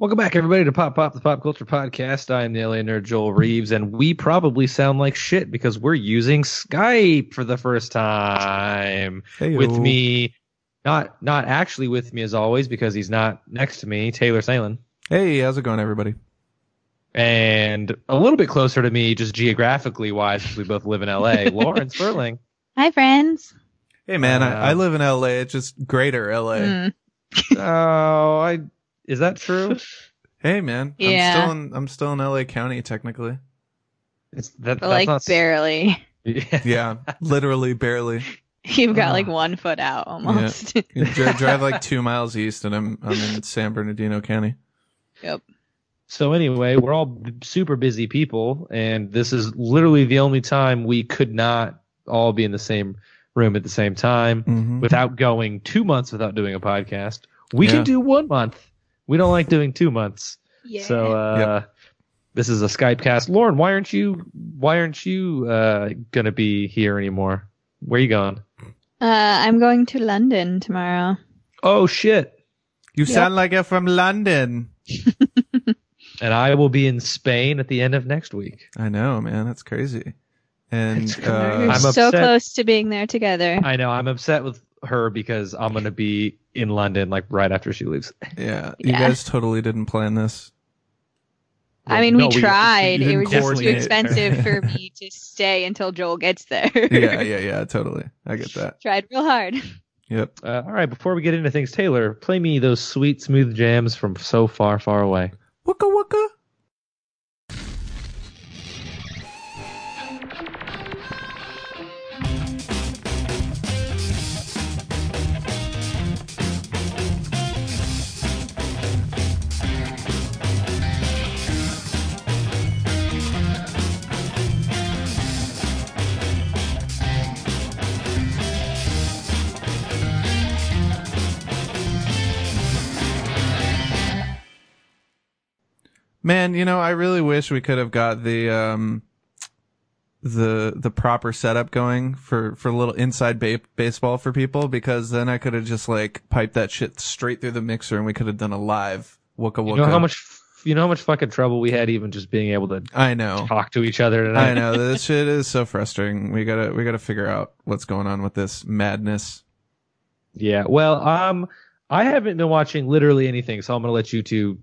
Welcome back, everybody, to Pop Pop, the Pop Culture Podcast. I am the LA nerd Joel Reeves, and we probably sound like shit because we're using Skype for the first time. Heyo. With me, not not actually with me as always because he's not next to me, Taylor Salen, Hey, how's it going, everybody? and a little bit closer to me, just geographically wise, because we both live in LA. Lauren Sperling. Hi, friends. Hey, man, Uh, I, I live in LA. It's just greater LA. Mm. Oh, I is that true? Hey, man, Yeah. I'm still in I'm still in LA County technically. It's that But that's like not barely. Yeah. Yeah, literally barely. You've got Ah. like one foot out almost. You dri- drive like two miles east, and I'm I'm in San Bernardino County. yep. So anyway, we're all b- super busy people, and this is literally the only time we could not all be in the same room at the same time Mm-hmm. without going two months without doing a podcast. We Yeah. can do one month. We don't like doing two months. Yeah. So uh, this is a Skype cast. Lauren, why aren't you why aren't you uh, gonna be here anymore? Where are you going? uh, I'm going to London tomorrow. Oh shit! You Yep. sound like you're from London. And I will be in Spain at the end of next week. I know, man. That's crazy. And It's We're uh, I'm so upset. close to being there together. I know I'm upset with her because I'm gonna be in London like right after she leaves. yeah, you Yeah. guys totally didn't plan this. I mean, No, we tried. you it was just too expensive for me to stay until Joel gets there. Yeah, yeah, yeah. Totally. I get that. tried real hard. Yep. Uh, all right, before we get into things, Taylor, play me those sweet, smooth jams from so far, far away. Wooka wooka. Man, you know, I really wish we could have got the um the the proper setup going for for a little inside ba- baseball for people because then I could have just like piped that shit straight through the mixer and we could have done a live wooka wooka. You know how much, you know how much fucking trouble we had even just being able to I know. talk to each other tonight. I know this shit is so frustrating. We gotta we gotta figure out what's going on with this madness. Yeah. Well, um, I haven't been watching literally anything, so I'm gonna let you two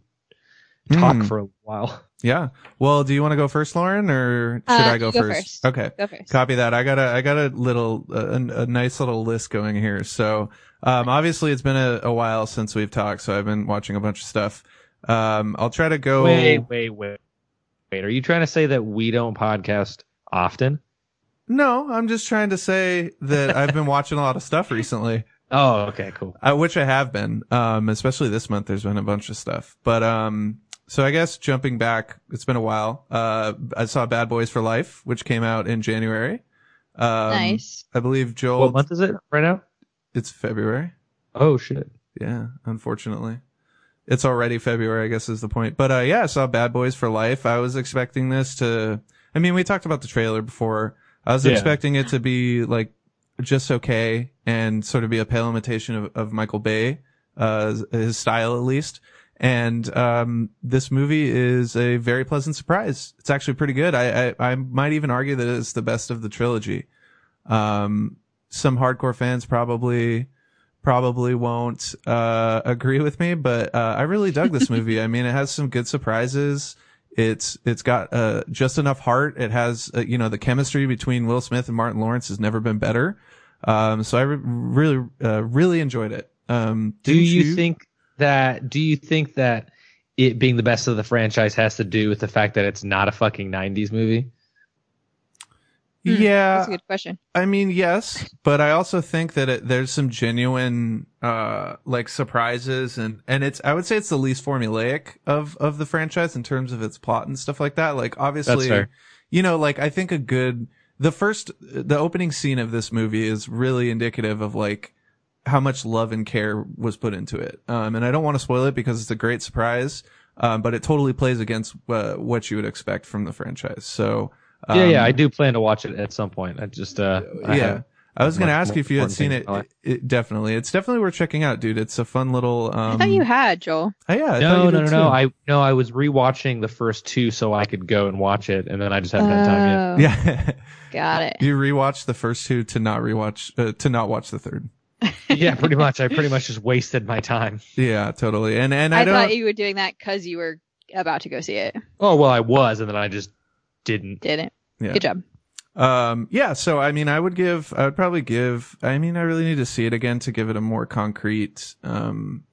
talk Hmm. for a while. Yeah. Well, do you want to go first, Lauren, or should Uh, I go go first? first. Okay. Go first. Copy that. I got a I got a little a, a nice little list going here. So um, obviously it's been a, a while since we've talked, so I've been watching a bunch of stuff. Um, I'll try to go. Wait, wait, wait, wait. Are you trying to say that we don't podcast often? No, I'm just trying to say that I've been watching a lot of stuff recently. Oh, okay, cool. I, which I have been, um, especially this month. There's been a bunch of stuff, but um, so I guess jumping back, it's been a while. Uh, I saw Bad Boys for Life, which came out in January. Um, nice. I believe Joel. What month is it right now? It's February. Oh shit. Yeah, unfortunately. It's already February, I guess is the point. But uh yeah, I saw Bad Boys for Life. I was expecting this to I mean, we talked about the trailer before. I was Yeah. expecting it to be like just okay and sort of be a pale imitation of, of Michael Bay, uh his style at least. And um this movie is a very pleasant surprise. It's actually pretty good. I I, I might even argue that it's the best of the trilogy. Um some hardcore fans probably probably won't uh, agree with me, but uh, I really dug this movie. I mean, it has some good surprises. It's it's got uh, just enough heart. It has uh, you know the chemistry between Will Smith and Martin Lawrence has never been better. Um, so I re- really uh, really enjoyed it. Um, Do didn't you, think that? Do you think that it being the best of the franchise has to do with the fact that it's not a fucking '90s movie? Hmm, Yeah, That's a good question. I mean, yes, but I also think that it, there's some genuine, uh, like surprises and, and it's, I would say it's the least formulaic of, of the franchise in terms of its plot and stuff like that. Like, obviously, you know, like, I think a good, the first, the opening scene of this movie is really indicative of like how much love and care was put into it. Um, and I don't want to spoil it because it's a great surprise. Um, but it totally plays against, uh, what you would expect from the franchise. So, yeah, yeah. um, I do plan to watch it at some point. I just, uh, I yeah. haven't- I was going to ask you if you had seen it, in my life. it, it- Definitely, it's definitely worth checking out, dude. It's a fun little. Um, I thought you had Joel. Oh, yeah, I thought no, you no, did no, no. I no, I was rewatching the first two so I could go and watch it, and then I just haven't had time yet. Oh, yeah. got it. you rewatched the first two to not rewatch uh, to not watch the third. yeah, pretty much. I pretty much just wasted my time. Yeah, totally. And and I, I, don't. thought you were doing that because you were about to go see it. Oh well, I was, and then I just didn't. Didn't. Yeah. Good job. Um, yeah, so I mean, I would give, I would probably give, I mean, I really need to see it again to give it a more concrete, um,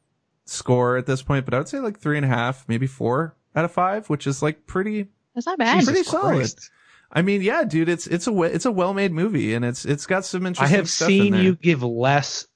score at this point, but I would say like three and a half, maybe four out of five, which is like pretty, That's not bad. Jesus. pretty Jesus solid. Christ. I mean, yeah, dude, it's, it's a, it's a well-made movie and it's, it's got some interesting. I interesting have stuff in seen there. you give less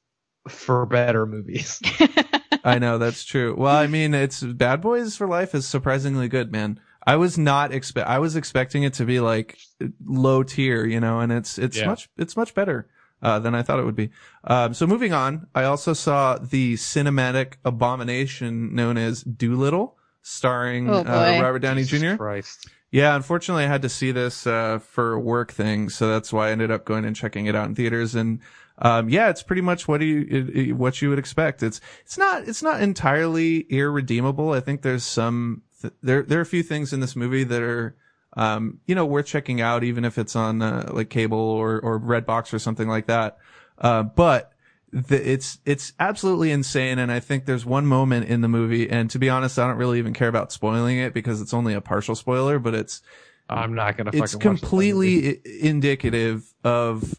for better movies. I know that's true. Well, I mean, it's Bad Boys for Life is surprisingly good, man. I was not expect, I was expecting it to be like low tier, you know, and it's, it's Yeah. much, it's much better, uh, than I thought it would be. Um, so moving on, I also saw the cinematic abomination known as Dolittle, starring, Oh, uh. Robert Downey Jesus Jr. Christ. Yeah, unfortunately, I had to see this uh, for work thing, so that's why I ended up going and checking it out in theaters. And um, yeah, it's pretty much what you it, it- what you would expect. It's it's not it's not entirely irredeemable. I think there's some th- there there are a few things in this movie that are um, you know worth checking out, even if it's on uh, like cable or or Redbox or something like that. Uh, but the, it's it's absolutely insane, and I think there's one moment in the movie, and to be honest, I don't really even care about spoiling it because it's only a partial spoiler, but it's I'm not gonna. it's completely i- indicative of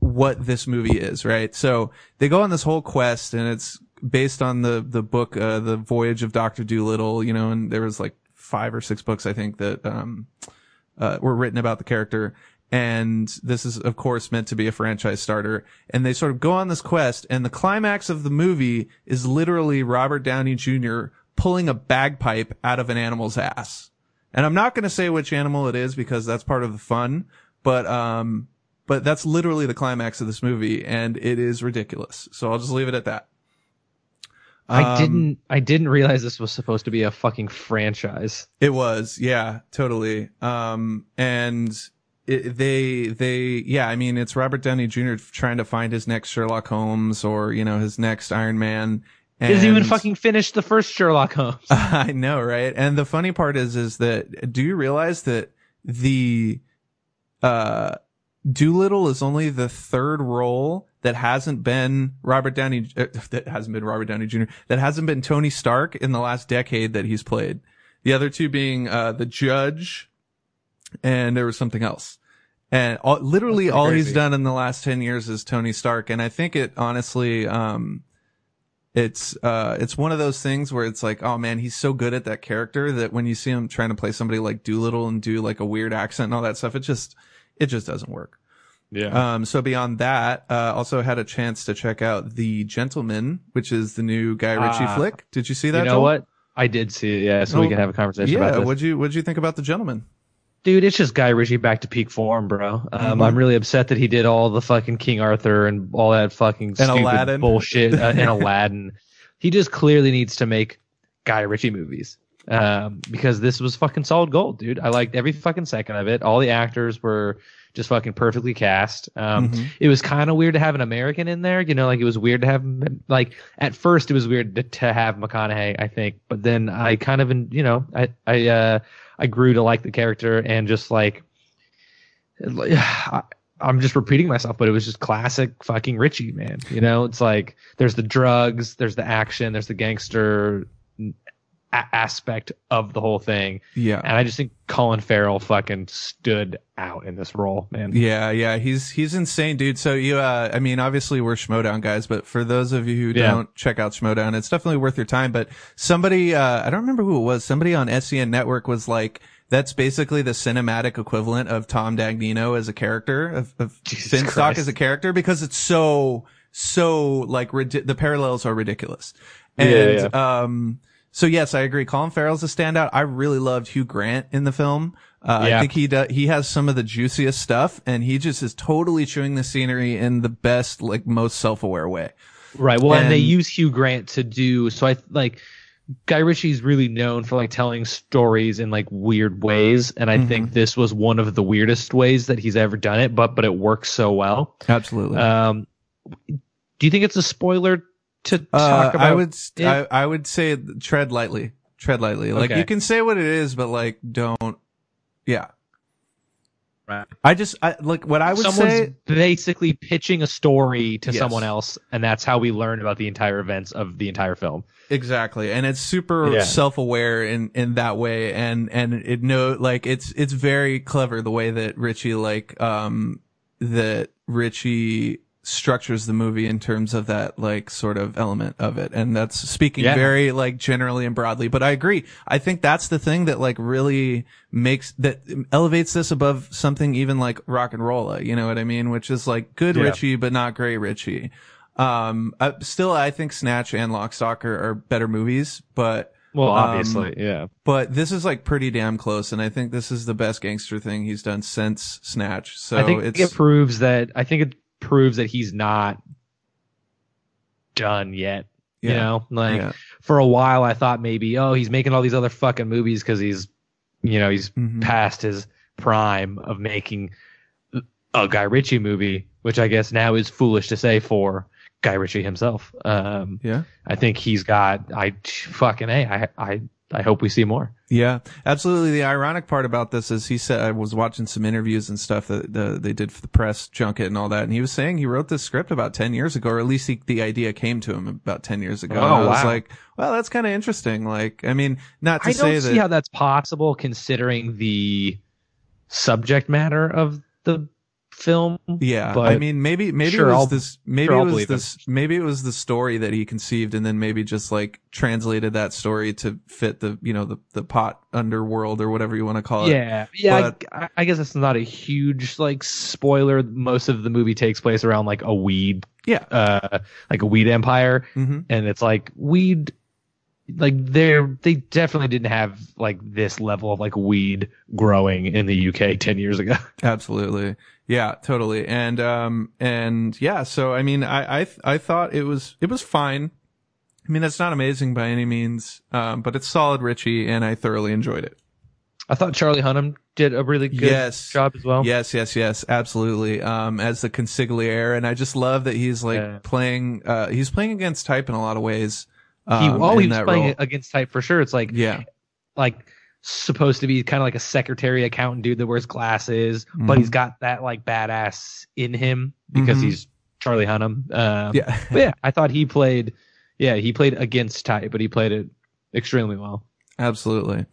what this movie is, right? So they go on this whole quest, and it's based on the the book, uh, the Voyage of Doctor Dolittle, you know, and there was like five or six books I think that um uh, were written about the character. And this is, of course, meant to be a franchise starter. And they sort of go on this quest, and the climax of the movie is literally Robert Downey Jr. pulling a bagpipe out of an animal's ass. And I'm not going to say which animal it is because that's part of the fun, but, um, but that's literally the climax of this movie and it is ridiculous. So I'll just leave it at that. I Um, didn't. I didn't realize this was supposed to be a fucking franchise. It was, yeah, totally. Um, and it, they, they, yeah, I mean, it's Robert Downey Jr. trying to find his next Sherlock Holmes or, you know, his next Iron Man. He Doesn't even fucking finish the first Sherlock Holmes. I know, right? And the funny part is, is that do you realize that the, uh, Dolittle is only the third role that hasn't been Robert Downey, uh, that hasn't been Robert Downey Jr., that hasn't been Tony Stark in the last decade that he's played. The other two being, uh, the judge and there was something else. And all, literally all he's done in the last 10 years is Tony Stark. And I think it honestly, um, it's uh it's one of those things where it's like oh man he's so good at that character that when you see him trying to play somebody like Dolittle and do like a weird accent and all that stuff it just it just doesn't work Yeah. um so beyond that uh also had a chance to check out The Gentlemen which is the new Guy Ritchie Ah. flick did you see that you know Joel? what? I did see it. Yeah, so we Oh, can have a conversation yeah about this. what'd you what'd you think about The Gentlemen Dude, it's just Guy Ritchie back to peak form, bro. Um, Mhm. I'm really upset that he did all the fucking King Arthur and all that fucking stupid Aladdin. bullshit uh, and Aladdin. He just clearly needs to make Guy Ritchie movies. Um, because this was fucking solid gold, dude. I liked every fucking second of it. All the actors were just fucking perfectly cast. Um, Mhm. it was kind of weird to have an American in there. You know, like it was weird to have like at first it was weird to, to have McConaughey, I think, but then I kind of, you know, I I uh I grew to like the character and just like I, I'm just repeating myself, but it was just classic fucking Ritchie, man. You know, it's like there's the drugs, there's the action, there's the gangster a- aspect of the whole thing, yeah and I just think Colin Farrell fucking stood out in this role, man. Yeah, yeah, he's he's insane, dude. So you, uh, I mean, obviously we're Schmoedown guys, but for those of you who Yeah. don't check out Schmoedown, it's definitely worth your time. But somebody, uh, I don't remember who it was. Somebody on SCN Network was like, "That's basically the cinematic equivalent of Tom Dagnino as a character of, of Finstock as a character because it's so so like the parallels are ridiculous." Yeah, And um, so yes, I agree. Colin Farrell's a standout. I really loved Hugh Grant in the film. Uh, I think he does, he has some of the juiciest stuff and he just is totally chewing the scenery in the best, like most self-aware way. Right. Well, and, they use Hugh Grant to do so. I like Guy Ritchie's really known for like telling stories in like weird ways, and I think this was one of the weirdest ways that he's ever done it. But but it works so well. Absolutely. Um, do you think it's a spoiler to Uh, talk about? I would it? I, I would say tread lightly. Tread lightly. Like Okay. you can say what it is, but like don't. Yeah. Right. I just I like what I would Someone's say. basically pitching a story to Yes. someone else, and that's how we learn about the entire events of the entire film. Exactly. And it's super Yeah. self-aware in, in that way. And, and it know, like, it's, it's very clever the way that Ritchie, like, um, that Ritchie structures the movie in terms of that, like, sort of element of it. And that's speaking Yeah. very, like, generally and broadly. But I agree. I think that's the thing that, like, really makes, that elevates this above something even like RocknRolla, you know what I mean? Which is like good Yeah. Ritchie, but not great Ritchie. Um, uh, still, I think Snatch and Lock, Stock are, are better movies, but, Well, Um, obviously, yeah. but this is like pretty damn close. And I think this is the best gangster thing he's done since Snatch. So I think it proves that. I think it proves that he's not done yet. You know, like yeah. for a while, I thought maybe, oh, he's making all these other fucking movies because he's, you know, he's Mhm. past his prime of making a Guy Ritchie movie, which I guess now is foolish to say for Guy Ritchie himself. Um, Yeah. I think he's got. I fucking a. I I I hope we see more. Yeah, absolutely. The ironic part about this is he said I was watching some interviews and stuff that the, they did for the press junket and all that, and he was saying he wrote this script about ten years ago, or at least he, the idea came to him about ten years ago. Oh, and I was wow. like, well, that's kind of interesting. Like, I mean, not to I say don't that. see how that's possible considering the subject matter of the film. yeah, but I mean, maybe maybe sure, it was I'll- this. Maybe sure it was it. this. Maybe it was the story that he conceived, and then maybe just like translated that story to fit the you know the the pot underworld or whatever you want to call it. Yeah, yeah. But- I, I guess it's not a huge like spoiler. Most of the movie takes place around like a weed, Yeah. uh, like a weed empire, hmm and it's like weed. Like they're they definitely didn't have like this level of like weed growing in the UK ten years ago. Absolutely. Yeah, totally. And, um, and yeah, so I mean, I, I, I thought it was, it was fine. I mean, it's not amazing by any means, um, but it's solid Ritchie and I thoroughly enjoyed it. I thought Charlie Hunnam did a really good Yes. job as well. Yes, yes, yes, absolutely. Um, as the consigliere. And I just love that he's like Yeah. playing, uh, he's playing against type in a lot of ways. He, Um, oh, he was playing role. against type for sure. It's like Yeah. like supposed to be kind of like a secretary accountant dude that wears glasses, but Mhm. he's got that like badass in him because Mhm. he's Charlie Hunnam. Um, Yeah. but yeah, I thought he played. Yeah, he played against type, but he played it extremely well. Absolutely.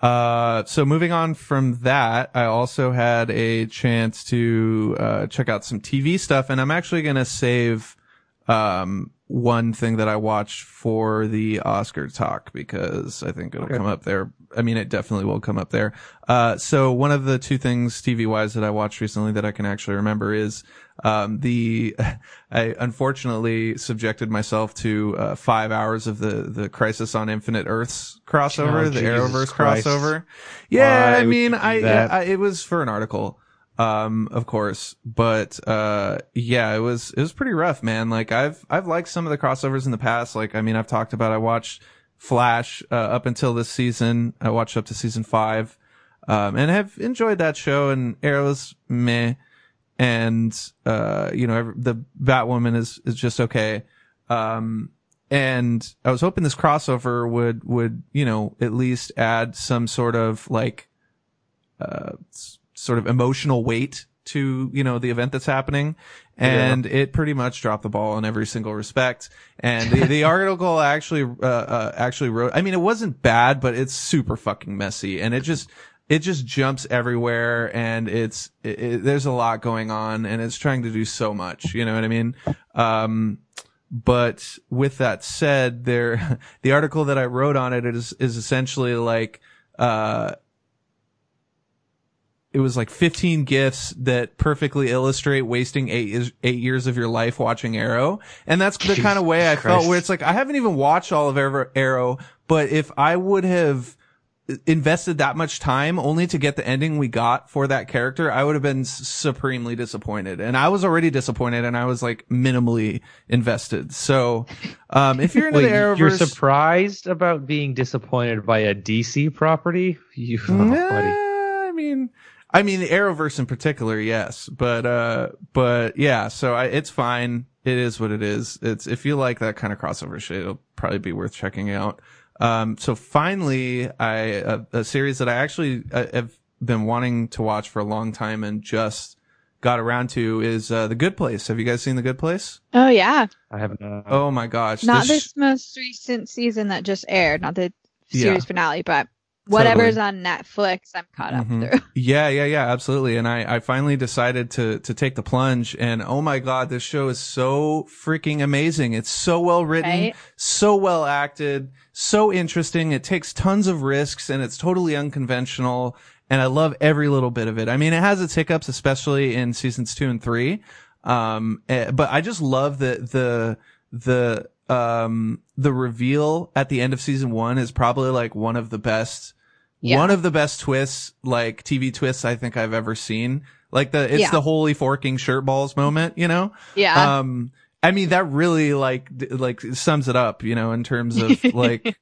Uh, so moving on from that, I also had a chance to, uh, check out some TV stuff and I'm actually going to save, um, one thing that I watched for the Oscar talk because I think it'll Okay. come up there. I mean, it definitely will come up there. Uh, so one of the two things TV wise that I watched recently that I can actually remember is, um, the, I unfortunately subjected myself to, uh, five hours of the, the Crisis on Infinite Earths crossover, Oh, the Jesus Arrowverse Christ. crossover. Yeah, Why I mean, I. I, it was for an article, um, of course, but, uh, yeah, it was, it was pretty rough, man. Like I've, I've liked some of the crossovers in the past. Like, I mean, I've talked about, I watched Flash, uh, up until this season. I watched up to season five, um, and have enjoyed that show and Arrow's meh. And, uh, you know, the Batwoman is, is just okay. Um, and I was hoping this crossover would, would, you know, at least add some sort of like, uh, sort of emotional weight to, you know, the event that's happening. And it pretty much dropped the ball in every single respect. And the, the article actually, uh, uh, actually wrote, I mean, it wasn't bad, but it's super fucking messy. And it just, it just jumps everywhere and it's, it, it, there's a lot going on and it's trying to do so much. You know what I mean? Um, but with that said, there, the article that I wrote on it is, is essentially like, uh, it was like 15 gifts that perfectly illustrate wasting eight years, eight years of your life watching Arrow. And that's the kind of way I felt where it's like, I haven't even watched all of Arrow- Arrow, but if I would have invested that much time only to get the ending we got for that character, I would have been supremely disappointed. And I was already disappointed and I was like minimally invested. So, um, if you're into Wait, the Arrowverse, you're surprised about being disappointed by a DC property? You, oh, buddy. Nah, I mean, I mean the Arrowverse in particular, yes, but uh, but yeah, so I, it's fine. It is what it is. It's if you like that kind of crossover shit, it'll probably be worth checking out. Um, so finally, I a, a series that I actually uh, have been wanting to watch for a long time and just got around to is uh, The Good Place. Have you guys seen The Good Place? Oh yeah, I have not. Oh my gosh, not this- this most recent season that just aired, not the Yeah. series finale, but whatever's on Netflix, I'm caught up Mhm. through. Yeah, yeah, yeah, absolutely. And I, I finally decided to, to take the plunge and oh my God, this show is so freaking amazing. It's so well written, Right? so well acted, so interesting. It takes tons of risks and it's totally unconventional. And I love every little bit of it. I mean, it has its hiccups, especially in seasons two and three. Um, eh, but I just love the, the, the, um, the reveal at the end of season one is probably like one of the best, Yeah. one of the best twists, like TV twists I think I've ever seen. Like the, it's Yeah. the holy forking shirt balls moment, you know? Yeah. Um, I mean, that really like, like sums it up, you know, in terms of like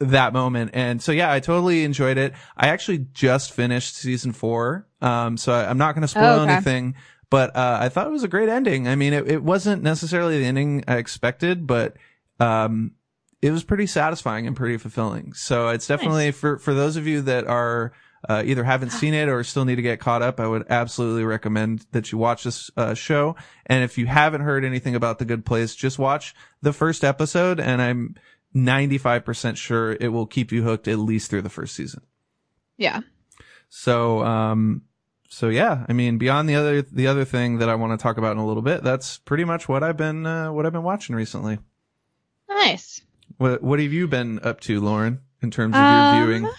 that moment. And so, yeah, I totally enjoyed it. I actually just finished season four. Um, so I, I'm not going to spoil Oh, okay. anything, but, uh, I thought it was a great ending. I mean, it, it wasn't necessarily the ending I expected, but, um, it was pretty satisfying and pretty fulfilling. So it's definitely for, for those of you that are, uh, either haven't seen it or still need to get caught up, I would absolutely recommend that you watch this uh, show. And if you haven't heard anything about The Good Place, just watch the first episode, and I'm 95% sure it will keep you hooked at least through the first season. yeah. So, um, so yeah, I mean, beyond the other the other thing that I want to talk about in a little bit, that's pretty much what I've been uh, what I've been watching recently. Nice. What what have you been up to, Lauren, in terms of Um, your viewing?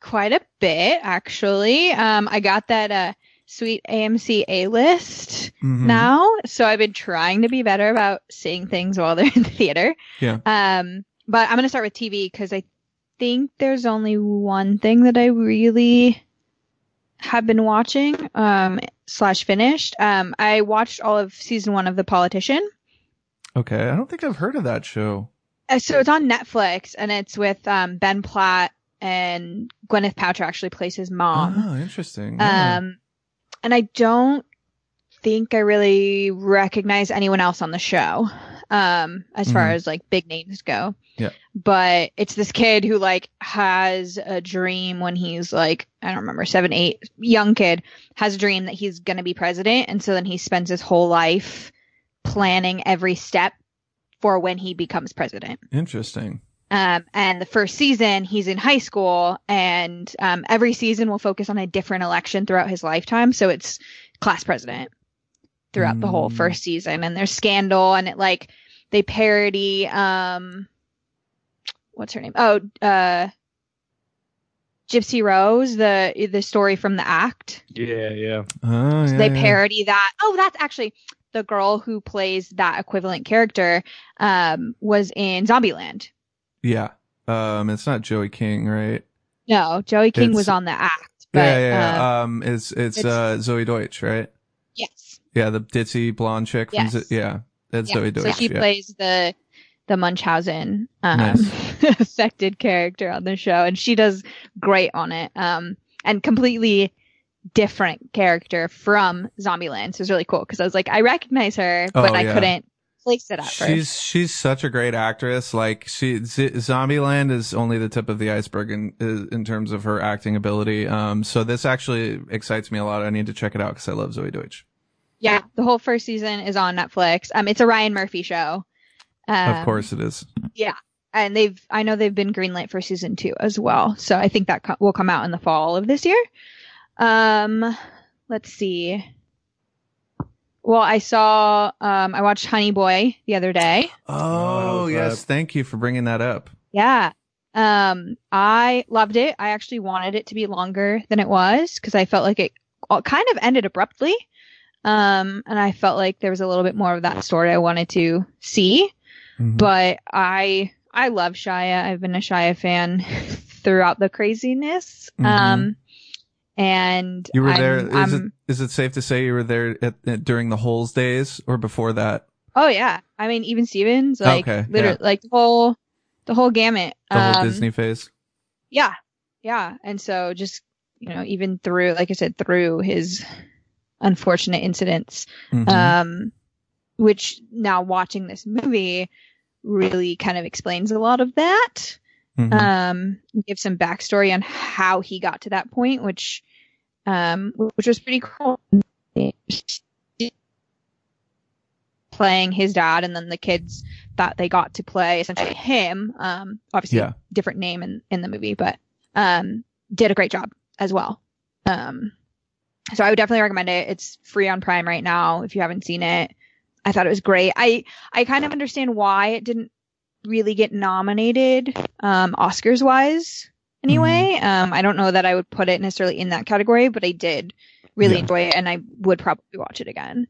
Quite a bit, actually. Um, I got that uh sweet AMC A list Mhm. now, so I've been trying to be better about seeing things while they're in the theater. Yeah. Um, but I'm gonna start with TV because I think there's only one thing that I really have been watching um slash finished. Um, I watched all of season one of The Politician. Okay, I don't think I've heard of that show. Uh, So it's on Netflix and it's with um, Ben Platt and Gwyneth Paltrow actually plays his mom. oh, interesting. Yeah. Um, and I don't think I really recognize anyone else on the show. Um, as far Mhm. as like big names go. Yeah. But it's this kid who like has a dream when he's like, I don't remember, seven, eight, young kid has a dream that he's going to be president. And so then he spends his whole life planning every step for when he becomes president. Interesting. Um, and the first season, he's in high school, and um, every season will focus on a different election throughout his lifetime. So it's class president throughout the whole Mm. first season, and there's scandal, and it like they parody um, what's her name? Oh, uh, Gypsy Rose, the the story from the act. Yeah, yeah. Oh, So yeah, they yeah. parody that. Oh, that's actually the girl who plays that equivalent character um, was in Zombieland. Yeah. Um, it's not Joey King, right? No, Joey King It's- was on the act. But, yeah, yeah. um, um, it's it's, it's- uh Zoey Deutch, right? yes. Yeah, the ditzy blonde chick from Yes. Z- yeah, that's Yeah. Zoey Deutch. So she yeah. plays the the Munchausen um, Nice. affected character on the show, and she does great on it. Um, and completely different character from Zombieland. So it's really cool because I was like, I recognize her, but Oh, I yeah. couldn't place it at She's first. she's such a great actress. Like she, Z- Zombieland is only the tip of the iceberg in in terms of her acting ability. Um, so this actually excites me a lot. I need to check it out because I love Zoey Deutch. Yeah, the whole first season is on Netflix. Um, it's a Ryan Murphy show. Um, of course it is. Yeah, and they've I know they've been greenlit for season two as well. So I think that co- will come out in the fall of this year. Um, let's see. Well, I saw um I watched Honey Boy the other day. Oh, Oh, yes, that- thank you for bringing that up. Yeah. Um, I loved it. I actually wanted it to be longer than it was because I felt like it all- kind of ended abruptly. Um, and I felt like there was a little bit more of that story I wanted to see. Mhm. but I I love Shia. I've been a Shia fan throughout the craziness. Mhm. Um, and You were I'm- there. Is it, is it safe to say you were there at, at, during the Holes days or before that? oh yeah, I mean even Stevens, like Okay, literally, like the whole, the whole gamut. The whole Um, Disney phase. Yeah, yeah, and so just you know, even through, like I said, through his unfortunate incidents, Mhm. um, which now watching this movie really kind of explains a lot of that. Mhm. um give some backstory on how he got to that point which um which was pretty cool playing his dad and then the kids that they got to play essentially him um obviously Yeah. different name in in the movie but um did a great job as well um so i would definitely recommend it. It's free on prime right now if you haven't seen it. I thought it was great. I i kind of understand why it didn't really get nominated um oscars wise anyway. Mm-hmm. um i don't know that i would put it necessarily in that category but i did really Yeah. enjoy it and i would probably watch it again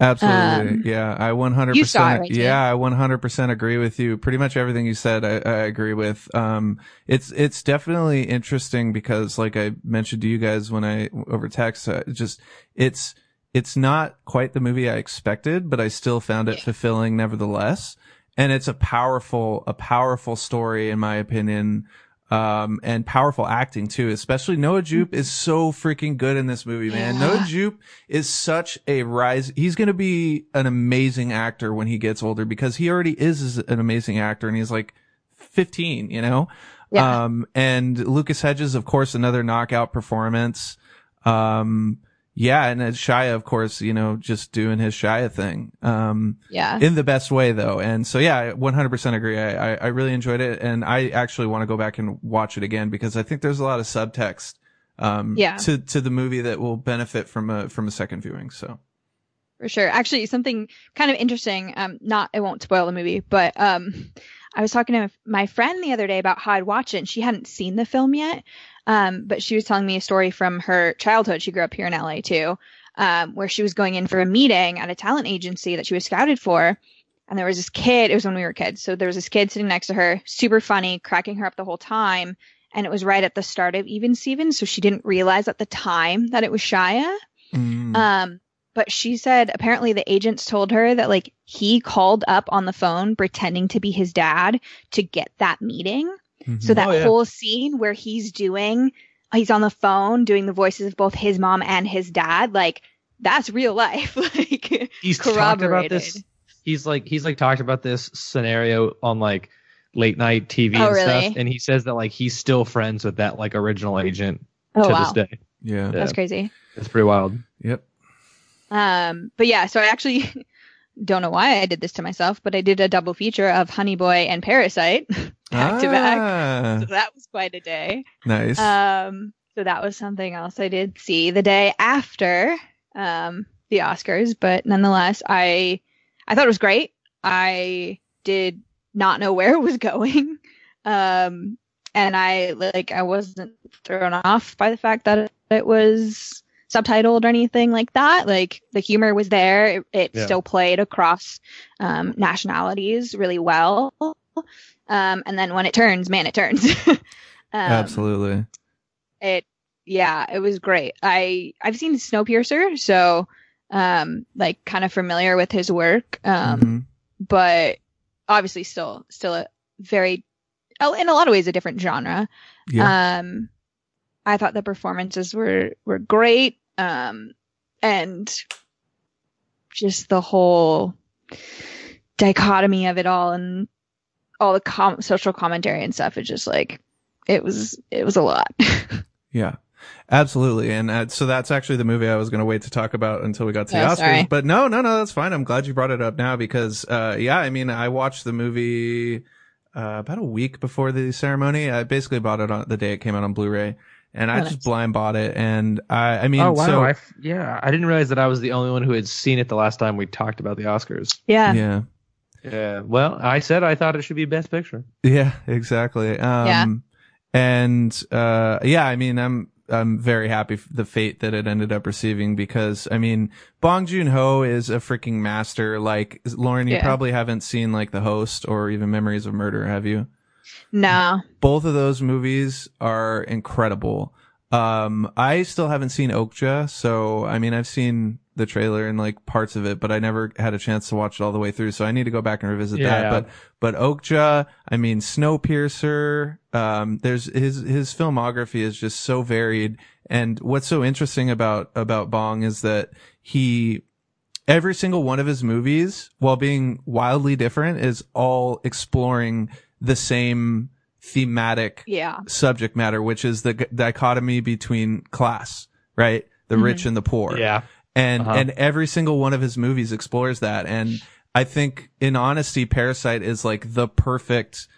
Absolutely. Um, yeah. I 100%. you saw it, right, yeah. I 100% agree with you. Pretty much everything you said, I, I agree with. Um, it's, it's definitely interesting because like I mentioned to you guys when I over text, uh, just, it's, it's not quite the movie I expected, but I still found it fulfilling nevertheless. And it's a powerful, a powerful story in my opinion. Um, and powerful acting too, especially Noah Jupe is so freaking good in this movie, man. Yeah. Noah Jupe is such a rise. He's going to be an amazing actor when he gets older because he already is an amazing actor and he's like 15, you know? Yeah. Um, and Lucas Hedges, of course, another knockout performance. Um, yeah. And Shia, of course, you know, just doing his Shia thing. Um, yeah in the best way though. And so yeah, I 100% agree. I, I, I really enjoyed it and I actually want to go back and watch it again because I think there's a lot of subtext, um, Yeah. to, to the movie that will benefit from a, from a second viewing. So for sure. Actually, something kind of interesting. Um, not it won't spoil the movie, but um, I was talking to my friend the other day about how I'd watch it, and she hadn't seen the film yet. Um, but she was telling me a story from her childhood. She grew up here in LA too, um, where she was going in for a meeting at a talent agency that she was scouted for. And there was this kid, it was when we were kids. So there was this kid sitting next to her, super funny, cracking her up the whole time. And it was right at the start of Even Stevens. So she didn't realize at the time that it was Shia. mm, Um, but she said apparently the agents told her that like he called up on the phone pretending to be his dad to get that meeting. Mhm. So that Oh, yeah. whole scene where he's doing, he's on the phone doing the voices of both his mom and his dad, like that's real life. like He's talked about this. He's like he's like talked about this scenario on like late night TV Oh, and really? stuff, and he says that like he's still friends with that like original agent Oh to wow, this day. yeah. that's crazy. It's pretty wild. Yep. Um, but yeah, so I actually don't know why I did this to myself, but I did a double feature of Honey Boy and Parasite back to back. Ah, So that was quite a day. Nice. Um, so that was something else I did see the day after um, the Oscars, but nonetheless, I I thought it was great. I did not know where it was going, um, and I like I wasn't thrown off by the fact that it was subtitled or anything like that. Like the humor was there. It, it Yeah. still played across um, nationalities really well. Um, and then when it turns, man, it turns. um, Absolutely. it yeah it was great i i've seen snowpiercer so um like kind of familiar with his work um Mhm. but obviously still still a very oh, in a lot of ways a different genre Yeah. um i thought the performances were were great um and just the whole dichotomy of it all and all the com- social commentary and stuff is just like it was it was a lot Yeah, absolutely. And uh, so that's actually the movie I was going to wait to talk about until we got to the Oh, Oscars. sorry. But no, no, no, that's fine. I'm glad you brought it up now because, uh, yeah, I mean, I watched the movie, uh, about a week before the ceremony. I basically bought it on the day it came out on Blu-ray and I just nice. blind bought it. And I, I mean, oh wow! so I f- yeah, I didn't realize that I was the only one who had seen it the last time we talked about the Oscars. yeah yeah, Yeah. Well, I said I thought it should be Best Picture. yeah, exactly. Um, Yeah. and, uh, yeah, I mean, I'm, I'm very happy for the fate that it ended up receiving because I mean, Bong Joon Ho is a freaking master. Like Lauren, you Yeah. probably haven't seen like The Host or even Memories of Murder, have you? No. Both of those movies are incredible. Um, I still haven't seen Okja, so I mean, I've seen the trailer and like parts of it, but I never had a chance to watch it all the way through. So I need to go back and revisit Yeah, that. yeah. But, but Okja, I mean, Snowpiercer, um, there's his, his filmography is just so varied. And what's so interesting about, about Bong is that he, every single one of his movies, while being wildly different, is all exploring the same thematic Yeah. subject matter, which is the g- dichotomy between class, right? The Mhm. rich and the poor. Yeah. And, Uh-huh. and every single one of his movies explores that. And I think in honesty, Parasite is like the perfect,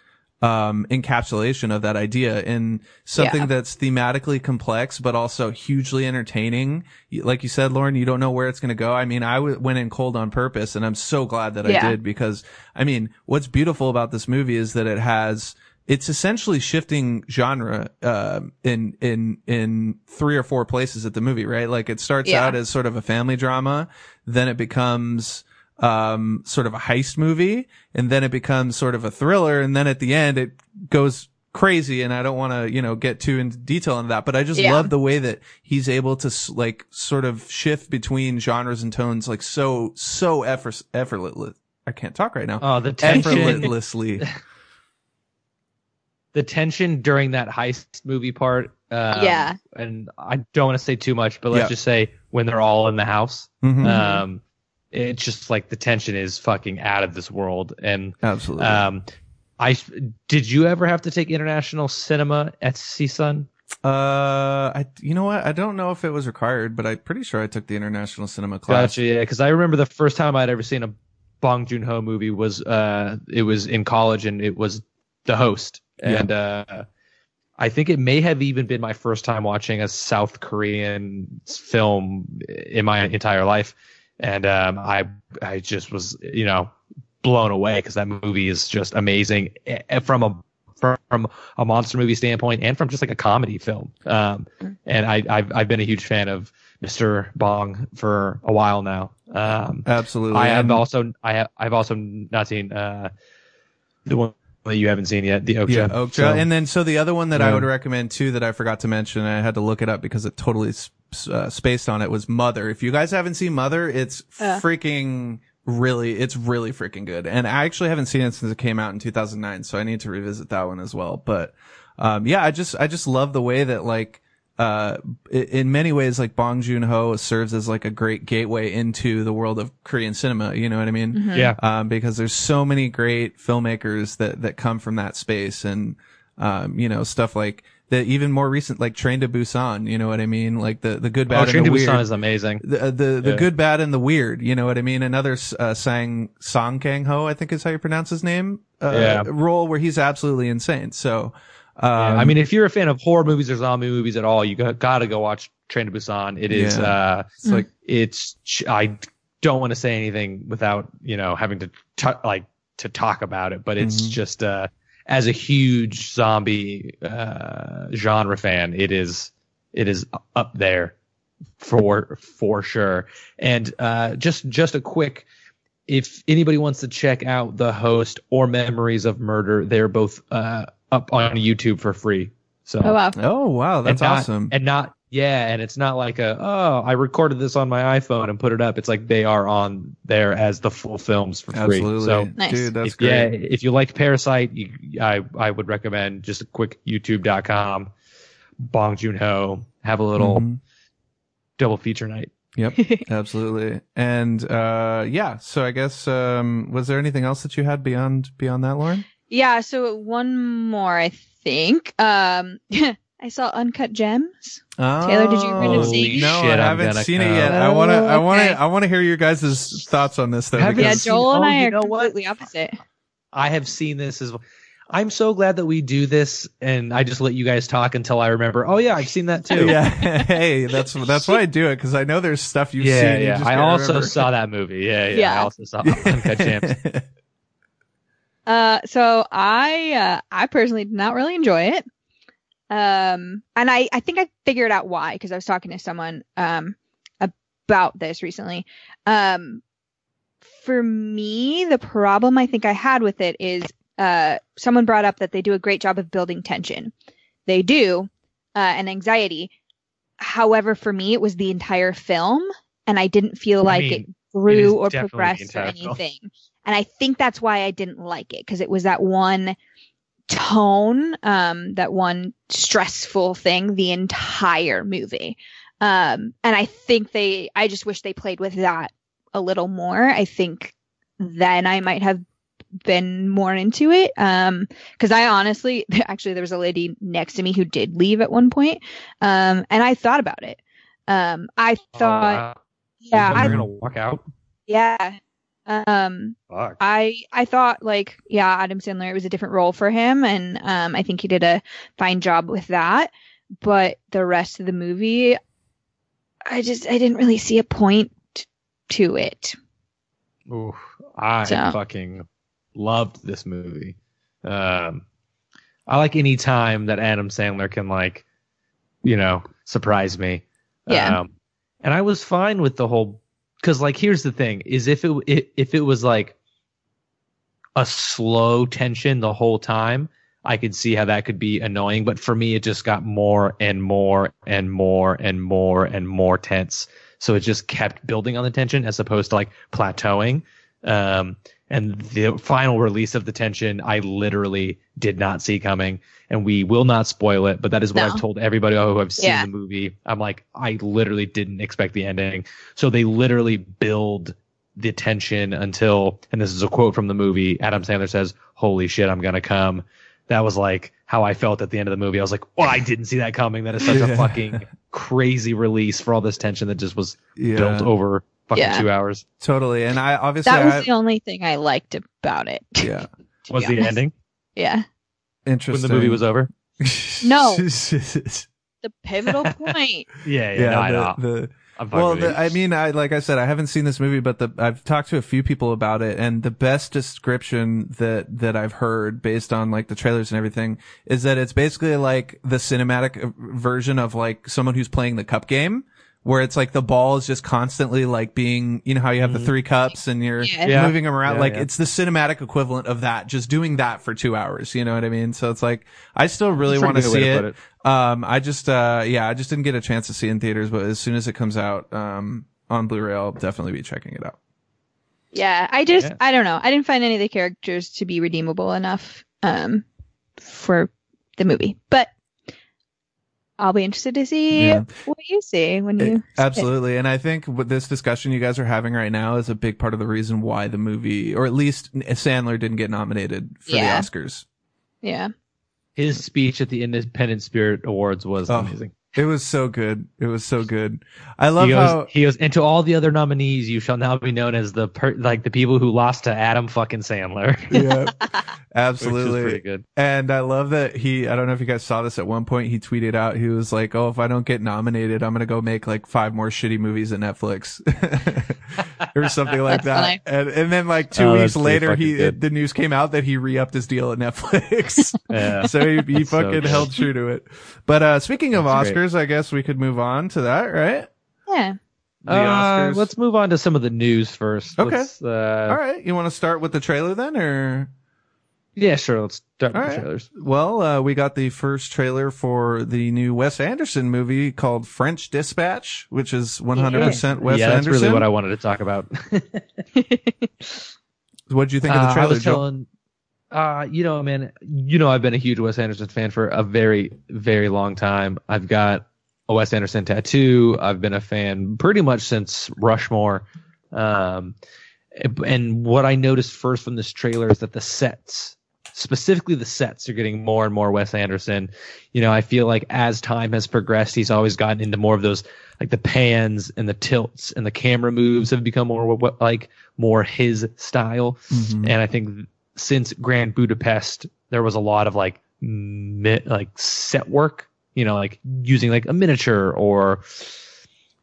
um, encapsulation of that idea in something Yeah. that's thematically complex, but also hugely entertaining. Like you said, Lauren, you don't know where it's going to go. I mean, I w- went in cold on purpose and I'm so glad that I did because I mean, what's beautiful about this movie is that it has, it's essentially shifting genre, uh, in, in, in three or four places at the movie, right? Like it starts Yeah. out as sort of a family drama, then it becomes, um, sort of a heist movie, and then it becomes sort of a thriller, and then at the end it goes crazy, and I don't want to, you know, get too into detail into that, but I just Yeah. love the way that he's able to like sort of shift between genres and tones like so, so effort, effortless. I can't talk right now. Oh, the tension, Effortlessly. the tension during that heist movie part. Um, Yeah. And I don't want to say too much, but let's Yeah. just say when they're all in the house, Mhm. um, it's just like the tension is fucking out of this world. And Absolutely. um, I did you ever have to take international cinema at CSUN? Uh, I, you know what? I don't know if it was required, but I'm pretty sure I took the international cinema class. Gotcha. Yeah, because I remember the first time I'd ever seen a Bong Joon Ho movie was uh, it was in college and it was The Host, Yeah. and uh, I think it may have even been my first time watching a South Korean film in my entire life, and um, I I just was you know blown away because that movie is just amazing eh, from a from a monster movie standpoint and from just like a comedy film. Um, and I I've, I've been a huge fan of Mr. Bong for a while now. Um, Absolutely. I have also I have I've also not seen uh, the one that you haven't seen yet, the Okja. Yeah, Okja. So- and then so the other one that I would recommend too that I forgot to mention, and I had to look it up because it totally uh, spaced on it was Mother. If you guys haven't seen Mother, it's Uh. freaking really, it's really freaking good. And I actually haven't seen it since it came out in 2009, so I need to revisit that one as well. But, um, yeah, I just, I just love the way that like, uh, in many ways, like Bong Joon-ho serves as like a great gateway into the world of Korean cinema. You know what I mean? Mhm. yeah, um, because there's so many great filmmakers that that come from that space, and um, you know stuff like the even more recent, like Train to Busan. You know what I mean? Like the the good, bad, and the weird. oh, Train and to the Busan is amazing. the the, the Yeah. good, bad, and the weird. You know what I mean? Another uh, Sang Song Kang Ho, I think is how you pronounce his name. Uh, Yeah. Role where he's absolutely insane. So, um, Yeah, I mean, if you're a fan of horror movies or zombie movies at all, you got, gotta go watch Train to Busan. It is, Yeah. uh, it's like it's, I don't want to say anything without, you know, having to, t- like, to talk about it, but it's Mhm. just, uh, as a huge zombie, uh, genre fan, it is, it is up there for, for sure. And, uh, just, just a quick, if anybody wants to check out the host or memories of murder, they're both, uh, up on YouTube for free. So, Oh wow. oh wow, that's and not- awesome. And not yeah, and it's not like a oh I recorded this on my iPhone and put it up. It's like they are on there as the full films for free. Absolutely, So Nice. dude, that's if, yeah, great. if you like Parasite, you, I I would recommend just a quick YouTube.com, Bong Joon Ho, have a little Mhm. double feature night. Yep, absolutely. And uh yeah, so I guess um was there anything else that you had beyond beyond that, Lauren? Yeah, so one more, I think. Um, I saw Uncut Gems. Oh, Taylor, did you end up seeing it? No, Shit, I haven't gonna seen it yet. I want to I want to okay. I want to hear your guys' thoughts on this though Haven't Yeah, seen- Joel and oh, I you are know what? completely opposite. I have seen this as well. I'm so glad that we do this, and I just let you guys talk until I remember. Oh yeah, I've seen that too. yeah, hey, that's that's why I do it because I know there's stuff you've yeah, seen. you yeah. just I also remember. saw that movie. Yeah, yeah. I also saw Uncut Gems. Uh, so I, uh, I personally did not really enjoy it. Um, and I, I think I figured out why because I was talking to someone, um, about this recently. Um, for me, the problem I think I had with it is uh, someone brought up that they do a great job of building tension. They do, uh, and anxiety. However, for me, it was the entire film, and I didn't feel I like mean, it it grew is or progressed or anything. And I think that's why I didn't like it because it was that one tone, um, that one stressful thing the entire movie. Um, and I think they, I just wish they played with that a little more. I think then I might have been more into it. Um, cause I honestly, actually, there was a lady next to me who did leave at one point. Um, and I thought about it. Um, I Oh, thought, wow. yeah, I'm gonna walk out. yeah. Um, Fuck. I I thought like yeah, Adam Sandler it was a different role for him and um I think he did a fine job with that. But the rest of the movie I just I didn't really see a point to it. Ooh, I So- fucking loved this movie. Um, I like any time that Adam Sandler can like, you know, surprise me. Yeah. Um, and I was fine with the whole because like here's the thing is if it if it was like a slow tension the whole time i could see how that could be annoying but for me it just got more and more and more and more and more tense. So it just kept building on the tension as opposed to like plateauing. Um and the final release of the tension i literally did not see coming and we will not spoil it but that is what No. i've told everybody who have seen Yeah. the movie i'm like i literally didn't expect the ending so they literally build the tension until, and this is a quote from the movie. Adam Sandler says, "Holy shit, I'm gonna come." That was like how I felt at the end of the movie. I was like, "Oh, I didn't see that coming." That is such Yeah. a fucking crazy release for all this tension that just was Yeah, built over fucking Yeah. two hours. totally. And I obviously, That was I, the only thing I liked about it. yeah, Was the ending Yeah. Interesting. When the movie was over? No. The pivotal point. Yeah, yeah, yeah, no, I the- know. the, well, the, I mean, I like I said, I haven't seen this movie, but the I've talked to a few people about it, and the best description that that I've heard based on like the trailers and everything is that it's basically like the cinematic uh, version of like someone who's playing the cup game. Where it's like the ball is just constantly like being, you know how you have the Mhm. three cups and you're Yeah. Yeah. moving them around. Yeah, like yeah. it's the cinematic equivalent of that, just doing that for two hours. You know what I mean? So it's like, I still really want to pretty good way see to it. Um, I just, uh, yeah, I just didn't get a chance to see it in theaters, but as soon as it comes out, um, on Blu-ray, I'll definitely be checking it out. Yeah. I just Yeah. I don't know. I didn't find any of the characters to be redeemable enough um for the movie. But I'll be interested to see Yeah. what you see when you It- see it. absolutely. And I think with this discussion you guys are having right now is a big part of the reason why the movie, or at least Sandler didn't get nominated for Yeah. the Oscars. Yeah. His speech at the Independent Spirit Awards was Oh, amazing. It was so good. It was so good. I love he goes, how, he goes, and to all the other nominees, you shall now be known as the per- like the people who lost to Adam fucking Sandler. yeah, Which is absolutely. pretty good. And I love that he, I don't know if you guys saw this at one point, he tweeted out, he was like, Oh, if I don't get nominated, I'm going to go make like five more shitty movies at Netflix or something like that. And, and then like two Oh, weeks later, he, good. the news came out that he re-upped his deal at Netflix. Yeah. so he, he That's so fucking held true to it. But, uh, speaking of That's Oscars, I guess we could move on to that, right? Yeah. The Uh, Oscars. let's move on to some of the news first. Okay. Uh, All right. You want to start with the trailer then or? Yeah, sure. Let's start All with right. the trailers. Well, uh, we got the first trailer for the new Wes Anderson movie called French Dispatch, which is 100% Wes yeah, that's Anderson. really what I wanted to talk about. What'd you think of Uh, the I trailer, was Joe? telling, uh, you know, man, you know, I've been a huge Wes Anderson fan for a very, very long time. I've got a Wes Anderson tattoo. I've been a fan pretty much since Rushmore. Um, and what I noticed first from this trailer is that the sets, specifically the sets, are getting more and more Wes Anderson. You know, I feel like as time has progressed, he's always gotten into more of those, like the pans and the tilts and the camera moves have become more what- like more his style. Mhm. And I think since Grand Budapest, there was a lot of like mi- like set work, you know, like using like a miniature or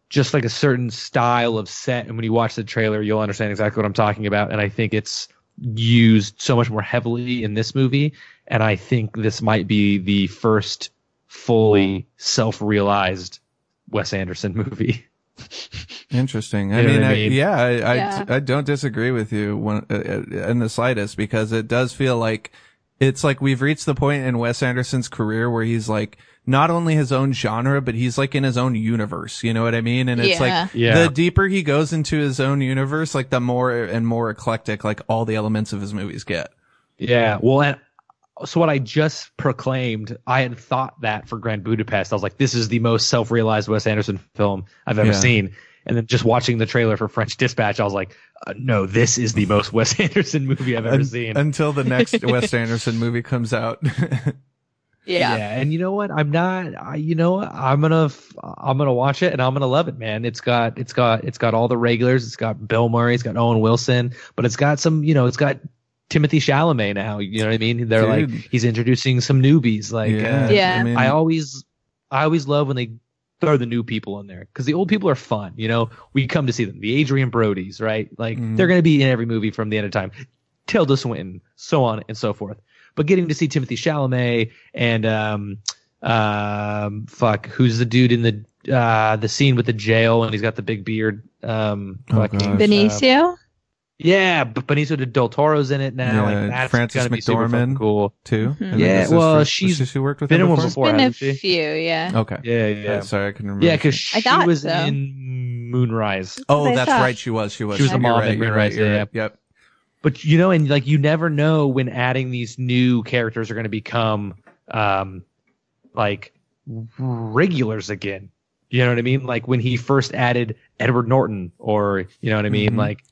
just like a certain style of set. And when you watch the trailer, you'll understand exactly what I'm talking about. And I think it's used so much more heavily in this movie. And I think this might be the first fully self-realized Wes Anderson movie. Interesting. I You know mean, what I I yeah, I, I, Yeah. I don't disagree with you one, uh, uh, in the slightest because it does feel like it's like we've reached the point in Wes Anderson's career where he's like not only his own genre, but he's like in his own universe. You know what I mean? And it's Yeah. like Yeah. the deeper he goes into his own universe, like the more and more eclectic, like all the elements of his movies get. Yeah. Well, and so what I just proclaimed, I had thought that for Grand Budapest. I was like, this is the most self-realized Wes Anderson film I've ever Yeah. seen. And then just watching the trailer for French Dispatch, I was like, uh, no, this is the most Wes Anderson movie I've ever Un- seen. until the next Wes Anderson movie comes out. Yeah. And you know what? I'm not. I, you know, what? I'm gonna. I'm gonna watch it, and I'm gonna love it, man. It's got. It's got. It's got all the regulars. It's got Bill Murray. It's got Owen Wilson, but it's got some. You know, it's got Timothée Chalamet now. You know what I mean? They're Dude. like he's introducing some newbies. Like, yeah. uh, Yeah. I, mean, I always, I always love when they throw the new people in there because the old people are fun. You know, we come to see them. The Adrien Brodies, right? Like Mhm. they're going to be in every movie from the end of time. Tilda Swinton, so on and so forth. But getting to see Timothée Chalamet and um, um, fuck, who's the dude in the uh the scene with the jail and he's got the big beard? Um, Oh, fucking, gosh. uh, Benicio. Yeah, but Benicio del Toro's in it now. Yeah, like that's Frances gonna be super McDormand. cool. too. Mhm. Yeah, this well, first- she's she, she worked with been him in one before. before. Been a hasn't she? few, yeah. Okay. Yeah, Yeah, yeah, sorry, I couldn't remember. yeah, because she I was so. in Moonrise. Oh, I that's thought. right. She was. She was. She was the You're mom right, in you're Moonrise, right. Yeah, right. Yep. but you know and like you never know when adding these new characters are going to become um like regulars again you know what i mean like when he first added edward norton or you know what i mean Mhm. like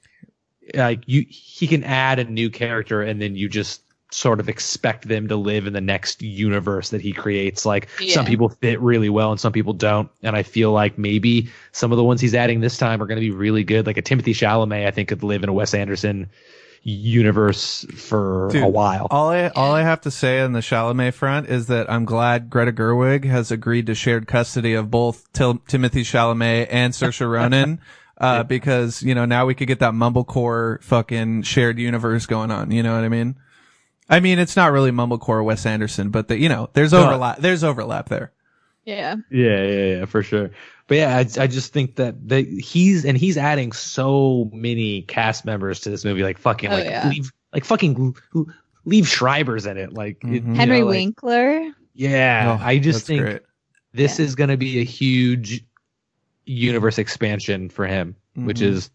like you he can add a new character and then you just sort of expect them to live in the next universe that he creates. Like some people fit really well and some people don't. And i feel like maybe some of the ones he's adding this time are going to be really good. Like a timothy chalamet i think could live in a wes anderson universe for Dude, a while. All I all I have to say on the Chalamet front is that I'm glad Greta Gerwig has agreed to shared custody of both Til- Timothée Chalamet and Saoirse Ronan. Uh, because, you know, now we could get that mumblecore fucking shared universe going on. You know what I mean? I mean, it's not really mumblecore Wes Anderson, but the, you know, there's No. overlap, there's overlap there. Yeah. Yeah, yeah, yeah, for sure. But yeah, I, I just think that the, he's and he's adding so many cast members to this movie, like fucking Oh, like yeah. leave like fucking Liev Schreiber's in it, like it- Mhm. you Henry know, like- Winkler. Yeah, Oh, I just think great. this Yeah. is going to be a huge universe expansion for him, which Mhm. is,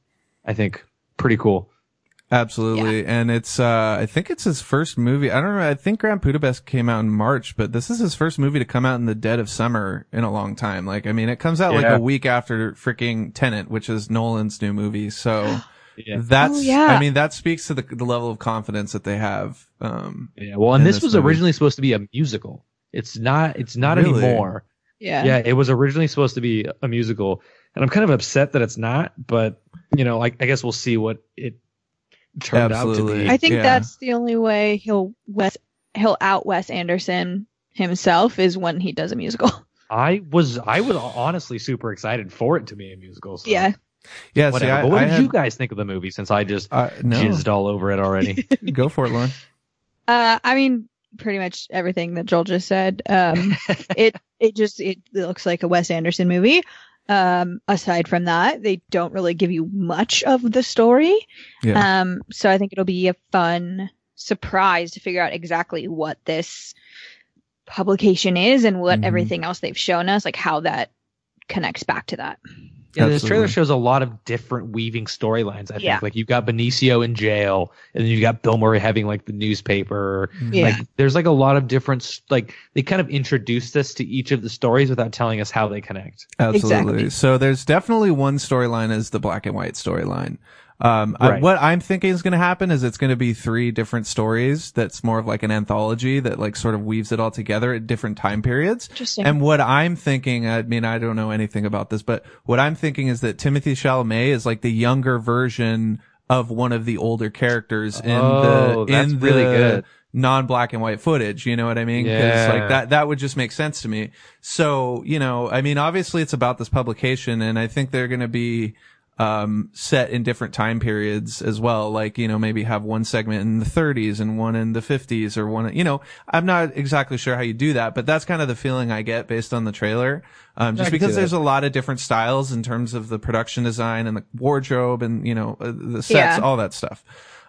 I think, pretty cool. Absolutely. And it's, uh, I think it's his first movie. I don't know. I think Grand Budapest came out in March, but this is his first movie to come out in the dead of summer in a long time. Like, I mean, it comes out like a week after freaking Tenet, which is Nolan's new movie. So Yeah. that's, Oh, yeah. I mean, that speaks to the, the level of confidence that they have. Um, Yeah. Well, and this, this was movie. originally supposed to be a musical. It's not. It's not Really? anymore. Yeah. Yeah, it was originally supposed to be a musical, and I'm kind of upset that it's not. But you know, like I guess we'll see what it turned out to be. I think Yeah. that's the only way he'll Wes he'll out Wes Anderson himself is when he does a musical. I was I was honestly super excited for it to be a musical. So yeah. yeah, see. I, but what I did had, you guys think of the movie? Since I just uh, no, jizzed all over it already. go for it, Lauren. Uh, I mean, pretty much everything that Joel just said. Um, it it just it looks like a Wes Anderson movie. Um, aside from that, they don't really give you much of the story. Yeah. Um, so I think it'll be a fun surprise to figure out exactly what this publication is and what Mhm. everything else they've shown us, like how that connects back to that. Yeah, this trailer shows a lot of different weaving storylines. I think Yeah. like you've got Benicio in jail, and then you've got Bill Murray having like the newspaper. Mm-hmm. Yeah. Like there's like a lot of different like they kind of introduced us to each of the stories without telling us how they connect. Absolutely. Exactly. So there's definitely one storyline is the black and white storyline. Um, I- what I'm thinking is going to happen is it's going to be three different stories. That's more of like an anthology that like sort of weaves it all together at different time periods. Interesting. And what I'm thinking, I mean, I don't know anything about this, but what I'm thinking is that Timothée Chalamet is like the younger version of one of the older characters in Oh, the, that's in really the good. non-black and white footage. You know what I mean? Cause Yeah. like that, that would just make sense to me. So, you know, I mean, obviously it's about this publication and I think they're going to be, um, set in different time periods as well. Like, you know, maybe have one segment in the 30s and one in the 50s or one, you know, I'm not exactly sure how you do that, but that's kind of the feeling I get based on the trailer. Um, just because there's that. a lot of different styles in terms of the production design and the wardrobe and, you know, uh, the sets, Yeah. all that stuff.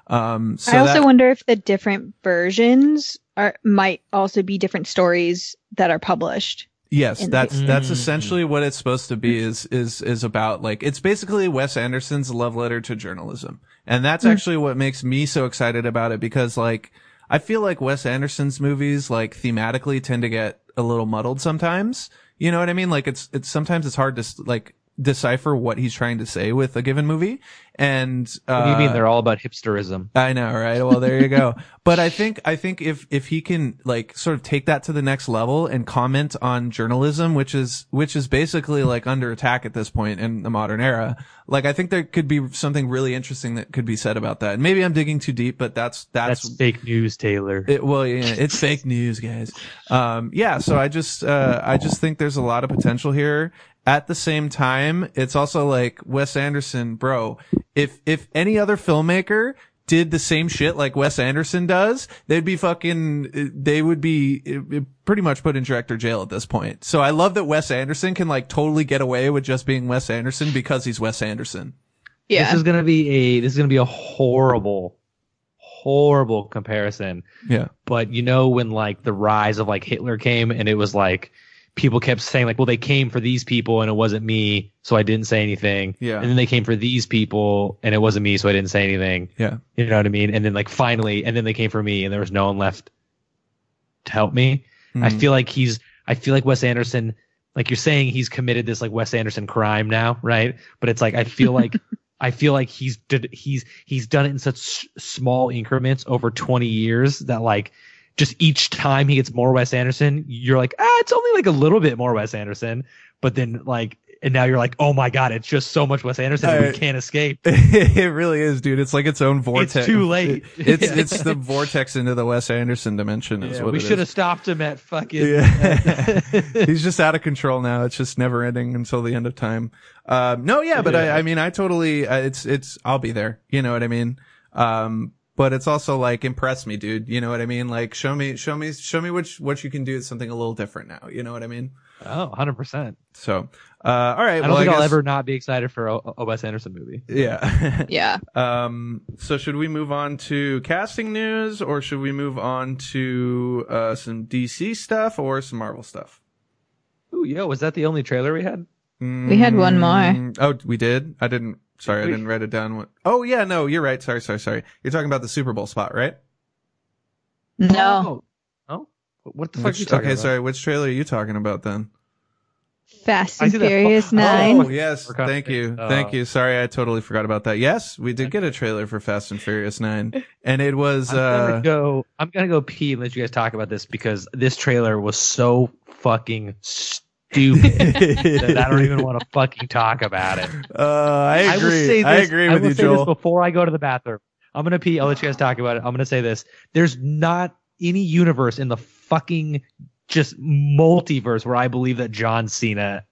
Um, so I also that- wonder if the different versions are might also be different stories that are published. Yes, in the that's that's Mm. essentially what it's supposed to be. Is is is about like it's basically Wes Anderson's love letter to journalism, and that's Mm. actually what makes me so excited about it because like I feel like Wes Anderson's movies like thematically tend to get a little muddled sometimes. You know what I mean? Like it's it's sometimes it's hard to like decipher what he's trying to say with a given movie. And uh, What do you mean they're all about hipsterism? I know, right? Well, there you go. but I think, I think if, if he can like sort of take that to the next level and comment on journalism, which is, which is basically like under attack at this point in the modern era, like I think there could be something really interesting that could be said about that. And maybe I'm digging too deep, but that's, that's, That's fake news, Taylor. it, well, yeah, it's fake news, guys. Um, yeah, so I just, uh, I just think there's a lot of potential here. At the same time, it's also like Wes Anderson, bro. If, if any other filmmaker did the same shit like Wes Anderson does, they'd be fucking, they would be uh, pretty much put in director jail at this point. So I love that Wes Anderson can like totally get away with just being Wes Anderson because he's Wes Anderson. Yeah. This is gonna be a this is gonna be a horrible, horrible comparison. Yeah. But you know when like the rise of like Hitler came and it was like people kept saying like, well they came for these people and it wasn't me, so I didn't say anything. Yeah. And then they came for these people and it wasn't me, so I didn't say anything. Yeah. You know what I mean? And then like finally, and then they came for me and there was no one left to help me. I Mhm. feel like he's I feel like Wes Anderson like you're saying he's committed this like Wes Anderson crime now, right? But it's like I feel like I feel like he's did he's he's done it in such small increments over 20 years that like just each time he gets more Wes Anderson, you're like, ah, it's only like a little bit more Wes Anderson, but then like and now you're like, oh my god, it's just so much Wes Anderson I- we can't escape. it really is, dude. It's like its own vortex. It's too late. It's it's the vortex into the Wes Anderson dimension. Is Yeah, what we should have stopped him at fucking Yeah. He's just out of control now. It's just never ending until the end of time. Um, no, yeah, but I, I mean, I totally, uh, it's, it's, I'll be there. You know what I mean? Um, but it's also like impress me, dude. You know what I mean? Like show me, show me, show me what what you can do with something a little different now. You know what I mean? Oh, 100%. So, uh, all right. I don't well, think I will ever not be excited for a, a Wes Anderson movie. Yeah. yeah. Um, so should we move on to casting news or should we move on to, uh, some DC stuff or some Marvel stuff? Ooh, yo, was that the only trailer we had? We had one more. Mm, Oh, we did? I didn't, sorry, I didn't write it down. What- Oh yeah, no, you're right. Sorry, sorry, sorry. You're talking about the Super Bowl spot, right? No. Oh. Oh? What the fuck are you talking okay, about? sorry. Which trailer are you talking about then? Fast and see that. Furious Oh, Nine. Oh, yes. Thank you. confident. Thank Uh, you. Sorry, I totally forgot about that. Yes, we did get a trailer for Fast and Furious 9. And it was, I'm gonna uh, go. I'm gonna go pee and let you guys talk about this because this trailer was so fucking stupid that I don't even want to fucking talk about it. uh, I I will agree. say I, this. agree I with will you, say Joel. this before I go to the bathroom. I'm gonna pee. I'll let you guys talk about it. I'm gonna say this. There's not any universe in the fucking just multiverse where I believe that John Cena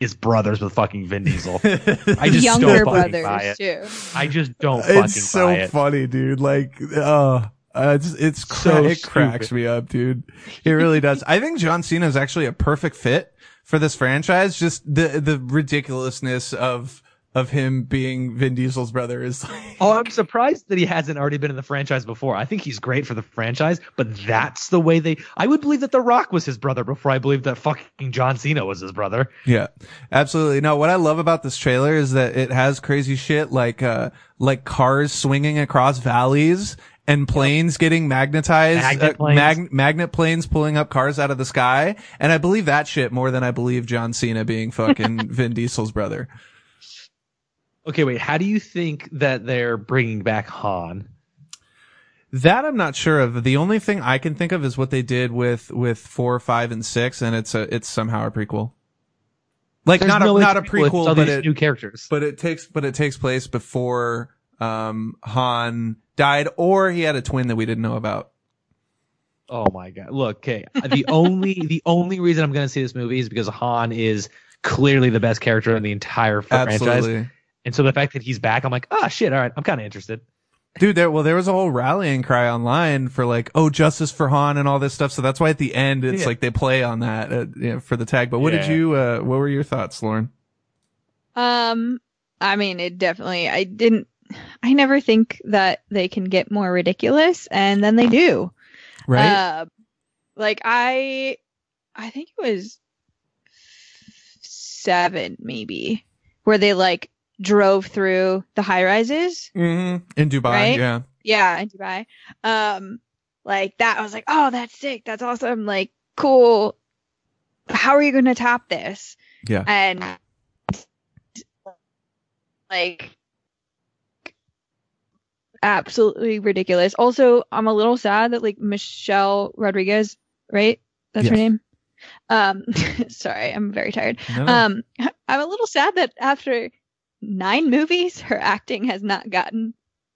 is brothers with fucking Vin Diesel. I just Younger don't fucking buy brothers it. too. I just don't fucking it's so buy it. funny, dude. Like, uh, uh, it's, it's cra- So it cracks me up, dude. It really does. I think John Cena is actually a perfect fit for this franchise. Just the, the ridiculousness of, of him being Vin Diesel's brother is like, Oh, I'm surprised that he hasn't already been in the franchise before. I think he's great for the franchise, but that's the way they. I would believe that The Rock was his brother before I believed that fucking John Cena was his brother. Yeah, absolutely. No, what I love about this trailer is that it has crazy shit like, uh, like cars swinging across valleys and planes getting magnetized, Magnet uh, planes. mag- magnet planes pulling up cars out of the sky. And I believe that shit more than I believe John Cena being fucking Vin Diesel's brother. Okay, wait. How do you think that they're bringing back Han? That I'm not sure of. The only thing I can think of is what they did with, with four, five, and six, and it's a, it's somehow a prequel. Like There's not no a, not a prequel, but it, new characters. but it takes but it takes place before um Han died or he had a twin that we didn't know about. Oh my god! Look, okay. The only the only reason I'm going to see this movie is because Han is clearly the best character in the entire franchise, Absolutely. And so the fact that he's back, I'm like, ah, shit. All right, I'm kind of interested. Dude, there well, there was a whole rallying cry online for like, oh, justice for Han and all this stuff. So that's why at the end it's Yeah. like they play on that uh, you know, for the tag. But what did you? Uh, what were your thoughts, Lauren? Um, I mean, it definitely. I didn't. I never think that they can get more ridiculous, and then they do. Right? Uh, like I, I think it was seven, maybe, where they like drove through the high rises. mm-hmm. In Dubai, right? yeah. Yeah, in Dubai. Um, like that. I was like, oh, that's sick. That's awesome. Like, cool. How are you going to top this? Yeah. And like, absolutely ridiculous. Also, I'm a little sad that like Michelle Rodriguez, right? That's her name. Um, sorry, I'm very tired. No. Um, I'm a little sad that after nine movies, her acting has not gotten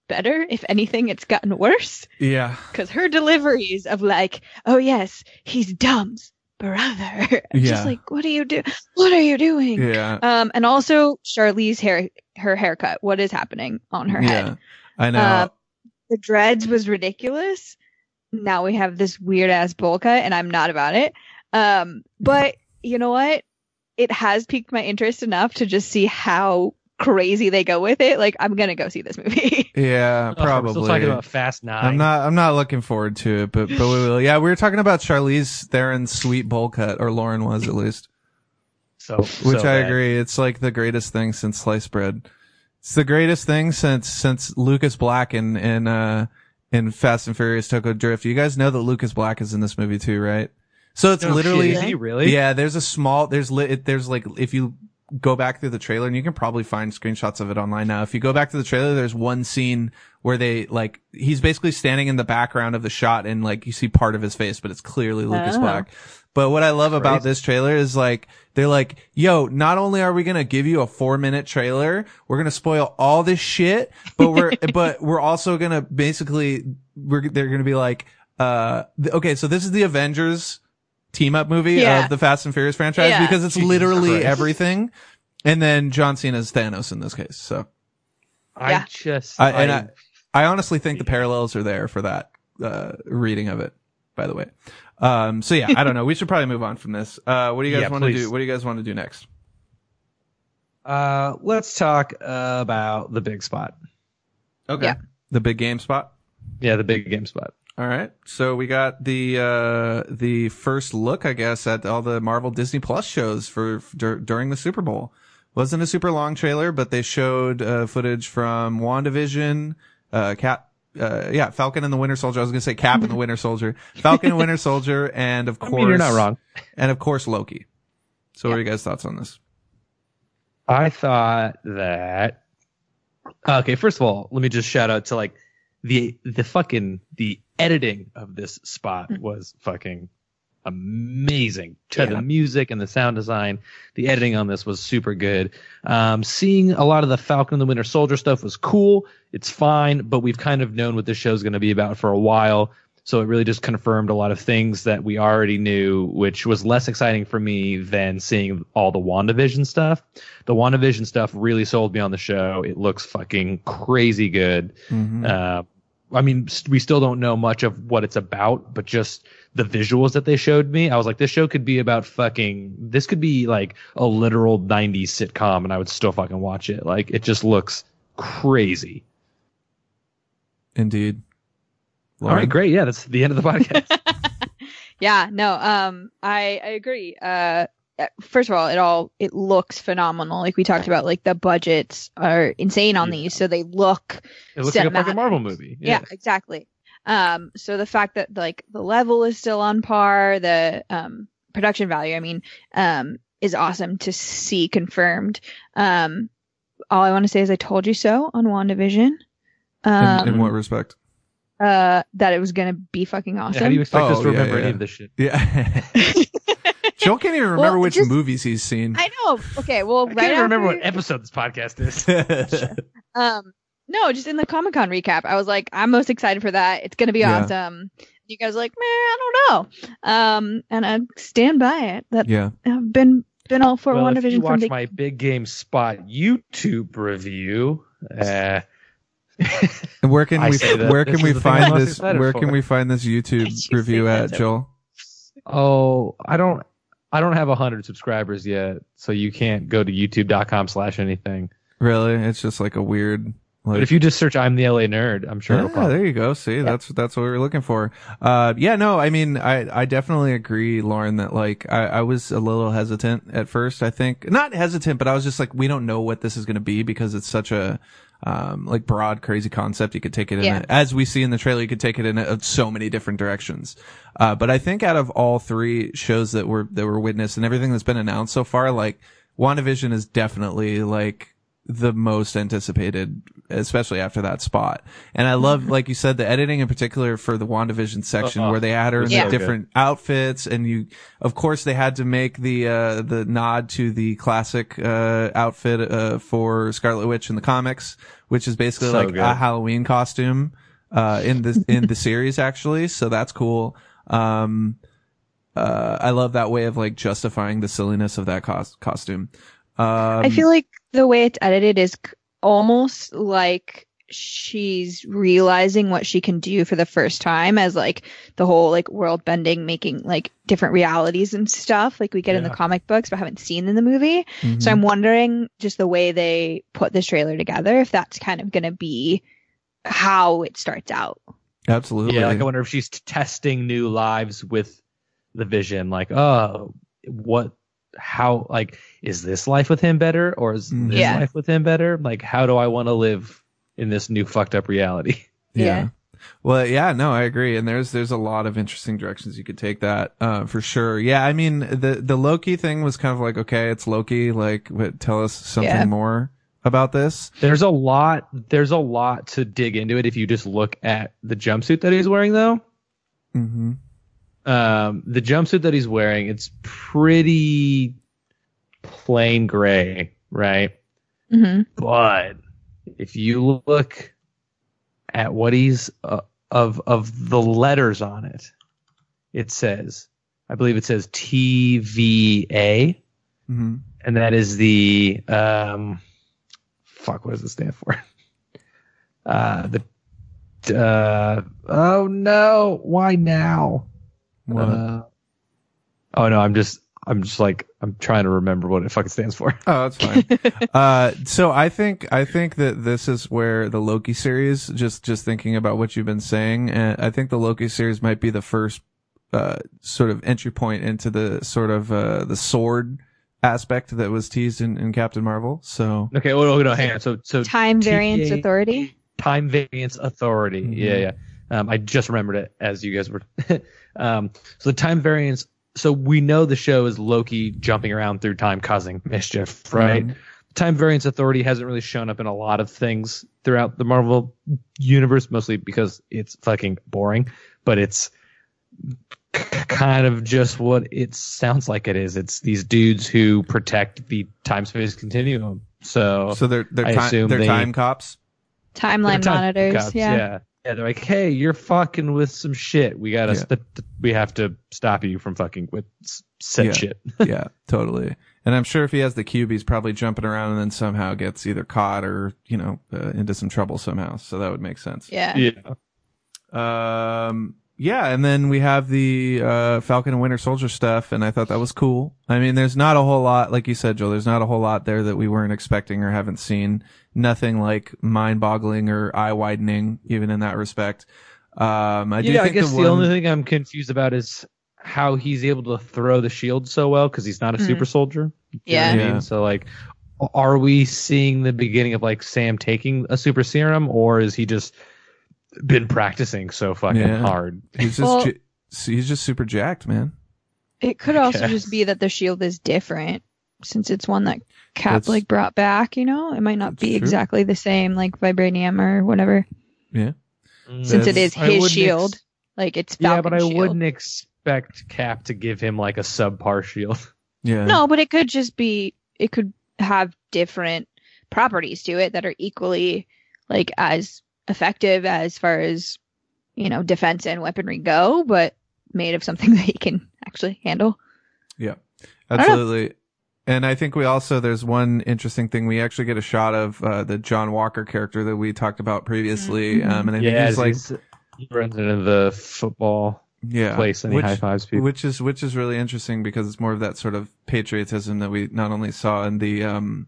better. If anything, it's gotten worse. yeah. Because her deliveries of like, "Oh yes, he's Dom's brother," I'm Yeah. just like, "What are you do? What are you doing?" Yeah. Um, and also Charlize's hair, her haircut. What is happening on her Yeah. head? I know. Uh, the dreads was ridiculous. Now we have this weird ass bowl cut, and I'm not about it. Um, but you know what? It has piqued my interest enough to just see how crazy they go with it. Like, I'm gonna go see this movie. yeah, Oh, probably. We're still talking about Fast Nine. I'm not. I'm not looking forward to it, but but we will. Yeah, we were talking about Charlize Theron's sweet bowl cut, or Lauren was at least. So, Which so I bad. agree. It's like the greatest thing since sliced bread. It's the greatest thing since since Lucas Black in in uh in Fast and Furious Tokyo Drift. You guys know that Lucas Black is in this movie too, right? So it's No literally shit, really? yeah. There's a small there's li- it- there's like if you go back through the trailer and you can probably find screenshots of it online now. If you go back to the trailer, there's one scene where they like he's basically standing in the background of the shot and like you see part of his face, but it's clearly Lucas Oh. Black. But what I love about Crazy. this trailer is like they're like, yo, not only are we gonna give you a four minute trailer, we're gonna spoil all this shit, but we're but we're also gonna basically we're they're gonna be like, uh, th- okay, so this is the Avengers team up movie Yeah. of the Fast and Furious franchise Yeah. because it's Jesus literally Christ. everything. And then John Cena's Thanos in this case. So I Yeah. just. I- and I- I honestly think the parallels are there for that uh, reading of it. By the way, um, so yeah, I don't know. We should probably move on from this. Uh, what do you guys Yeah, want to do? What do you guys want to do next? uh, let's talk uh, about the big spot. Okay, Yeah. the big game spot. Yeah, the big game spot. All right, so we got the uh, the first look, I guess, at all the Marvel Disney Plus shows for dur- during the Super Bowl. Wasn't a super long trailer, but they showed uh, footage from WandaVision, uh, Cap, uh, yeah, Falcon and the Winter Soldier. I was gonna say Cap and the Winter Soldier, Falcon and Winter Soldier, and of I course, mean, you're not wrong. and of course Loki. So, what are you guys' thoughts on this? I thought that. Okay, first of all, let me just shout out to like the the fucking the editing of this spot was fucking amazing. To Yeah. the music and the sound design, the editing on this was super good. Um, seeing a lot of the Falcon and the Winter Soldier stuff was cool. It's fine, but we've kind of known what this show's going to be about for a while. So it really just confirmed a lot of things that we already knew, which was less exciting for me than seeing all the WandaVision stuff. The WandaVision stuff really sold me on the show. It looks fucking crazy good. Mhm. Uh, I mean, we still don't know much of what it's about, but just the visuals that they showed me, I was like, this show could be about fucking, this could be like a literal 90s sitcom and I would still fucking watch it. Like, it just looks crazy. Indeed. All right, great. Yeah, that's the end of the podcast. yeah, no, um, I I agree. Uh, first of all, it all it looks phenomenal. Like we talked about, like the budgets are insane on Yeah. these, so they look It looks like a fucking Marvel movie. yeah. exactly um so the fact that like the level is still on par the um production value i mean um is awesome to see confirmed um all i want to say is i told you so on wandavision um in, in what respect? uh that it was gonna be fucking Yeah, awesome how do you expect us Oh, to yeah, remember yeah. any of this shit? Yeah. Joe can't even remember Well, which just- movies he's seen. i know okay well I right can't even remember what episode this podcast is. Um, no, just in the Comic Con recap, I was like, I'm most excited for that. It's gonna be Yeah. awesome. You guys were like, man, I don't know. Um, and I stand by it. That yeah. I've been been all for well, if WandaVision you watch the my big game spot YouTube review, uh, And where can I we that where can we is the thing I'm find this where for. can we find this YouTube review at that? Joel? oh, I don't, I don't have hundred subscribers yet, so you can't go to YouTube.com slash anything. Really? It's just like a weird like But if you just search "I'm the LA Nerd," I'm sure. it'll Ah, there you go. See, that's that's what we were looking for. Uh, yeah, no, I mean, I I definitely agree, Lauren, that like I I was a little hesitant at first. I think not hesitant, but I was just like, we don't know what this is going to be because it's such a um like broad, crazy concept. You could take it in, Yeah. a, as we see in the trailer, you could take it in a, so many different directions. Uh, but I think out of all three shows that were that were witnessed and everything that's been announced so far, like WandaVision is definitely like the most anticipated, especially after that spot. And I love, like you said, the editing in particular for the WandaVision section Uh-uh. where they had her in Yeah. the different outfits. And you, of course, they had to make the, uh, the nod to the classic, uh, outfit, uh, for Scarlet Witch in the comics, which is basically So like good. a Halloween costume, uh, in the, in the series actually. So that's cool. Um, uh, I love that way of like justifying the silliness of that cos- costume. Um, I feel like the way it's edited is almost like she's realizing what she can do for the first time as like the whole like world bending making like different realities and stuff like we get in the comic books but haven't seen in the movie mhm. so i'm wondering just the way they put this trailer together if that's kind of going to be how it starts out Absolutely. Yeah, like I wonder if she's t- testing new lives with the Vision. Like, oh, what? How? Like, is this life with him better, or is Mhm. this Yeah. life with him better? Like, how do I want to live in this new fucked up reality? Yeah. Well, yeah, no, I agree. And there's, there's a lot of interesting directions you could take that, uh, for sure. Yeah. I mean, the, the Loki thing was kind of like, okay, it's Loki. Like, what, tell us something Yeah. more about this. There's a lot. There's a lot to dig into it if you just look at the jumpsuit that he's wearing, though. Mm-hmm. Um, the jumpsuit that he's wearing, it's pretty plain gray, right? hmm But if you look at what he's uh, of of the letters on it, it says, I believe it says TVA, Mm-hmm. and that is the um, fuck. What does it stand for? Uh, the uh, oh no, why now? What? Uh, oh no, I'm just I'm just like I'm trying to remember what it fucking stands for. Oh, that's fine. uh, so I think I think that this is where the Loki series, just just thinking about what you've been saying, and I think the Loki series might be the first uh, sort of entry point into the sort of uh, the sword aspect that was teased in, in Captain Marvel. So Okay, well, no, no, hang on. So so time variance TVA authority time variance authority. Mhm. Yeah, yeah. Um, I just remembered it as you guys were. um, so the time variance. So we know the show is Loki jumping around through time, causing mischief, right? Mhm. Time variance authority hasn't really shown up in a lot of things throughout the Marvel universe, mostly because it's fucking boring. But it's k- kind of just what it sounds like it is. It's these dudes who protect the time space continuum. So, so they're they're I time, they're they- time cops. timeline they're time monitors cops, yeah. yeah. They're like, hey, you're fucking with some shit. We gotta, Yeah. st- we have to stop you from fucking with said Yeah. shit. yeah, totally. And I'm sure if he has the cube, he's probably jumping around and then somehow gets either caught or you know uh, into some trouble somehow. So that would make sense. yeah yeah. Um, yeah, and then we have the uh, Falcon and Winter Soldier stuff, and I thought that was cool. I mean, there's not a whole lot, like you said, Joe. There's not a whole lot there that we weren't expecting or haven't seen. Nothing like mind-boggling or eye-widening, even in that respect. Um, I do yeah, I guess the, one- only thing I'm confused about is how he's able to throw the shield so well because he's not a Mhm. super soldier. You know Yeah. I mean? So like, are we seeing the beginning of like Sam taking a super serum, or is he just been practicing so fucking Yeah. hard? he's just Well- j- he's just super jacked, man. It could also just be that the shield is different since it's one that Cap That's- like brought back, you know? It might not be true. exactly the same like vibranium or whatever. Yeah. Mm. Since it That's- is I his shield. ex- like it's yeah, but I shield. wouldn't expect Cap to give him like a subpar shield. Yeah. No, but it could just be it could have different properties to it that are equally like as effective as far as you know defense and weaponry go, but made of something that he can actually handle. Yeah, don't know. absolutely. And I think we also there's one interesting thing. We actually get a shot of uh, the John Walker character that we talked about previously, Mhm. um, and I think yeah, he's like, he's- he runs into the football yeah, place and he which, high fives people. which is which is really interesting because it's more of that sort of patriotism that we not only saw in the um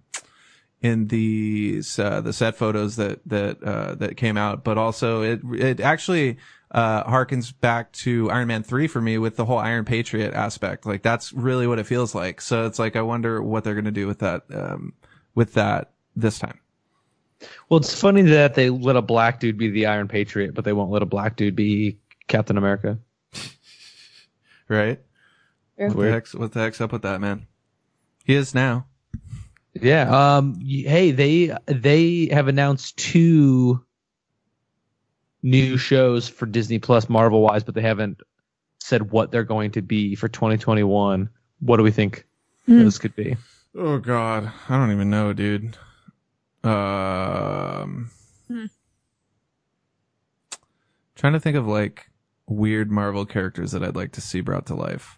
in the uh, the set photos that that uh, that came out, but also it it actually uh harkens back to Iron Man 3 for me with the whole Iron Patriot aspect. Like that's really what it feels like. So it's like I wonder what they're going to do with that um with that this time. Well, it's funny that they let a black dude be the Iron Patriot, but they won't let a black dude be Captain America. Right? Sure. What the Weird. heck's what the heck's up with that, man? He is now. Yeah. Um. Hey, they they have announced two new shows for Disney Plus, Marvel wise, but they haven't said what they're going to be for 2021. What do we think those could be? Oh god, I don't even know, dude. Um, Hmm. trying to think of like weird Marvel characters that I'd like to see brought to life.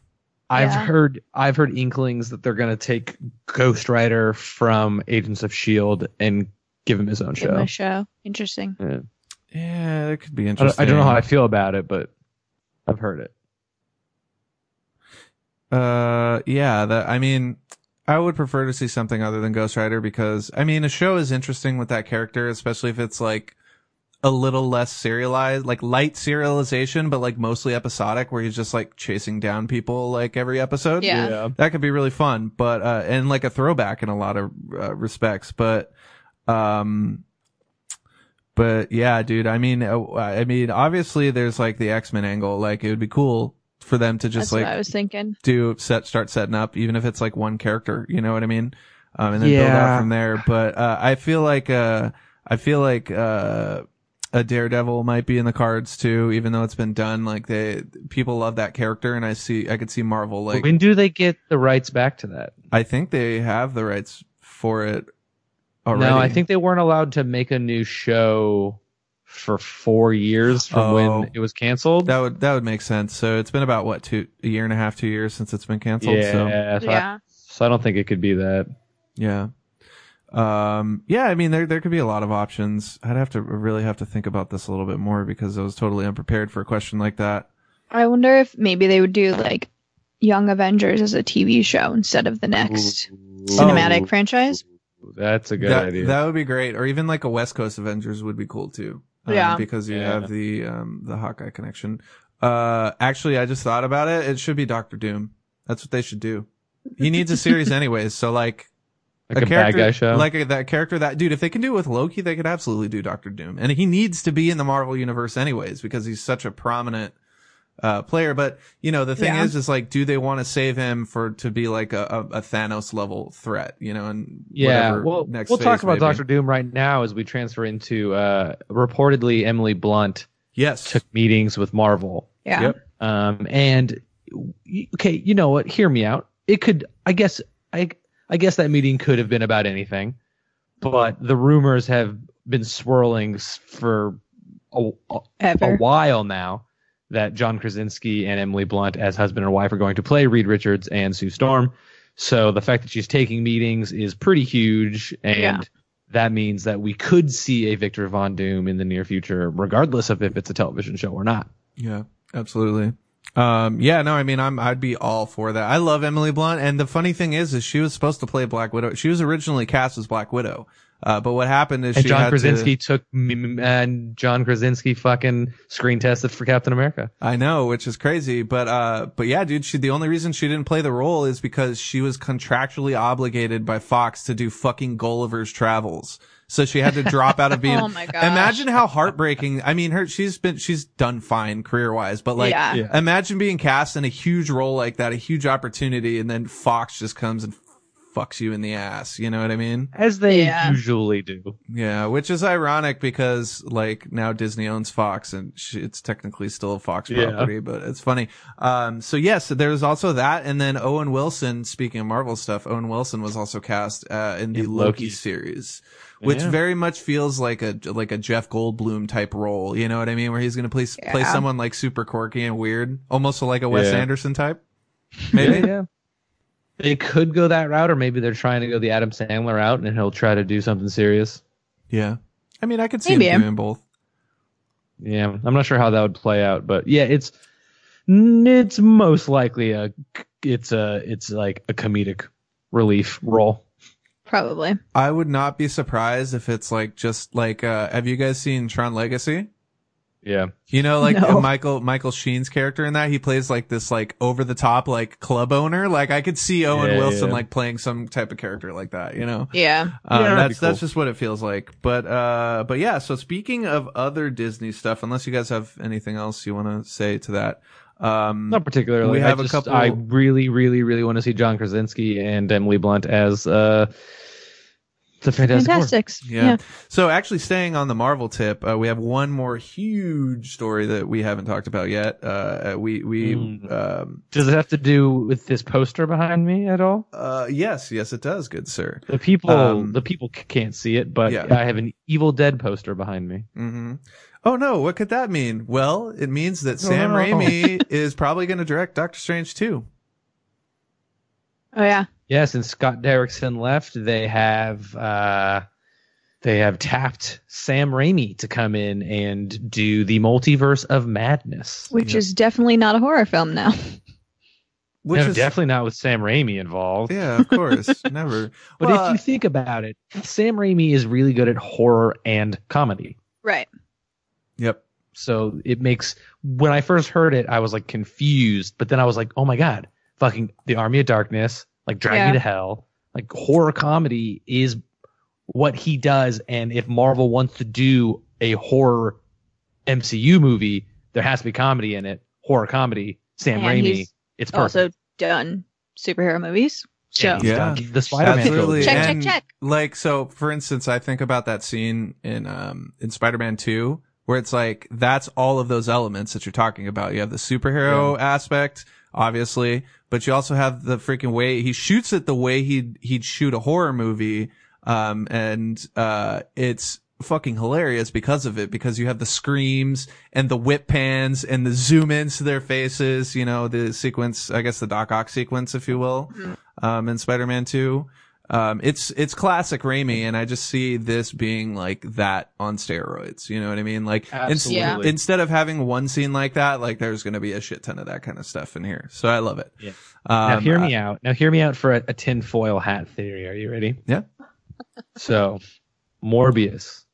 I've Yeah. heard I've heard inklings that they're going to take Ghost Rider from Agents of Shield and give him his own Give him show. a show. Interesting. Yeah. Yeah, that could be I, don't, interesting. I don't know how I feel about it, but I've heard it. Uh, yeah, that I mean, I would prefer to see something other than Ghost Rider because I mean, a show is interesting with that character, especially if it's like a little less serialized, like light serialization, but like mostly episodic, where he's just like chasing down people like every episode. Yeah. that could be really fun, but uh, and like a throwback in a lot of uh, respects, but um. But yeah, dude. I mean, uh, I mean, obviously, there's like the X Men angle. Like, it would be cool for them to just That's like what I was thinking. do set start setting up, even if it's like one character. You know what I mean? Um, and then build out from there. But uh, I feel like uh, I feel like uh, a Daredevil might be in the cards too, even though it's been done. Like they people love that character, and I see I could see Marvel like when do they get the rights back to that? I think they have the rights for it already. No, I think they weren't allowed to make a new show for four years from Oh. when it was canceled. that would that would make sense. So it's been about what two a year and a half, two years since it's been canceled. yeah, So so, I, Yeah. so I don't think it could be that. Yeah. Um, yeah, I mean, there, there could be a lot of options. I'd have to really have to think about this a little bit more because I was totally unprepared for a question like that. I wonder if maybe they would do like Young Avengers as a TV show instead of the next cinematic Oh. franchise. That's a good that, idea. that would be great. Or even like a West Coast Avengers would be cool too. Um, Yeah. Because you Yeah. have the, um, the Hawkeye connection. Uh, actually, I just thought about it. It should be Doctor Doom. That's what they should do. He needs a series anyways. So like, like a, bad guy show. Like a, that character that dude, if they can do it with Loki, they could absolutely do Doctor Doom. And he needs to be in the Marvel universe anyways, because he's such a prominent uh player. But you know, the thing Yeah. is is like, do they want to save him for to be like a, a, a Thanos level threat, you know, and yeah, whatever well, next we'll talk about may. Doctor Doom right now as we transfer into uh, reportedly Emily Blunt Yes. took meetings with Marvel. Yeah. Yep. Um, and okay, you know what? Hear me out. It could, I guess, I, I guess that meeting could have been about anything, but the rumors have been swirling for a, a, a while now that John Krasinski and Emily Blunt, as husband and wife, are going to play Reed Richards and Sue Storm. So the fact that she's taking meetings is pretty huge, and Yeah. that means that we could see a Victor Von Doom in the near future, regardless of if it's a television show or not. Yeah, absolutely. Um, yeah, no, I mean, I'm, I'd be all for that. I love Emily Blunt. And the funny thing is, is she was supposed to play Black Widow. She was originally cast as Black Widow. Uh, but what happened is And she John had Krasinski to, took and John Krasinski fucking screen tested for Captain America. I know, which is crazy, but, uh, but yeah, dude, she, the only reason she didn't play the role is because she was contractually obligated by Fox to do fucking Gulliver's Travels. So she had to drop out of being, Oh my gosh. imagine how heartbreaking, I mean, her, she's been, she's done fine career wise, but like, Yeah. Yeah. imagine being cast in a huge role like that, a huge opportunity, and then Fox just comes and fucks you in the ass. You know what I mean? As they Yeah. usually do. Yeah, which is ironic because like now Disney owns Fox and sh- it's technically still a Fox Yeah. property, but it's funny. Um, so yes, there's also that. And then Owen Wilson, speaking of Marvel stuff, Owen Wilson was also cast, uh, in the In Loki. Loki. series, which Yeah. very much feels like a, like a Jeff Goldblum type role. You know what I mean? Where he's going to play, play someone like super quirky and weird, almost like a Wes Yeah. Anderson type. Maybe. Yeah, yeah. They could go that route, or maybe they're trying to go the Adam Sandler route, and he'll try to do something serious. Yeah. I mean, I could see Maybe. him doing both. Yeah, I'm not sure how that would play out, but yeah, it's it's most likely a it's a it's like a comedic relief role. Probably. I would not be surprised if it's like just like uh have you guys seen Tron Legacy? Yeah, You know, like No. Michael Michael Sheen's character in that, he plays like this like over the top like club owner. Like I could see Owen Yeah, Wilson yeah. like playing some type of character like that. You know, Yeah. um, Yeah, that's cool. that's just what it feels like. But uh, but yeah. So speaking of other Disney stuff, unless you guys have anything else you want to say to that, um, not particularly. We have I a just, couple- I really, really, really want to see John Krasinski and Emily Blunt as uh the Fantastic. Four. Fantastics. Yeah. Yeah. So actually staying on the Marvel tip, uh, we have one more huge story that we haven't talked about yet. Uh, we, we, Mm. um, Does it have to do with this poster behind me at all? uh, yes, yes, it does. Good, sir. The people, Um, the people c- can't see it, but Yeah. I have an Evil Dead poster behind me. hmm Oh no, what could that mean? Well, it means that No, Sam no, no. Raimi is probably going to direct Doctor Strange too. Oh yeah. Yeah, since Scott Derrickson left, they have uh, they have tapped Sam Raimi to come in and do the multiverse of madness. Which is definitely not a horror film now. Which No, is definitely not with Sam Raimi involved. yeah, of course, never. But Well, if you think about it, Sam Raimi is really good at horror and comedy. Right. yep, So it makes when I first heard it, I was like confused, but then I was like, oh my god, fucking the Army of Darkness, like Drag Yeah. Me to Hell, like horror comedy is what he does. And if Marvel wants to do a horror MCU movie, there has to be comedy in it. Horror comedy, Sam And Raimi, he's it's perfect. Also done superhero movies. So And Yeah. the Spider-Man Absolutely. trilogy. check, check, And, check. like so for instance i think about that scene in um in spider-man 2 where it's like that's all of those elements that you're talking about you have the superhero aspect obviously but you also have the freaking way he shoots it the way he'd he'd shoot a horror movie um and uh it's fucking hilarious because of it because you have the screams and the whip pans and the zoom ins to their faces you know the sequence i guess the doc ock sequence if you will um in spider-man 2 um, it's it's classic Raimi, and I just see this being like that on steroids. You know what I mean? Like ins- Absolutely. instead of having one scene like that, like there's going to be a shit ton of that kind of stuff in here. So I love it. Yeah. Um, now hear me out. Now hear me out for a, a tinfoil hat theory. Are you ready? Yeah. So, Morbius.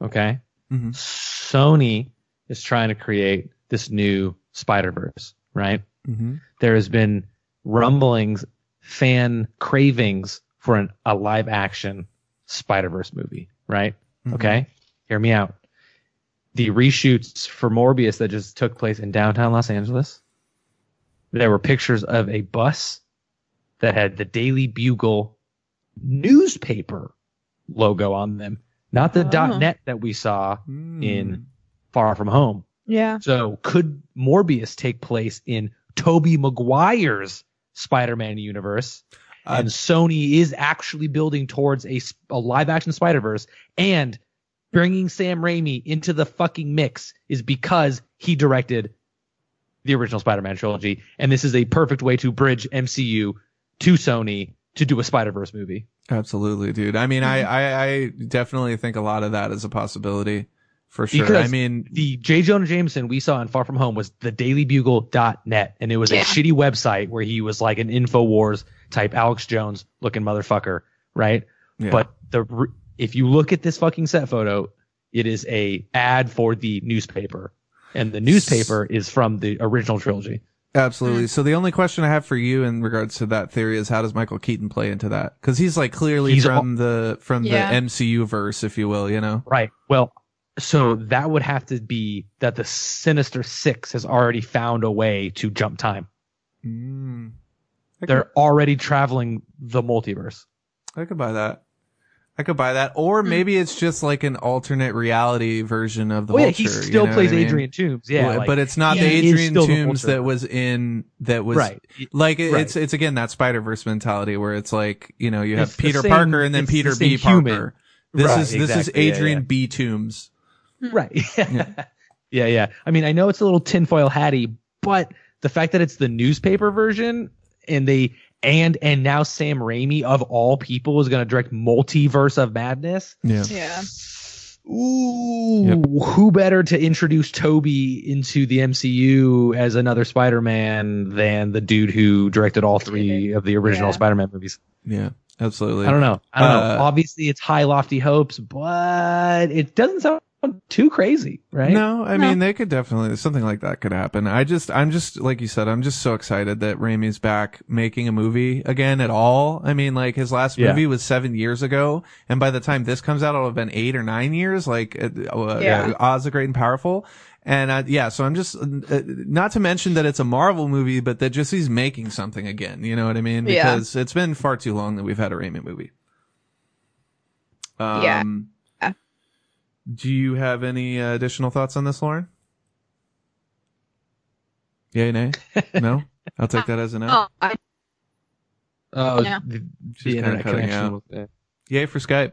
Okay. Mhm. Sony is trying to create this new Spider Verse, right? mhm. There has been rumblings, fan cravings for an, a live action Spider Verse movie, right? Mhm. Okay. Hear me out. The reshoots for Morbius that just took place in downtown Los Angeles. There were pictures of a bus that had the Daily Bugle newspaper logo on them, not the Oh. .net that we saw Mm. in Far From Home. Yeah. So could Morbius take place in Tobey Maguire's Spider-Man universe? Uh, and Sony is actually building towards a, a live action Spider Verse and bringing Sam Raimi into the fucking mix is because he directed the original Spider Man trilogy. And this is a perfect way to bridge MCU to Sony to do a Spider Verse movie. Absolutely, dude. I mean, I, I I definitely think a lot of that is a possibility for sure. Because I mean, The J. Jonah Jameson we saw in Far From Home was the dailybugle.net. And it was a shitty website where he was like an InfoWars type Alex Jones looking motherfucker, right? yeah. But the if you look at this fucking set photo, it is a ad for the newspaper, and the newspaper is from the original trilogy. Absolutely. So the only question I have for you in regards to that theory is how does Michael Keaton play into that? Because he's like clearly He's from the from Yeah. the MCU verse, if you will. You know. Right. Well, so that would have to be that the Sinister Six has already found a way to jump time. Mm. I could, They're already traveling the multiverse. I could buy that. I could buy that, or hmm. maybe it's just like an alternate reality version of the Oh yeah, Vulture. he you still know plays I mean? Adrian Toomes. Yeah, Well, like- but it's not the Adrian still the Toomes that was in that was right. like it, Right. it's it's again that Spider Verse mentality where it's like you know you have It's Peter same- Parker and then it's the Peter same B human. Parker. This Right, is this is exactly. Yeah, Adrian yeah. B Toomes. Hmm. Right. yeah. Yeah. yeah, I mean, I know it's a little tinfoil hatty, but the fact that it's the newspaper version and they and and now Sam Raimi of all people is going to direct Multiverse of Madness. Yeah. Yeah. Ooh, Yep. who better to introduce Tobey into the MCU as another Spider-Man than the dude who directed all three of the original Yeah. Spider-Man movies? Yeah. Absolutely. I don't know. I don't Uh, know. Obviously, it's high lofty hopes, but it doesn't sound too crazy, right? No, I No. mean they could definitely something like that could happen. I just I'm just like you said, I'm just so excited that Raimi's back making a movie again at all. I mean, like his last Yeah. movie was seven years ago, and by the time this comes out, it'll have been eight or nine years. Like uh, uh, Yeah. Oz the Great and Powerful. And uh, yeah, so I'm just uh, not to mention that it's a Marvel movie, but that just he's making something again. You know what I mean? Yeah. Because it's been far too long that we've had a Raimi movie. Um, Yeah. Yeah. Do you have any uh, additional thoughts on this, Lauren? Yay, nay? No? I'll take that as a no. Oh, I, Oh, No. the, the internet connection. out. was there. Yay for Skype.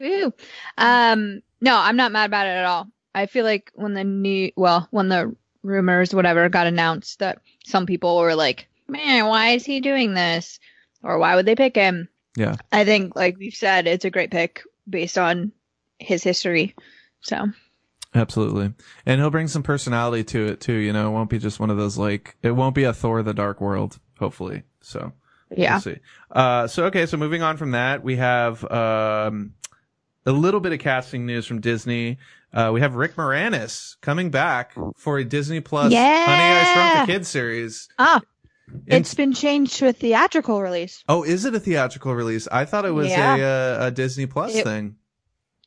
Woo. Um, no, I'm not mad about it at all. I feel like when the new, well, when the rumors, whatever, got announced that some people were like, man, why is he doing this? Or why would they pick him? Yeah. I think, like we've said, it's a great pick based on his history. So, Absolutely. And he'll bring some personality to it too, you know, it won't be just one of those like, it won't be a Thor the Dark World, hopefully. So. yeah. We'll see. Uh, so okay, so moving on from that, we have um, a little bit of casting news from Disney. Uh, we have Rick Moranis coming back for a Disney Plus Yeah. Honey I Shrunk the Kids series. Ah, And- it's been changed to a theatrical release. oh, is it a theatrical release? I thought it was Yeah. a, uh, a Disney Plus It- thing.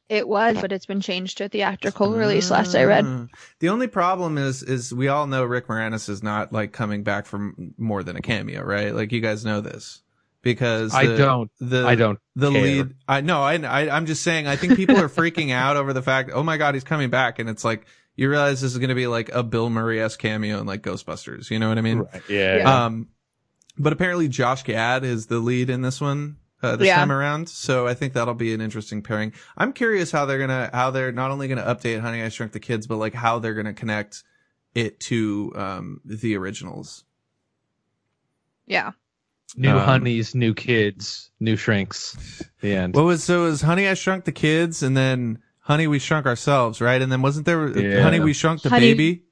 It was, but it's been changed to a theatrical release last I read. The only problem is, is we all know Rick Moranis is not like coming back from more than a cameo, right? Like you guys know this because I don't. The, I don't. the care. lead i know I, I i'm just saying i think people are freaking out over the fact oh my god he's coming back and it's like you realize this is going to be like a bill murray-esque cameo in like ghostbusters you know what i mean Right. Yeah. um but apparently josh gad is the lead in this one uh, this Yeah. time around so i think that'll be an interesting pairing i'm curious how they're gonna how they're not only gonna update honey i shrunk the kids but like how they're gonna connect it to um the originals Yeah. new um, honeys, new kids, new shrinks. The end. What was so it was Honey I Shrunk the Kids and then Honey We Shrunk Ourselves, right? And then wasn't there Yeah. Honey We Shrunk the Honey- Baby?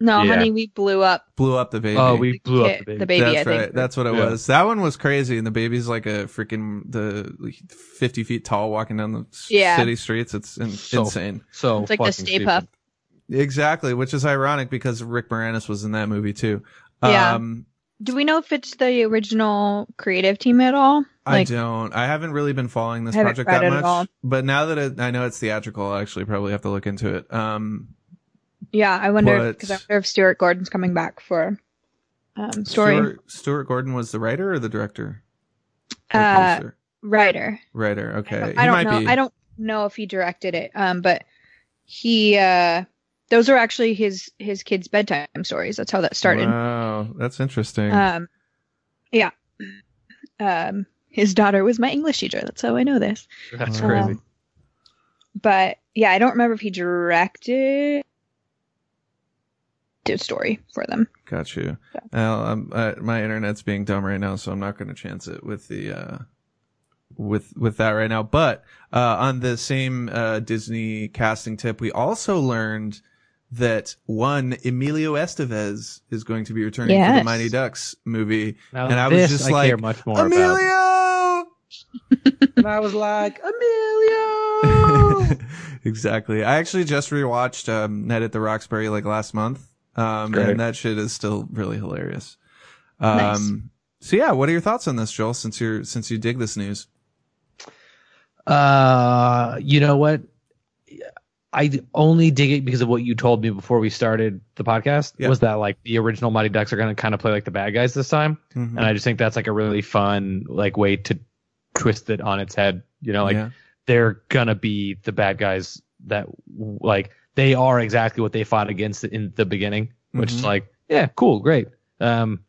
No, Yeah. honey, we blew up Blew up the baby. oh, we blew kid- up the baby. the baby. That's I think. right. That's what it Yeah. was. That one was crazy, and the baby's like a freaking the fifty feet tall, walking down the Yeah. city streets. It's in, So- insane. So It's like the Stay. Puft. Exactly, which is ironic because Rick Moranis was in that movie too. Yeah. Um, Do we know if it's the original creative team at all? I don't. I haven't really been following this Haven't project read that it all. much. But now that it, I know it's theatrical, I'll actually probably have to look into it. Um, yeah, I wonder because I wonder if Stuart Gordon's coming back for um, story Stuart, Stuart Gordon was the writer or the director? Or Uh, producer? writer. writer. Okay, I don't, I don't might know. be. I don't know if he directed it, um, but he uh, those are actually his his kids' bedtime stories. That's how that started. Wow, that's interesting. Um, yeah. Um, his daughter was my English teacher. That's how I know this. That's Um, crazy. But yeah, I don't remember if he directed the story for them. Got you. Well, um, uh, my internet's being dumb right now, so I'm not going to chance it with the uh, with with that right now. But uh, on the same uh, Disney casting tip, we also learned that one Emilio Estevez is going to be returning to the Mighty Ducks movie. Now, and I was just I like, care much more. Emilio. And I was like, Emilio. exactly. I actually just rewatched um, Night at the Roxbury like last month, um, Great. and that shit is still really hilarious. Um, Nice. So yeah, what are your thoughts on this, Joel? Since you're since you dig this news, Uh, you know what? I only dig it because of what you told me before we started the podcast. Yeah. Was that like the original Mighty Ducks are going to kind of play like the bad guys this time? Mhm. And I just think that's like a really fun like way to twist it on its head. You know, like yeah. they're gonna be the bad guys that like they are exactly what they fought against in the beginning, which is Mhm. like, yeah, cool, great. Um,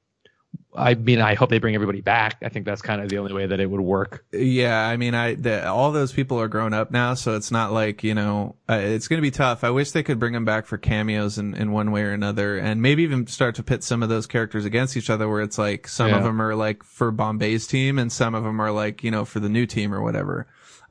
I mean, I hope they bring everybody back. I think that's kind of the only way that it would work. Yeah, I mean, I the, all those people are grown up now, so it's not like you know, uh, it's going to be tough. I wish they could bring them back for cameos in, in one way or another, and maybe even start to pit some of those characters against each other, where it's like some of them are like for Bombay's team, and some of them are like you know for the new team or whatever.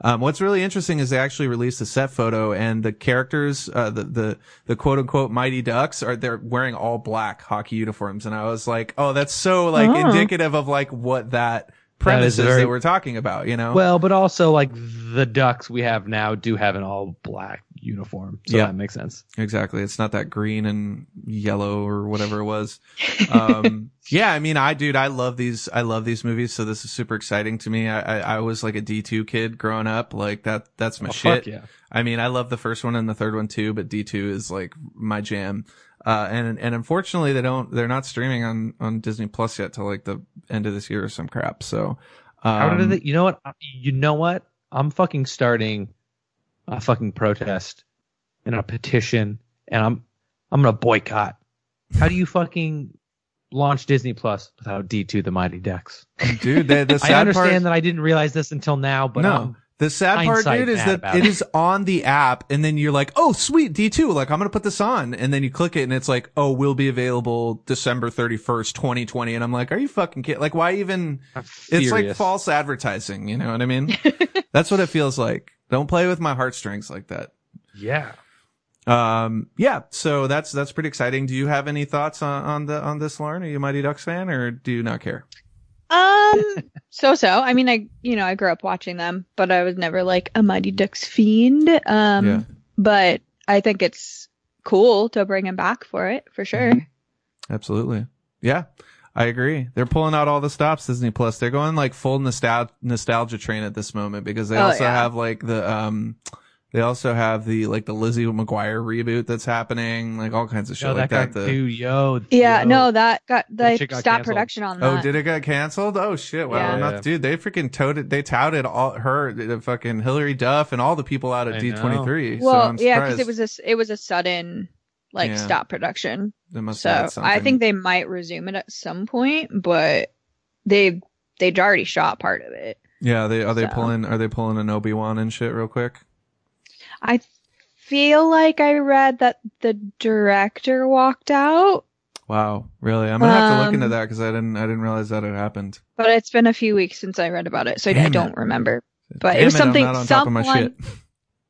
Um, what's really interesting is they actually released a set photo, and the characters, uh, the the the quote unquote Mighty Ducks, are they're wearing all black hockey uniforms, and I was like, oh, that's so like Oh. indicative of like what that premise is very- that we're talking about, you know? Well, but also like the Ducks we have now do have an all black uniform, so Yeah. that makes sense. Exactly. It's not that green and yellow or whatever it was. Um, yeah, I mean, I, dude, I love these, I love these movies. So this is super exciting to me. I, I, I was like a D2 kid growing up. Like that, that's my Oh, shit. yeah. I mean, I love the first one and the third one too, but D2 is like my jam. Uh, and, and unfortunately they don't, they're not streaming on, on Disney Plus yet till like the end of this year or some crap. So, um, How did it? You know what? You know what? I'm fucking starting a fucking protest and a petition, and I'm I'm gonna boycott. How do you fucking launch Disney Plus without D2 the Mighty Ducks? dude, the, the sad part I understand part, that I didn't realize this until now, but no. um, the sad part, dude, is that it it. is on the app, and then you're like, "Oh, sweet, D2, like I'm gonna put this on," and then you click it, and it's like, "Oh, will be available December 31st, 2020," and I'm like, "Are you fucking kidding? Like, why even?" It's like false advertising, you know what I mean? That's what it feels like. Don't play with my heartstrings like that. Yeah. Um, yeah, so that's that's pretty exciting. Do you have any thoughts on, on the on this, Lauren? Are you a Mighty Ducks fan, or do you not care? Um, so so. I mean, I you know I grew up watching them, but I was never like a Mighty Ducks fiend. Um, Yeah. but I think it's cool to bring him back for it for sure. Absolutely. Yeah. I agree. They're pulling out all the stops Disney Plus. They're going like full nostal- nostalgia train at this moment because they Oh, also yeah. have like the um they also have the like the Lizzie McGuire reboot that's happening, like all kinds of shit Yo, like that that. guy, The- dude, yo. Yeah, yo. no, that got That they shit got stopped canceled. production on that. Oh, did it get canceled? Oh shit! Wow, Yeah. Not, dude. They freaking touted. They touted all her, the fucking Hilary Duff, and all the people out at I D23. so well, I'm yeah, because it was a s- it was a sudden like Yeah. stop production. They must So. I think they might resume it at some point, but they they'd already shot part of it. Yeah, they are they So. pulling? Are they pulling an Obi Wan and shit real quick? I feel like I read that the director walked out, Wow, really? I'm gonna have to look Um, into that because I didn't I didn't realize that had happened. but it's been a few weeks since I read about it, so I don't it. remember. But it was something- I'm not on top of my someone-.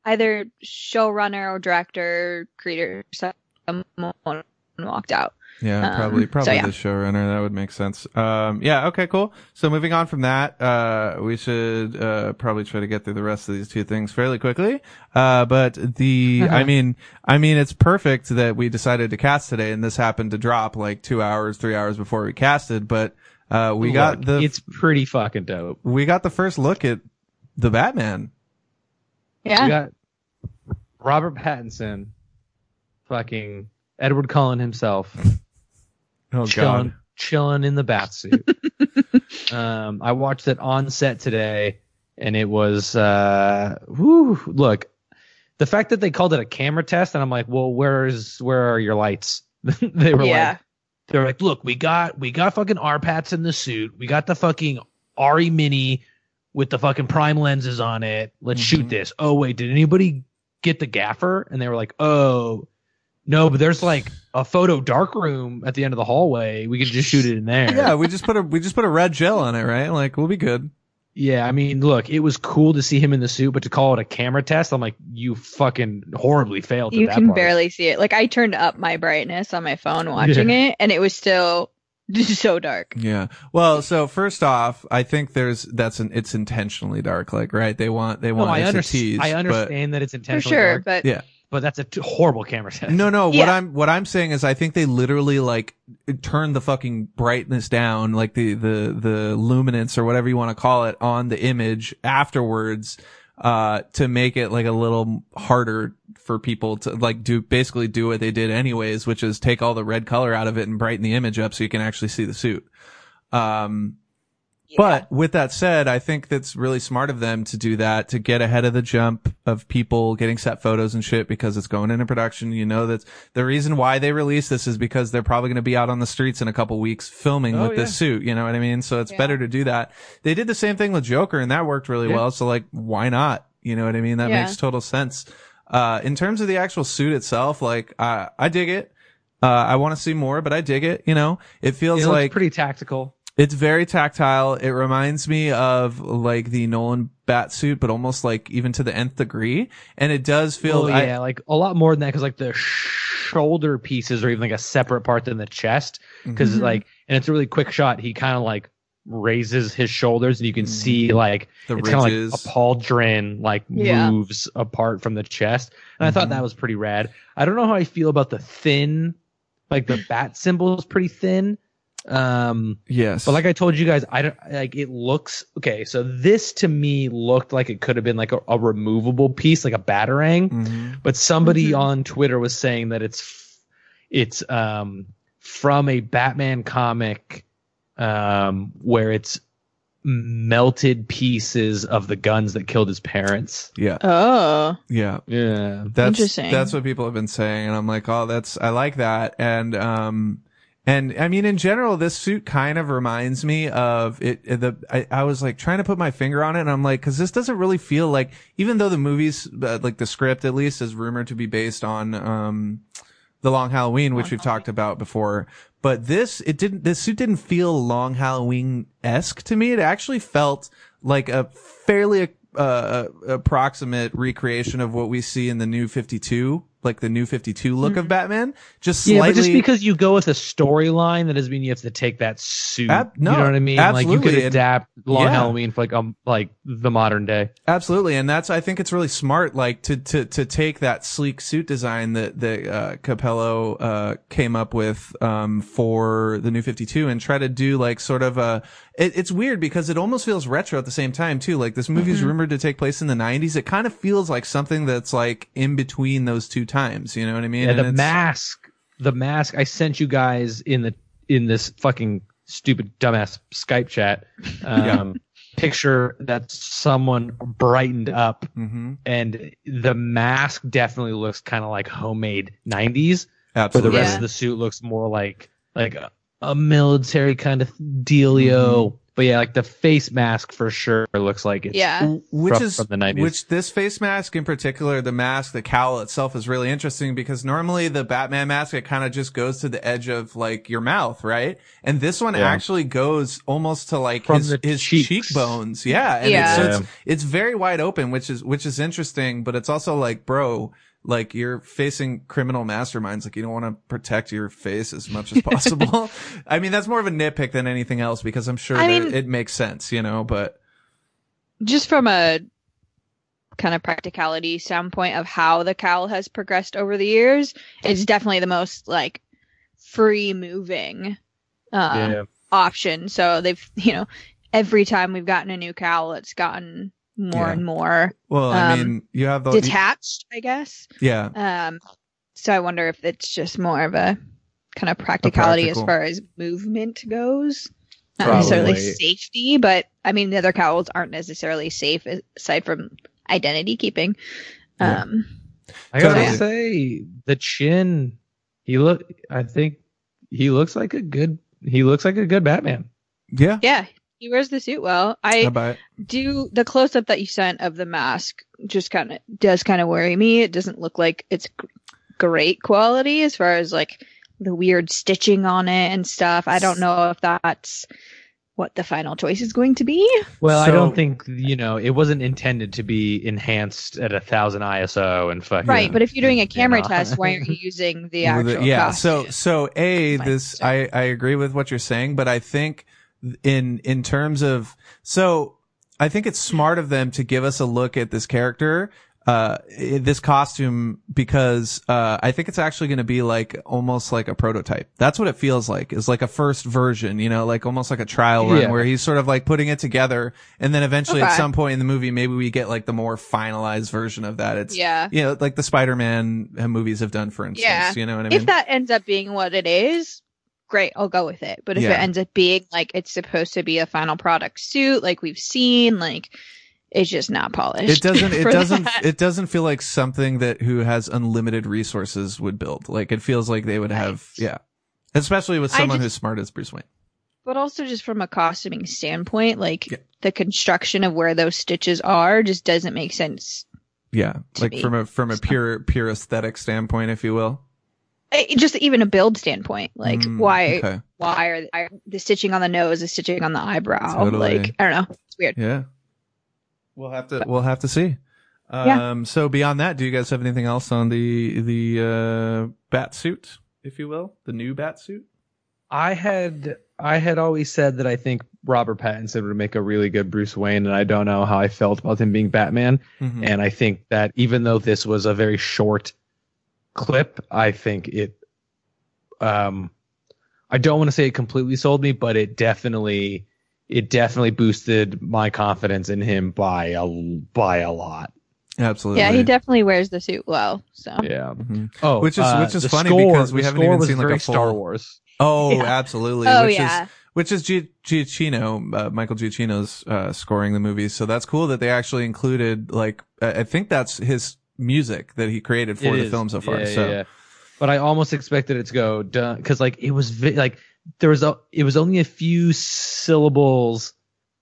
Either showrunner or director, creator, someone walked out. Yeah, Um, probably so probably yeah. the showrunner. That would make sense. Um, yeah. Okay. Cool. So moving on from that, uh, we should uh, probably try to get through the rest of these two things fairly quickly. Uh, but the, I mean, I mean, it's perfect that we decided to cast today, and this happened to drop like two hours, three hours before we casted. But uh, we got the It's pretty fucking dope. we got the first look at the Batman. Yeah. We got Robert Pattinson, fucking Edward Cullen himself, Oh chilling, God. chilling in the bath suit. um, I watched it on set today, and it was, uh, whew, look, the fact that they called it a camera test, and I'm like, well, where's where are your lights? they were yeah. like, they were like, look, we got we got fucking R Pats in the suit, we got the fucking ARRI Mini with the fucking prime lenses on it. Let's Mhm. shoot this. Oh wait, did anybody get the gaffer? And they were like, oh. No, but there's like a photo dark room at the end of the hallway. We could just shoot it in there. Yeah, we just put a we just put a red gel on it, right? Like we'll be good. Yeah, I mean, look, it was cool to see him in the suit, but to call it a camera test, I'm like, you fucking horribly failed. at You that can part. barely see it. Like I turned up my brightness on my phone watching it, and it was still so dark. Yeah. Well, so first off, I think there's that's an it's intentionally dark, like right? They want they No, want I, it's under- a tease. I but- understand that it's For intentionally sure, dark, but Yeah. But that's a t- horrible camera test. No, no. What I'm what I'm saying is, I think they literally like turn the fucking brightness down, like the the the luminance or whatever you want to call it, on the image afterwards, uh, to make it like a little harder for people to like do basically do what they did anyways, which is take all the red color out of it and brighten the image up so you can actually see the suit. Um, But with that said, I think that's really smart of them to do that to get ahead of the jump of people getting set photos and shit because it's going into production. You know that the reason why they release this is because they're probably going to be out on the streets in a couple weeks filming Oh, with yeah. this suit. You know what I mean? So it's Yeah. better to do that. They did the same thing with Joker and that worked really well. So like, why not? You know what I mean? That makes total sense. Uh, in terms of the actual suit itself, like, uh, I dig it. Uh, I want to see more, but I dig it. You know, it feels It like pretty tactical. It's very tactile. It reminds me of like the Nolan bat suit, but almost like even to the nth degree. And it does feel, Oh I- yeah, like a lot more than that because like the shoulder pieces are even like a separate part than the chest because Mhm. like and it's a really quick shot. He kind of like raises his shoulders and you can see like the it's kind of like ridges. a pauldron like Yeah. moves apart from the chest. And I thought Mhm. that was pretty rad. I don't know how I feel about the thin, like the bat symbol is pretty thin. Um, yes. but like I told you guys, I don't like it looks okay. So this to me looked like it could have been like a, a removable piece, like a batarang. Mhm. But somebody Mhm. on Twitter was saying that it's it's um from a Batman comic um where it's melted pieces of the guns that killed his parents. yeah. Oh, Yeah. Yeah. That's, Interesting. that's what people have been saying. And I'm like, oh, that's, I like that. And, um, and I mean, in general, this suit kind of reminds me of it. it- The I, I was like trying to put my finger on it, and I'm like, because this doesn't really feel like, even though the movies, uh, like the script at least, is rumored to be based on um, the Long Halloween, which Long we've talked about before. But this, it didn't. This suit didn't feel Long Halloween esque to me. It actually felt like a fairly uh, approximate recreation of what we see in the new 52, like the new 52 look of Batman. Just slightly. Yeah, but just because you go with a storyline, that doesn't mean you have to take that suit. Ab- no, you know what I mean? Like you could adapt Long yeah. Halloween for like um like the modern day. Absolutely, and that's I think it's really smart, like to to to take that sleek suit design that that uh, Capullo uh, came up with um, for the new Fifty Two, and try to do like sort of a. It, it's weird because it almost feels retro at the same time too. Like this movie is rumored to take place in the '90s. It kind of feels like something that's like in between those two times. You know what I mean? Yeah, And the mask, the mask I sent you guys in the in this fucking stupid dumbass Skype chat. Um, Picture that someone brightened up, Mhm. and the mask definitely looks kind of like homemade '90s, but the rest Yeah. of the suit looks more like like a, a military kind of dealio. But yeah, like the face mask for sure looks like it's yeah. which is from the 90s. which this face mask in particular the mask the cowl itself is really interesting because normally the batman mask it kind of just goes to the edge of like your mouth right and this one Yeah. actually goes almost to like From his, his cheeks. cheekbones yeah and Yeah. It's, so it's it's very wide open which is which is interesting but it's also like bro like you're facing criminal masterminds like you don't want to protect your face as much as possible i mean that's more of a nitpick than anything else because i'm sure I mean- it makes sense you know but Just from a kind of practicality standpoint of how the cowl has progressed over the years, it's definitely the most like free moving uh, yeah. option. So they've, you know, every time we've gotten a new cowl, it's gotten more Yeah. and more well i Um, mean you have the detached, I guess. yeah Um, so I wonder if it's just more of a kind of practicality as far as movement goes. Not Probably. necessarily safety, but I mean, the other cowls aren't necessarily safe aside from identity keeping. Yeah. Um, I gotta Totally. say, the chin. He look. I think he looks like a good. He looks like a good Batman. yeah yeah, he wears the suit well. I I do the close up that you sent of the mask just kind of does kind of worry me. It doesn't look like it's g- great quality as far as like the weird stitching on it and stuff. I don't know if that's what the final choice is going to be. Well, I don't think you know. It wasn't intended to be enhanced at a thousand ISO and fucking. Right, but if you're doing a camera know. test, why aren't you using the actual the- yeah costume? so so a this i i agree with what you're saying but i think in in terms of so i think it's smart of them to give us a look at this character uh this costume because uh i think it's actually going to be like almost like a prototype that's what it feels like is like a first version you know like almost like a trial run Yeah. where he's sort of like putting it together and then eventually at some point in the movie maybe we get like the more finalized version of that it's yeah. you know, like the Spider-Man uh, movies have done, for instance. Yeah. You know what I mean? If that ends up being what it is, great, I'll go with it. But if Yeah. it ends up being like it's supposed to be a final product suit, like we've seen, like it's just not polished. it doesn't it doesn't that. it doesn't feel like something that who has unlimited resources would build like it feels like they would have yeah especially with someone just- who's smart as bruce wayne but also just from a costuming standpoint, like Yeah. the construction of where those stitches are just doesn't make sense. yeah like me. from a from a pure pure aesthetic standpoint if you will Just even a build standpoint, like Mm, why okay why are are the stitching on the nose, is stitching on the eyebrow? Totally. Like I don't know, it's weird. yeah we'll have to we'll have to see Yeah. um so beyond that do you guys have anything else on the the uh bat suit if you will the new bat suit I had I had always said that I think Robert Pattinson would make a really good Bruce Wayne, and I don't know how I felt about him being Batman. Mhm. And I think that even though this was a very short clip, I think it um I don't want to say it completely sold me, but it definitely it definitely boosted my confidence in him by a by a lot. absolutely Yeah, he definitely wears the suit well. So Yeah. Mhm. Oh, Which is- uh, which is funny score- because we haven't even seen, like, a full- Star Wars. oh Yeah. absolutely oh which yeah, is which is Gi- Giacchino, uh, Michael Giacchino's uh, scoring the movie. So that's cool that they actually included like I I think that's his music that he created for it the is. film so far. Yeah, so, yeah, yeah. but I almost expected it to go because like it was vi- like there was a it was only a few syllables.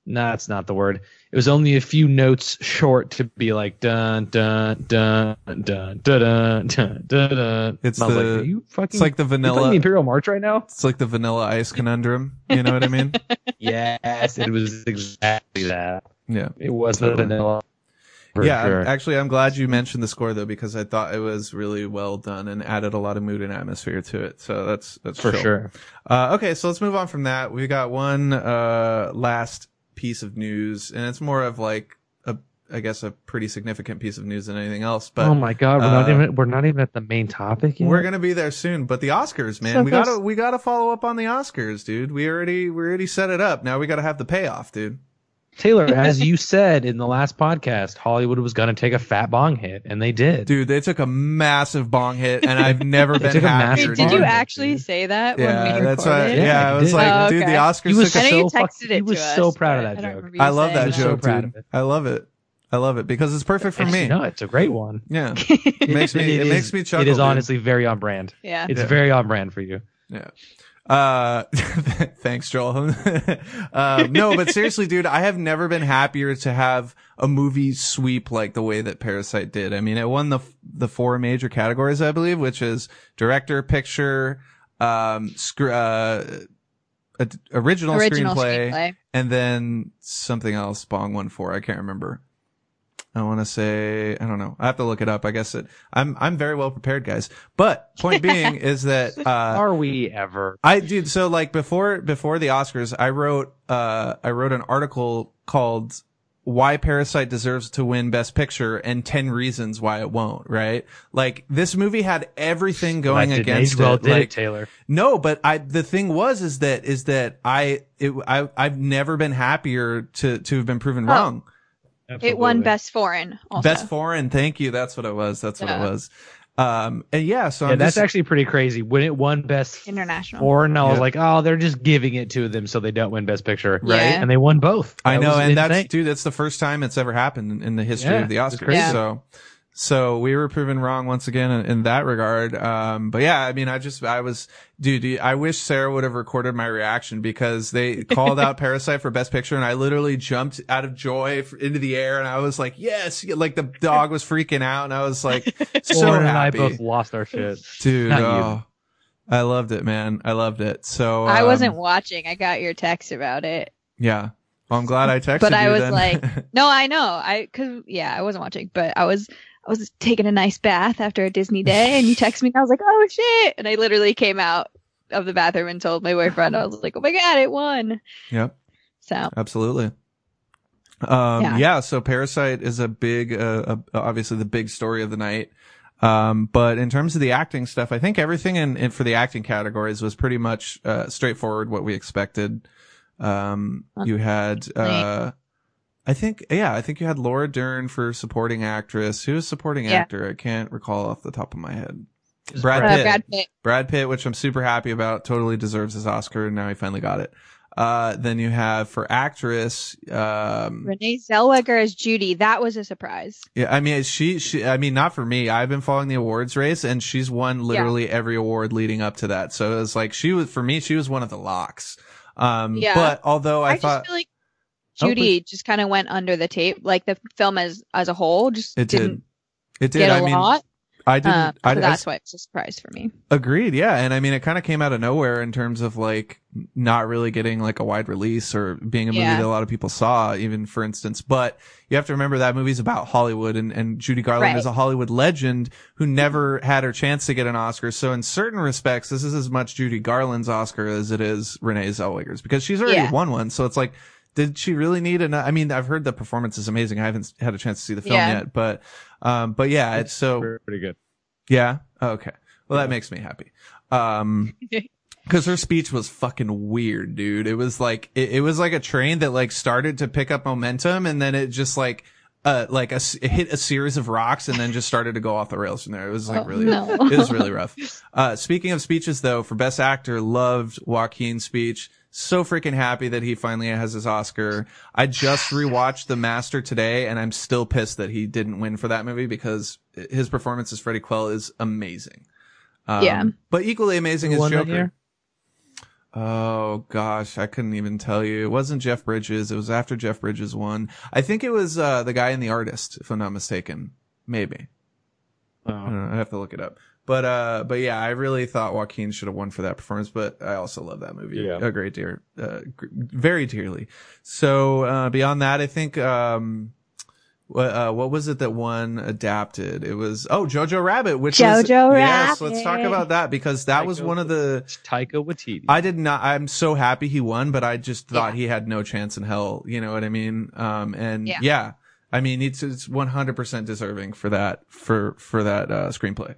Nah, that's not the word. It was only a few notes short to be like dun dun dun dun dun dun dun. dun. It's the like, you fucking, it's like the vanilla the Imperial March right now. It's like the Vanilla Ice conundrum. You know what I mean? yes, it was exactly that. Yeah, it was the Vanilla for yeah, sure. actually, I'm glad you mentioned the score though because I thought it was really well done and added a lot of mood and atmosphere to it. So that's that's for chill. sure. Uh, okay, so let's move on from that. We got one uh, last piece of news, and it's more of like a, I guess, a pretty significant piece of news than anything else. But oh my god, we're not uh, even we're not even at the main topic yet. we're gonna be there soon. But the Oscars, man, So we gotta we gotta follow up on the Oscars, dude. We already we already set it up. Now we gotta have the payoff, dude. Taylor, as you said in the last podcast, Hollywood was going to take a fat bong hit, and they did. Dude, they took a massive bong hit, and I've never been took a happier. Wait, did you bong hit, actually say that Yeah, we that's why. recorded? Yeah, Yeah, I I was did. like, Oh, dude, the. Oscars He was took I a know you so fuck- texted it he was to us, so proud of that I joke. I love saying that was so joke, proud dude. of it. I love it. I love it because it's perfect for It's- me. No, it's a great one. Yeah, it makes me. It, is- makes me chuckle. It is dude. honestly very on brand. Yeah. It's Yeah. very on brand for you. Yeah. Uh, thanks, Joel. um, no, but seriously, dude, I have never been happier to have a movie sweep like the way that Parasite did. I mean, it won the the four major categories, I believe, which is director, picture, um, scr- uh, a- original, Original screenplay, screenplay. and then something else. Bong won for. I can't remember. I want to say I don't know. I have to look it up. I guess it. I'm I'm very well prepared, guys. But point being is that uh, Are we ever? I dude, so like before before the Oscars, I wrote uh I wrote an article called Why Parasite Deserves to Win Best Picture and 10 Reasons Why It Won't, right? Like this movie had everything going That didn't against age well, it. did like it, Taylor? no, but I the thing was is that is that I it I I've never been happier to to have been proven Oh. wrong. It won Best Foreign. Also. Best foreign, thank you. That's what it was. That's what it was. Um and yeah, so Yeah, I'm that's just, actually pretty crazy. When it won best International. foreign, I was Yeah. like, oh, they're just giving it to them so they don't win best picture. Right. Yeah. And they won both. I know, was and that's dude, that's the first time it's ever happened in, in the history Yeah, of the Oscars. crazy. Yeah. So, so we were proven wrong once again in, in that regard. Um, but yeah, I mean, I just, I was, dude, I wish Sarah would have recorded my reaction because they called out Parasite for Best Picture, and I literally jumped out of joy f- into the air, and I was like, yes, like the dog was freaking out, and I was like, so Lauren and I both lost our shit. dude. oh, I loved it, man. I loved it. So I um, wasn't watching. I got your text about it. Yeah. Well, I'm glad I texted you. But I was then. like- No, I know. I cause yeah, I wasn't watching, but I was I was taking a nice bath after a Disney day and you texted me and I was like, Oh shit and I literally came out of the bathroom and told my boyfriend, I was like, Oh my god, it won. yep. So Absolutely. Um, yeah. Yeah. So Parasite is a big, uh, uh, obviously the big story of the night. Um, but in terms of the acting stuff, I think everything in, in for the acting categories was pretty much, uh, straightforward, what we expected. Um, you had, uh, I think, yeah, I think you had Laura Dern for supporting actress. Who was supporting Yeah. actor? I can't recall off the top of my head. Brad Uh, Pitt. Brad Pitt. Brad Pitt, which I'm super happy about, totally deserves his Oscar, and now he finally got it. Uh, then you have for actress, um, Renee Zellweger as Judy. That was a surprise. yeah, I mean, she, she, I mean, not for me. I've been following the awards race, and she's won literally every award leading up to that. So it was like she was for me, she was one of the locks. Um, Yeah. but although I, I, thought just Oh, Judy just kind of went under the tape. Like the film as as a whole just it did, didn't it did. get a I mean, lot. I didn't. Um, I, so I- that's why it's a surprise for me. Agreed. Yeah. And I mean, it kind of came out of nowhere in terms of like not really getting like a wide release or being a movie Yeah. that a lot of people saw, even for instance. But you have to remember that movie's about Hollywood and, and Judy Garland Right. is a Hollywood legend who never had her chance to get an Oscar. So in certain respects, this is as much Judy Garland's Oscar as it is Renee Zellweger's because she's already Yeah. won one. So it's like, did she really need an, I mean, I've heard the performance is amazing. I haven't had a chance to see the film Yeah. yet, but, um, but yeah, it's so, pretty good. yeah. Okay. Well, that makes me happy. Um, cause her speech was fucking weird, dude. It was like, it, it was like a train that like started to pick up momentum and then it just like, uh, like a, s- it hit a series of rocks and then just started to go off the rails from there. It was like Oh, really, no. it was really rough. Uh, speaking of speeches though, for best actor, loved Joaquin's speech. So freaking happy that he finally has his Oscar. I just rewatched The Master today and I'm still pissed that he didn't win for that movie because his performance as Freddie Quell is amazing. Um, Yeah. But equally amazing Who as won that Joker. Oh gosh, I couldn't even tell you. It wasn't Jeff Bridges. It was after Jeff Bridges won. I think it was, uh, the guy in The Artist, if I'm not mistaken. Maybe. I Oh. don't know. I have to look it up. But uh, but yeah, I really thought Joaquin should have won for that performance. But I also love that movie Yeah. a great deal, uh, gr- very dearly. So uh, beyond that, I think um, what uh, what was it that one adapted? It was oh Jojo Rabbit, which was, Jojo yes. Let's talk about that because that was one of the. Taika Waititi. I did not. I'm so happy he won, but I just thought Yeah. he had no chance in hell. You know what I mean? Um, and Yeah. yeah, I mean it's it's 100 percent deserving for that for for that uh, screenplay.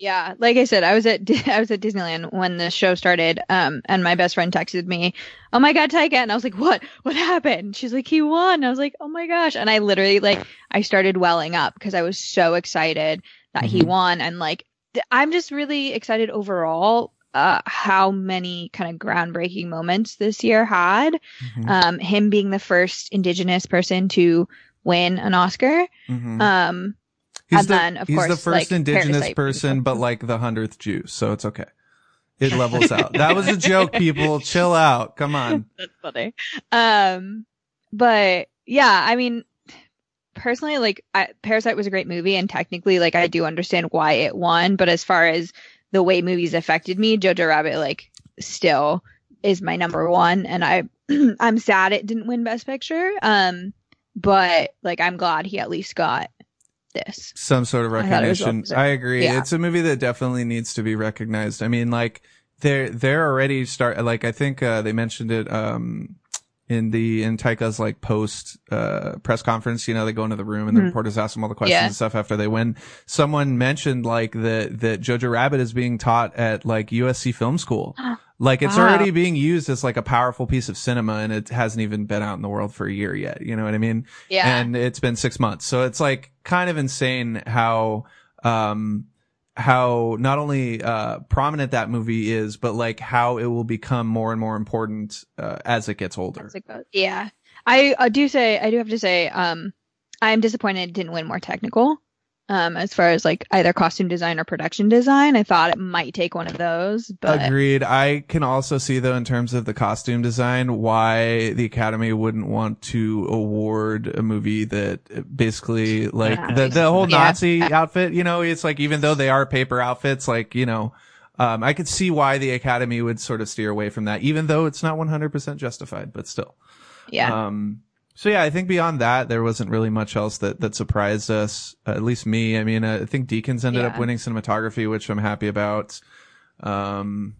Yeah, like I said, I was at I was at Disneyland when the show started, um, and my best friend texted me, "Oh my God, Taika!" And I was like, "What? What happened?" She's like, "He won." I was like, "Oh my gosh!" And I literally like I started welling up because I was so excited that he Mhm. won, and like I'm just really excited overall. Uh, how many kind of groundbreaking moments this year had. Mhm. Um, him being the first Indigenous person to win an Oscar. Mhm. Um, He's and the, then, of he's the first like, indigenous Parasite person, people. but like the hundredth Jew, so it's okay. It levels out. That was a joke, people. Chill out. Come on. That's funny. Um, but yeah, I mean, personally, like I, Parasite was a great movie, and technically, like I do understand why it won. But as far as the way movies affected me, Jojo Rabbit, like, still is my number one, and I, I'm sad it didn't win Best Picture. Um, but like I'm glad he at least got this. Some sort of I thought it was recognition. well-deserved. I agree. Yeah. It's a movie that definitely needs to be recognized. I mean, like they're they're already start like I think uh, they mentioned it um in the in Taika's like post uh press conference, you know, they go into the room and the Mhm. reporters ask them all the questions Yeah. and stuff after they win. Someone mentioned like that that Jojo Rabbit is being taught at like USC Film School. Like it's Wow. already being used as like a powerful piece of cinema and it hasn't even been out in the world for a year yet. You know what I mean? Yeah. and it's been six months. So it's like kind of insane how, um, how not only, uh, prominent that movie is, but like how it will become more and more important, uh, as it gets older. It goes. Yeah. I, I do say, I do have to say, um, I'm disappointed it didn't win more technical. Um, as far as like either costume design or production design, I thought it might take one of those, but Agreed. I can also see though, in terms of the costume design, why the Academy wouldn't want to award a movie that basically like Yeah. the, the whole Yeah. Nazi outfit, you know, it's like, even though they are paper outfits, like, you know, um, I could see why the Academy would sort of steer away from that, even though it's not 100% justified, but still. yeah. Um, so yeah, I think beyond that, there wasn't really much else that, that surprised us, uh, at least me. I mean, uh, I think Deakins ended up winning cinematography, which I'm happy about. Um,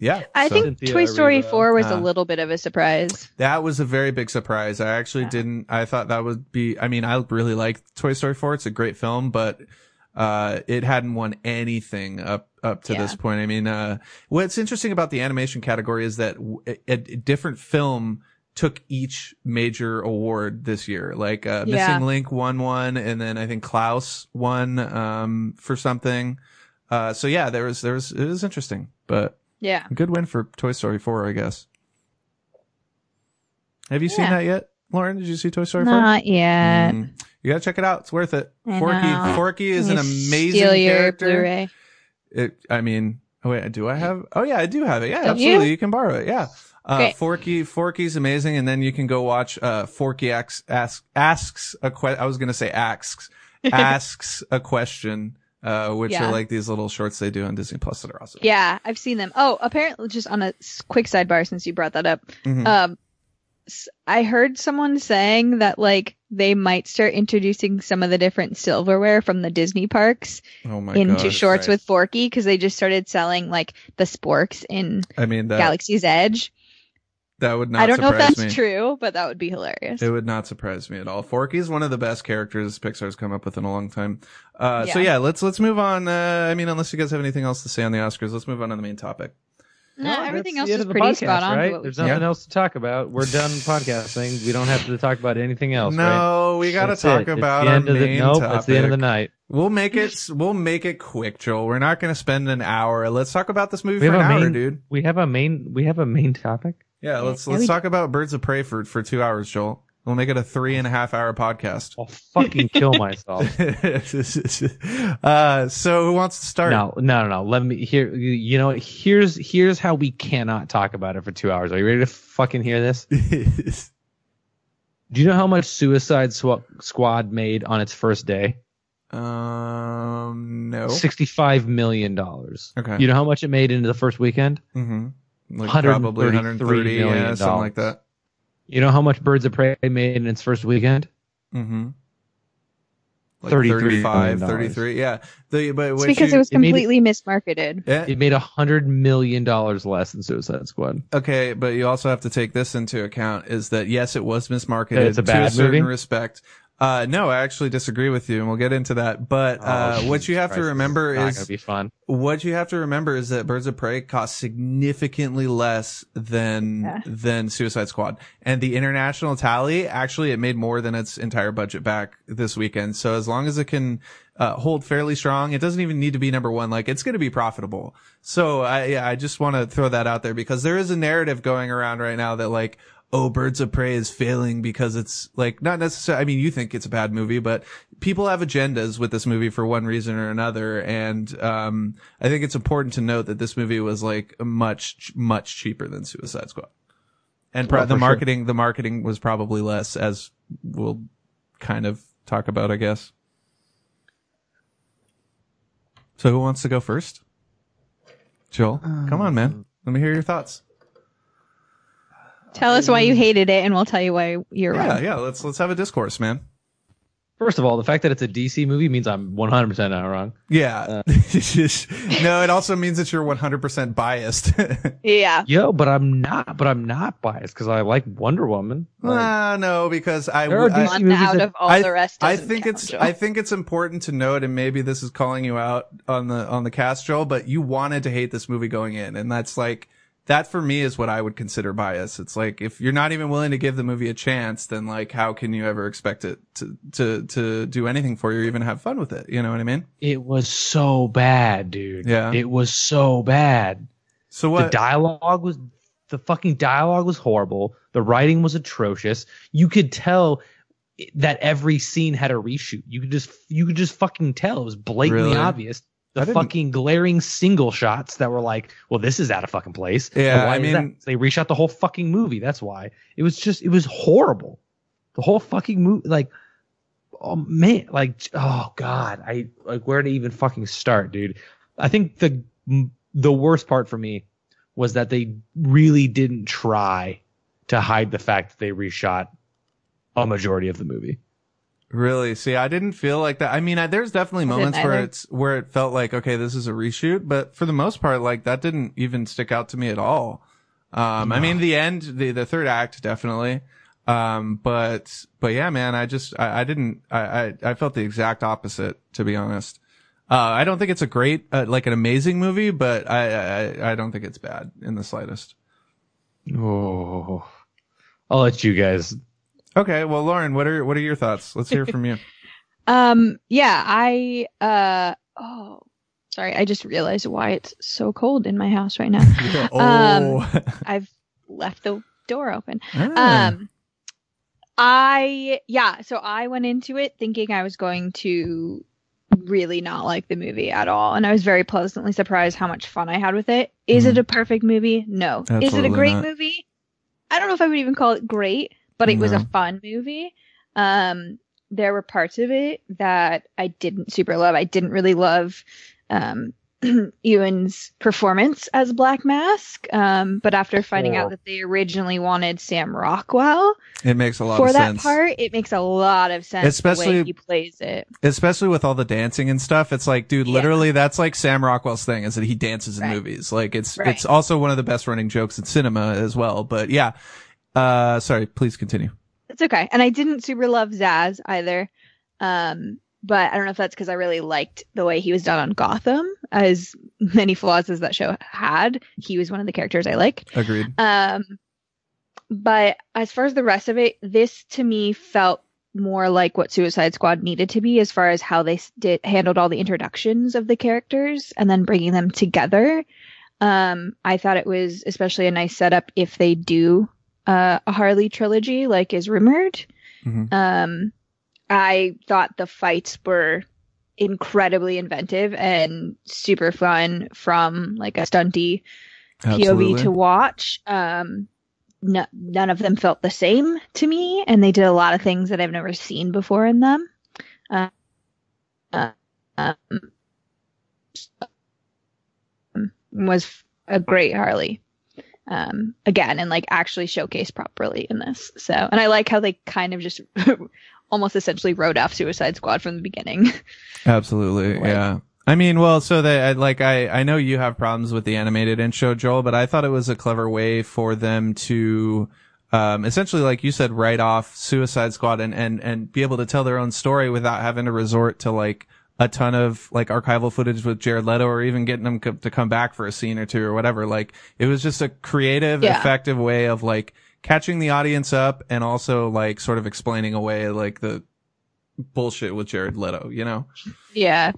yeah. I so think Cynthia Toy Story Erivo. 4 was Uh, a little bit of a surprise. that was a very big surprise. I actually Yeah. didn't, I thought that would be, I mean, I really like Toy Story 4. It's a great film, but, uh, it hadn't won anything up, up to Yeah. this point. I mean, uh, what's interesting about the animation category is that w- a, a different film took each major award this year. Like, uh, Yeah. Missing Link won one, and then I think Klaus won, um, for something. Uh, so yeah, there was there was it was interesting, but Yeah. a good win for Toy Story four, I guess. Have you seen that yet, Lauren? Did you see Toy Story four? Not yet. Mm. You gotta check it out. It's worth it. I Forky know. Forky is an amazing character. Blu-ray. It, I mean, oh wait, do I have? Oh yeah, I do have it. Yeah, absolutely. you? You? can borrow it. Yeah. Uh, Forky, Forky's amazing. And then you can go watch, uh, Forky asks, asks, asks a que- I was going to say asks, asks a question, uh, which Yeah. are like these little shorts they do on Disney Plus that are awesome. Yeah, I've seen them. Oh, apparently, just on a quick sidebar, since you brought that up, Mhm. um, I heard someone saying that like they might start introducing some of the different silverware from the Disney parks oh into God. shorts right. with Forky because they just started selling like the sporks in I mean, that, Galaxy's Edge. That would not I don't know if that's me. true, but that would be hilarious. It would not surprise me at all. Forky is one of the best characters Pixar's come up with in a long time. Uh, so Yeah. yeah, let's, let's move on. Uh, I mean, unless you guys have anything else to say on the Oscars, let's move on to the main topic. no, Well, everything else is pretty podcast, spot on. Right? what we There's nothing Yeah. else to talk about. We're done podcasting. We don't have to talk about anything else. right? No, we got to talk it. It's about the our end of the, nope, topic. It's the end of the night. We'll make it. We'll make it quick, Joel. We're not going to spend an hour. Let's talk about this movie We for an a hour, dude. We have a main. We have a main topic. Yeah, let's Yeah, let's we- talk about Birds of Prey for for two hours, Joel. We'll make it a three and a half hour podcast. I'll fucking kill myself. uh, so who wants to start? No, no, no, no. Let me here. You know, here's here's how we cannot talk about it for two hours. Are you ready to fucking hear this? Do you know how much Suicide Swa- Squad made on its first day? um, no. Sixty-five million dollars. Okay. You know how much it made into the first weekend? Mm-hmm. Like probably 133 130, yeah, million something like that. You know how much Birds of Prey made in its first weekend? Mm-hmm. Like 33 35, million 33. Yeah. The, but It's because you- it was it made completely mismarketed. Yeah. It made a hundred million dollars less than Suicide Squad. Okay, but you also have to take this into account is that yes, it was mismarketed It's a to a bad certain movie? respect. Uh, no, I actually disagree with you and we'll get into that. But, uh, Oh, what you have Christ, to remember not is, be fun. what you have to remember is that Birds of Prey cost significantly less than, Yeah. than Suicide Squad. And the international tally, actually it made more than its entire budget back this weekend. So as long as it can, uh, hold fairly strong, it doesn't even need to be number one. Like it's going to be profitable. So I, yeah, I just want to throw that out there because there is a narrative going around right now that like, oh, Birds of Prey is failing because it's like not necessarily, I mean, you think it's a bad movie, but people have agendas with this movie for one reason or another. And, um, I think it's important to note that this movie was like much, much cheaper than Suicide Squad. And pro- Well, the for sure. marketing, the marketing was probably less as we'll kind of talk about, I guess. So who wants to go first? Joel, come on, man. Let me hear your thoughts. Tell us why you hated it, and we'll tell you why you're Yeah, wrong. yeah. Let's let's have a discourse, man. First of all, the fact that it's a DC movie means I'm 100 percent not wrong. Yeah. no, it also means that you're 100% biased. Yeah. Yo, but I'm not. But I'm not biased because I like Wonder Woman. Like, Ah, no, because I, There are DC One movies out that- of all I, the rest. I doesn't think count, it's Joel. I think it's important to note, and maybe this is calling you out on the on the cast, Joel, but you wanted to hate this movie going in, and that's like that for me is what I would consider bias. It's like if you're not even willing to give the movie a chance, then like how can you ever expect it to to to do anything for you or even have fun with it? You know what I mean? it was so bad, dude. Yeah. it was so bad. So what The dialogue was the fucking dialogue was horrible. The writing was atrocious. You could tell that every scene had a reshoot. You could just you could just fucking tell. It was blatantly Really? obvious. The fucking glaring single shots that were like, well, this is out of fucking place. Yeah, why I mean- that? they reshot the whole fucking movie. That's why. It was just it was horrible. The whole fucking movie, like, oh man, like, oh god, I like where to even fucking start, dude. I think the the worst part for me was that they really didn't try to hide the fact that they reshot a majority of the movie. Really? See, I didn't feel like that. I mean, I, there's definitely I didn't moments where either. it's where it felt like, okay, this is a reshoot, but for the most part, like that didn't even stick out to me at all. Um, I mean, the end, the the third act, definitely. Um, but but yeah, man, I just I, I didn't I, I I felt the exact opposite to be honest. Uh, I don't think it's a great uh, like an amazing movie, but I, I I don't think it's bad in the slightest. Oh, I'll let you guys. Okay, well, Lauren, what are what are your thoughts? Let's hear from you. Um, yeah, I, uh, oh, Sorry, I just realized why it's so cold in my house right now. oh. I've left the door open. Ah. Um, I yeah, so I went into it thinking I was going to really not like the movie at all, and I was very pleasantly surprised how much fun I had with it. Is it Mhm. a perfect movie? No. Absolutely Is it a great not. movie? I don't know if I would even call it great, but it was a fun movie. Um, there were parts of it that I didn't super love. I didn't really love um, Ewan's performance as Black Mask. Um, but after finding out that they originally wanted Sam Rockwell it makes a lot for that sense. part, it makes a lot of sense the Especially- way he plays it. especially with all the dancing and stuff it's like dude Yeah. literally that's like sam rockwell's thing is that he dances in Right. movies like it's Right. it's also one of the best running jokes in cinema as well but yeah uh sorry please continue It's okay. And I didn't super love Zsasz either. Um, but I don't know if that's because I really liked the way he was done on Gotham. As many flaws as that show had, he was one of the characters I liked. agreed Um, but as far as the rest of it, this to me felt more like what Suicide Squad needed to be as far as how they did handled all the introductions of the characters and then bringing them together. Um, I thought it was especially a nice setup if they do uh, a Harley trilogy, like is rumored. Mhm. Um, I thought the fights were incredibly inventive and super fun from like a stunty Absolutely. POV to watch. Um, no, none of them felt the same to me, and they did a lot of things that I've never seen before in them. Uh, um, was a great Harley. Um, again, and like actually showcase properly in this. So, and I like how they kind of just almost essentially wrote off Suicide Squad from the beginning. Absolutely. Like- yeah. I mean, well, so that like I I know you have problems with the animated intro, Joel, but I thought it was a clever way for them to um essentially like you said write off Suicide Squad and and and be able to tell their own story without having to resort to like a ton of like archival footage with Jared Leto or even getting him co- to come back for a scene or two or whatever. Like it was just a creative, Yeah. effective way of like catching the audience up and also like sort of explaining away like the bullshit with Jared Leto, you know? yeah,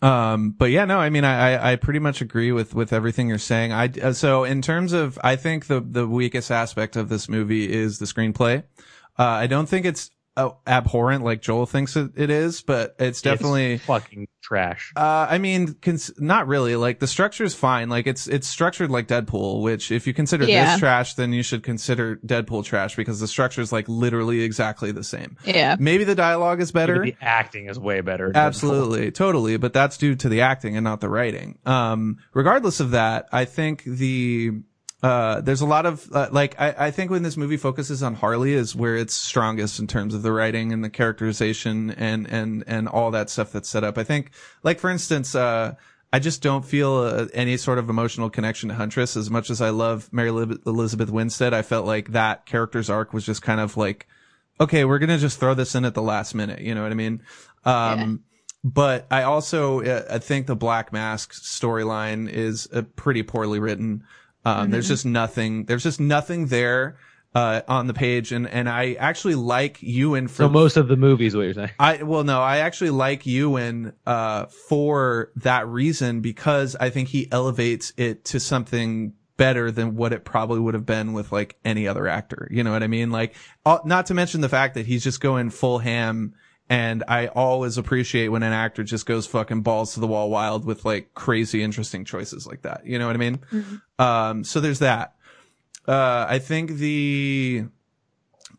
Um, but yeah, no, I mean, I, I, I pretty much agree with, with everything you're saying. I, uh, so in terms of, I think the, the weakest aspect of this movie is the screenplay. Uh, I don't think it's abhorrent like Joel thinks it, it is, but it's definitely, It's fucking trash. uh, I mean, cons- not really. Like the structure is fine. Like it's it's structured like Deadpool, which if you consider Yeah. this trash, then you should consider Deadpool trash because the structure is like literally exactly the same. yeah, Maybe the dialogue is better. The acting is way better. than Absolutely, totally, but that's due to the acting and not the writing. Um, regardless of that, I think the uh, there's a lot of uh, like I, I think when this movie focuses on Harley is where it's strongest in terms of the writing and the characterization and and and all that stuff that's set up. I think, like for instance, uh, I just don't feel uh, any sort of emotional connection to Huntress as much as I love Mary Lib- Elizabeth Winstead. I felt like that character's arc was just kind of like, okay, we're gonna just throw this in at the last minute. You know what I mean? Um, but I also uh, I think the Black Mask storyline is uh, pretty poorly written. Um, There's just nothing. There's just nothing there uh, on the page, and and I actually like Ewan for So most of the movies, what you're saying? I well no, I actually like Ewan uh for that reason because I think he elevates it to something better than what it probably would have been with like any other actor. You know what I mean? Like uh, not to mention the fact that he's just going full ham and I always appreciate when an actor just goes fucking balls to the wall wild with like crazy interesting choices like that. You know what I mean? Um so there's that. Uh I think the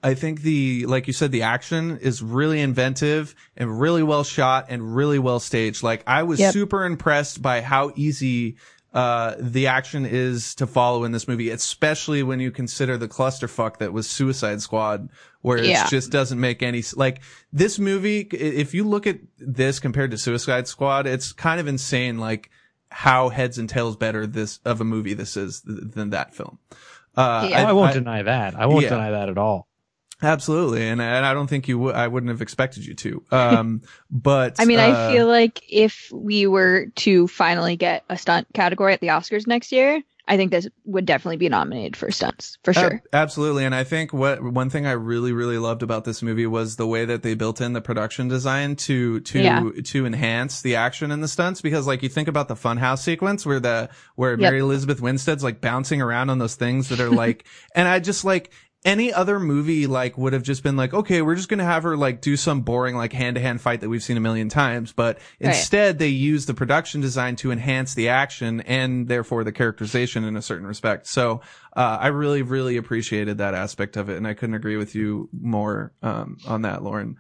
I think the, like you said, the action is really inventive and really well shot and really well staged. Like I was Yep. super impressed by how easy, uh, the action is to follow in this movie, especially when you consider the clusterfuck that was Suicide Squad, where Yeah. it just doesn't make any, s- like this movie, if you look at this compared to Suicide Squad, it's kind of insane, like how heads and tails better this, of a movie this is th- than that film. Uh, Yeah. Oh, I, won't deny that. I won't yeah. deny that at all. Absolutely, and and I don't think you would. I wouldn't have expected you to. Um, but I mean, uh, I feel like if we were to finally get a stunt category at the Oscars next year, I think this would definitely be nominated for stunts for sure. absolutely. And I think what one thing I really, really loved about this movie was the way that they built in the production design to to Yeah. to enhance the action and the stunts. Because like you think about the funhouse sequence where the where Yep. Mary Elizabeth Winstead's like bouncing around on those things that are like, and I just like. Any other movie like would have just been like, okay, we're just gonna have her like do some boring like hand to hand fight that we've seen a million times, but Right. instead they use the production design to enhance the action and therefore the characterization in a certain respect. So uh, I really, really appreciated that aspect of it, and I couldn't agree with you more um, on that, Lauren.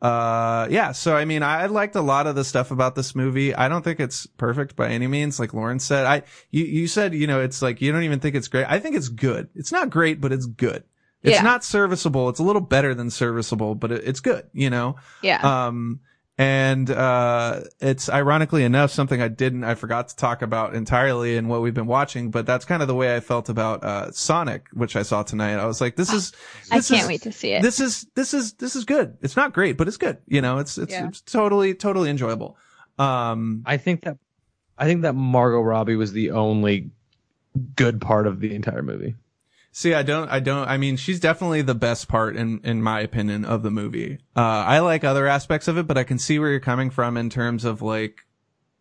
Uh, yeah. So I mean, I liked a lot of the stuff about this movie. I don't think it's perfect by any means, like Lauren said. I you you said you know it's like you don't even think it's great. I think it's good. It's not great, but it's good. It's Yeah. not serviceable. It's a little better than serviceable, but it, it's good. You know. Yeah. Um, and, uh, it's ironically enough something I didn't, I forgot to talk about entirely in what we've been watching, but that's kind of the way I felt about, uh, Sonic, which I saw tonight. I was like, this is, I this can't is, wait to see it. This is, this is, this is good. It's not great, but it's good. You know, it's, it's, Yeah. it's totally, totally enjoyable. Um, I think that I think that Margot Robbie was the only good part of the entire movie. See, I don't, I don't, I mean, she's definitely the best part in, in my opinion of the movie. Uh, I like other aspects of it, but I can see where you're coming from in terms of like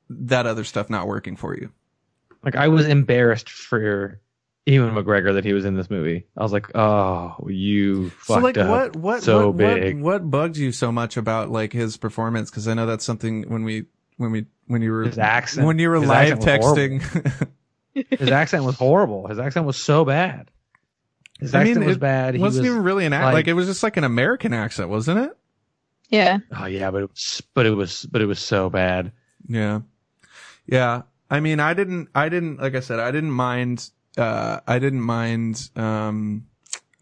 that other stuff not working for you. Like I was embarrassed for Ewan McGregor that he was in this movie. I was like, oh, you So fucked like up what, what, so what, big. what, what bugged you so much about like his performance? Cause I know that's something when we, when we, when you were, His accent. when you were His live texting. His accent was horrible. His accent was so bad. His I mean, accent was bad. He wasn't was, even really an act. like- Like, it was just like an American accent, wasn't it? yeah. oh yeah, but it was, but it was, but it was so bad. Yeah. Yeah. I mean, I didn't, I didn't, like I said, I didn't mind, uh, I didn't mind, um,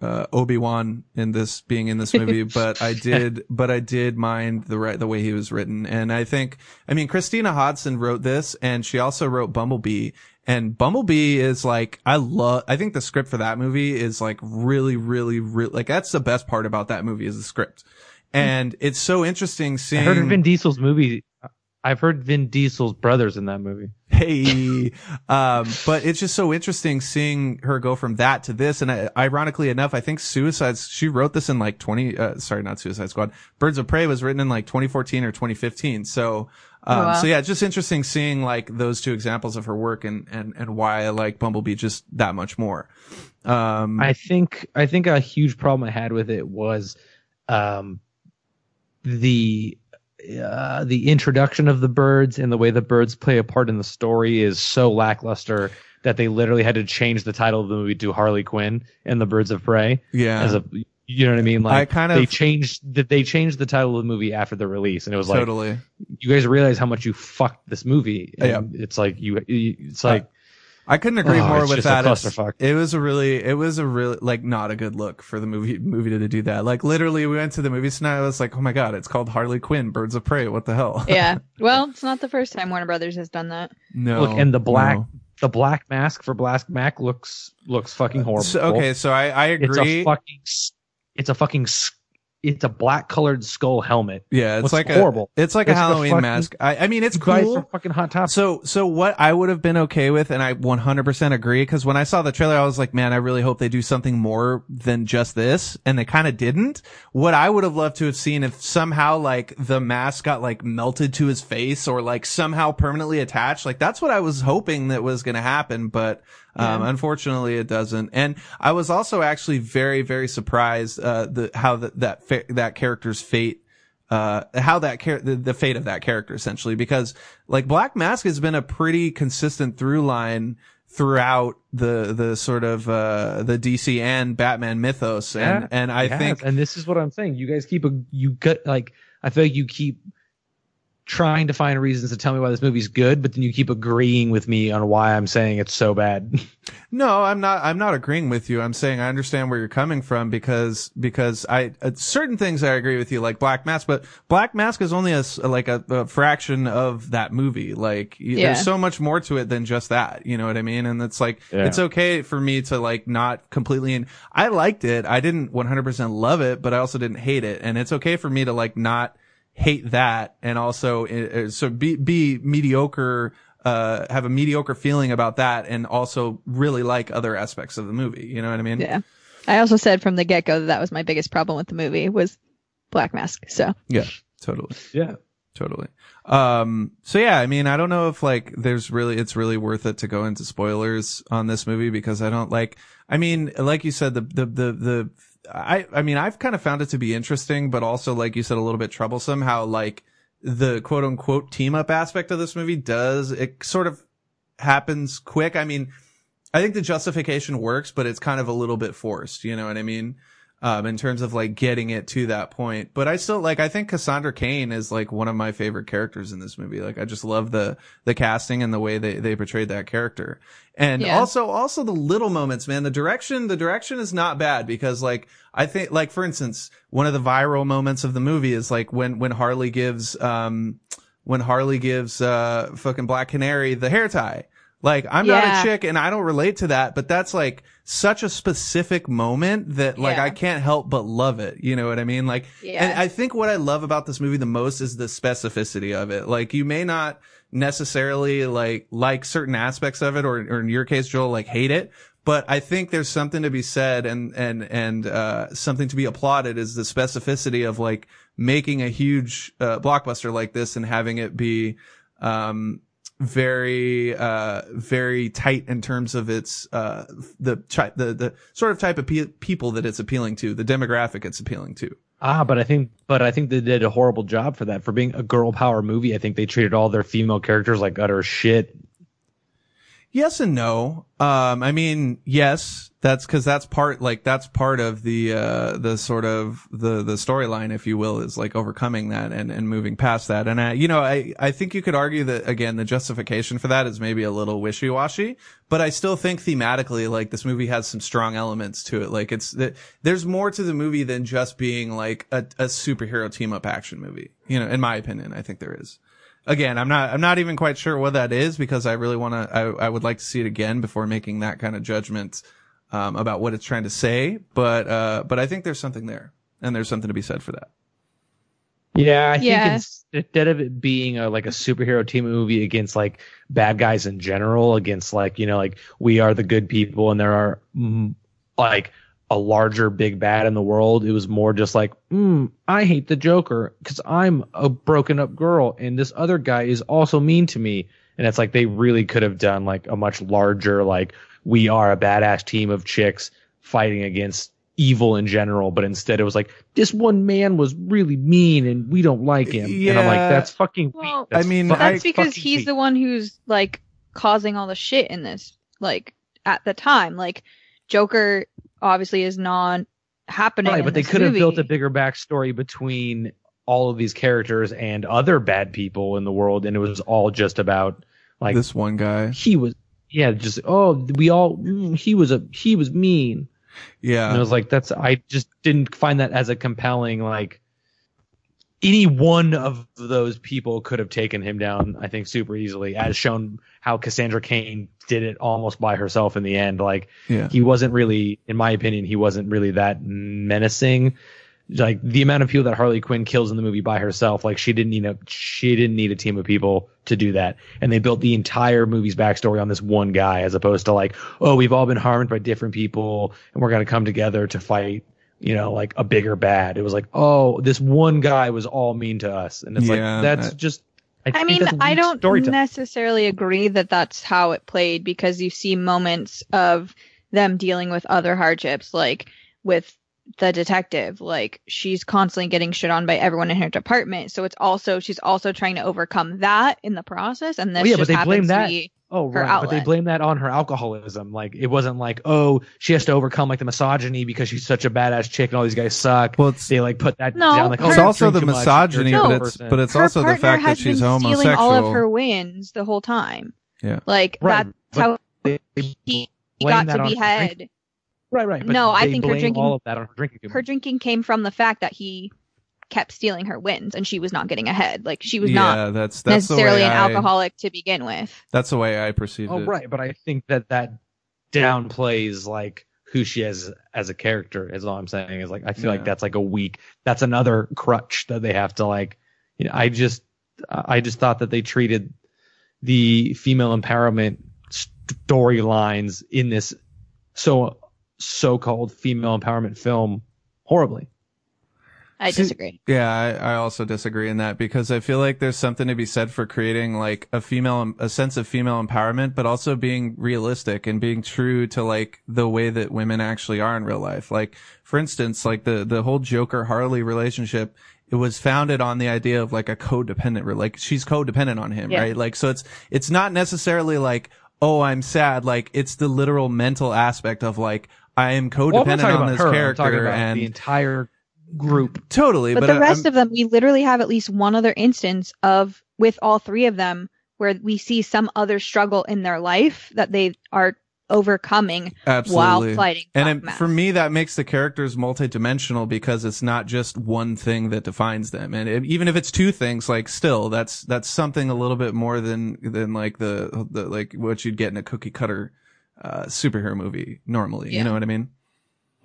uh, Obi-Wan in this, being in this movie, but I did, but I did mind the right, the way he was written. And I think, I mean, Christina Hodson wrote this and she also wrote Bumblebee. And Bumblebee is like, I love, I think the script for that movie is like really, really, really, like that's the best part about that movie is the script. And it's so interesting seeing. I heard Vin Diesel's movie. I've heard Vin Diesel's brothers in that movie. Hey, um, but it's just so interesting seeing her go from that to this. And uh, ironically enough, I think Suicides, she wrote this in like 20, uh, sorry, not Suicide Squad. Birds of Prey was written in like 2014 or 2015. So, um, Oh, wow. so yeah, it's just interesting seeing like those two examples of her work and, and, and why I like Bumblebee just that much more. Um, I think I think a huge problem I had with it was um, the uh, the introduction of the birds and the way the birds play a part in the story is so lackluster that they literally had to change the title of the movie to Harley Quinn and the Birds of Prey yeah. as a you know what I mean? Like I kind they of changed that they changed the title of the movie after the release, and it was like totally. you guys realize how much you fucked this movie. And Yeah. it's like you, you- it's like I couldn't agree Oh, more with that. It's- It was a really, it was a really, like, not a good look for the movie, movie to do that. Like, literally, we went to the movies tonight. I was like, oh my God, it's called Harley Quinn, Birds of Prey. What the hell? Yeah. Well, it's not the first time Warner Brothers has done that. no. look, and the black no. the black mask for Black Mac looks looks fucking uh, horrible. So, okay, so I, I it's agree. a fucking it's a fucking s- it's a black colored skull helmet. yeah, it's What's like horrible? a, it's like It's a Halloween fucking- mask. I, I mean, it's cool. fucking hot topic. So, so what I would have been okay with, and I 100% agree, because when I saw the trailer, I was like, man, I really hope they do something more than just this, and they kind of didn't. What I would have loved to have seen if somehow like the mask got like melted to his face or like somehow permanently attached, like that's what I was hoping that was going to happen, but um, unfortunately it doesn't. And I was also actually very, very surprised, uh, the, how that, that, fa- that character's fate uh how that char- the, the fate of that character essentially because like black mask has been a pretty consistent through line throughout the the sort of uh the dc and batman mythos and Yeah, and i think and this is what I'm saying. You guys keep a you get like I feel like you keep trying to find reasons to tell me why this movie's good, but then you keep agreeing with me on why I'm saying it's so bad. no i'm not i'm not agreeing with you i'm saying i understand where you're coming from because because i uh, certain things i agree with you like black mask but black mask is only a like a, a fraction of that movie like Yeah. there's so much more to it than just that you know what i mean and it's like Yeah. it's okay for me to like not completely and i liked it i didn't 100% love it but i also didn't hate it and it's okay for me to like not hate that and also uh, uh, so be be mediocre uh, have a mediocre feeling about that and also really like other aspects of the movie. You know what I mean? Yeah. I also said from the get go that that was my biggest problem with the movie was Black Mask. So Yeah, totally. Yeah. Totally. Um, so yeah, I mean, I don't know if like there's really, it's really worth it to go into spoilers on this movie because I don't like, I mean, like you said, the, the, the, the, I, I mean, I've kind of found it to be interesting, but also, like you said, a little bit troublesome how like the quote unquote team up aspect of this movie does, it sort of happens quick. I mean, I think the justification works, but it's kind of a little bit forced. You know what I mean? Um, in terms of like getting it to that point. But I still like, I think Cassandra Cain is like one of my favorite characters in this movie. Like, I just love the, the casting and the way they, they portrayed that character. And Yeah. also, also the little moments, man, the direction, the direction is not bad because like, I think, like, for instance, one of the viral moments of the movie is like when, when Harley gives, um, when Harley gives, uh, fucking Black Canary the hair tie. Like, I'm not a chick and I don't relate to that, but that's like such a specific moment that like Yeah. I can't help but love it. You know what I mean? Like, Yeah. and I think what I love about this movie the most is the specificity of it. Like, you may not necessarily like, like certain aspects of it, or, or in your case, Joel, like hate it. But I think there's something to be said and, and, and, uh, something to be applauded is the specificity of like making a huge, uh, blockbuster like this and having it be, um, very uh very tight in terms of its uh the the the sort of type of pe- people that it's appealing to the demographic it's appealing to Ah, but I think, but I think they did a horrible job for that. For being a girl power movie, I think they treated all their female characters like utter shit. Yes and no. Um i mean yes that's because that's part like that's part of the uh the sort of the the storyline if you will is like overcoming that and and moving past that. And I, you know i i think you could argue that again the justification for that is maybe a little wishy-washy but i still think thematically like this movie has some strong elements to it. Like it's there's more to the movie than just being like a, a superhero team up action movie. You know in my opinion i think there is again, I'm not, I'm not even quite sure what that is because I really want to, I, I would like to see it again before making that kind of judgment, um, about what it's trying to say. But, uh, but I think there's something there and there's something to be said for that. Yeah, I Yeah. think instead of it being a, like a superhero team movie against like bad guys in general, against like you know like we are the good people and there are like a larger big bad in the world, it was more just like, mm, I hate the Joker because I'm a broken up girl and this other guy is also mean to me, and it's like they really could have done like a much larger like we are a badass team of chicks fighting against evil in general, but instead it was like this one man was really mean and we don't like him. Yeah. And I'm like, that's fucking weak. Well, That's I mean, fu- that's because he's weak. the one who's like causing all the shit in this like at the time like joker obviously is not happening right, in but they this could have built a bigger backstory between all of these characters and other bad people in the world, and it was all just about like this one guy. he was yeah, just oh we all mm, he was a he was mean. Yeah, and I was like, that's I just didn't find that as a compelling like any one of those people could have taken him down, I think, super easily, as shown how Cassandra Cain did it almost by herself in the end. Like Yeah. he wasn't really, in my opinion, he wasn't really that menacing. Like the amount of people that Harley Quinn kills in the movie by herself, like she didn't need a she didn't need a team of people to do that. And they built the entire movie's backstory on this one guy, as opposed to like, oh, we've all been harmed by different people, and we're gonna come together to fight, you know, like a bigger bad. It was like, oh, this one guy was all mean to us, and it's Yeah, like that's I- just. I, I mean, I don't necessarily agree that that's how it played because you see moments of them dealing with other hardships, like with the detective. Like she's constantly getting shit on by everyone in her department, so it's also she's also trying to overcome that in the process. And this Oh, yeah, but just they happens blame to that. be Oh, her right. But they blame that on her alcoholism. Like, it wasn't like, oh, she has to overcome like the misogyny because she's such a badass chick and all these guys suck. Well, it's, they like put that No, down. Like, oh, it's also the misogyny, you're but it's, person. but it's her also the partner fact that has she's been homosexual. stealing all of her wins the whole time. Yeah. like Right, that's how They he got to on her behead. Right, right. But No, I they think her blame drinking- all of that on her drinking. her drinking came from the fact that he kept stealing her wins and she was not getting ahead. Like she was yeah, not that's that's necessarily an I, alcoholic to begin with. That's the way I perceived Oh, it. right. But I think that that downplays like who she is as a character. Is all I'm saying. Is like I feel Yeah. like that's like a weak. That's another crutch that they have to like. You know, I just I just thought that they treated the female empowerment storylines in this so so-called female empowerment film horribly. I See- disagree. Yeah, I, I also disagree in that because I feel like there's something to be said for creating like a female, a sense of female empowerment, but also being realistic and being true to like the way that women actually are in real life. Like, for instance, like the, the whole Joker Harley relationship, it was founded on the idea of like a codependent, like she's codependent on him, Yeah. right? Like, so it's, it's not necessarily like, oh, I'm sad. Like, it's the literal mental aspect of like, I am Well, I'm not codependent talking on about this her. I'm character talking about and the entire group. totally, But, but, the I- rest I'm- of them, we literally have at least one other instance of with all three of them where we see some other struggle in their life that they are overcoming Absolutely. while fighting. and it, for me, that makes the characters multidimensional because it's not just one thing that defines them. And it, even if it's two things, like still, that's, that's something a little bit more than, than like the, the, like what you'd get in a cookie cutter, uh, superhero movie normally. You know what I mean?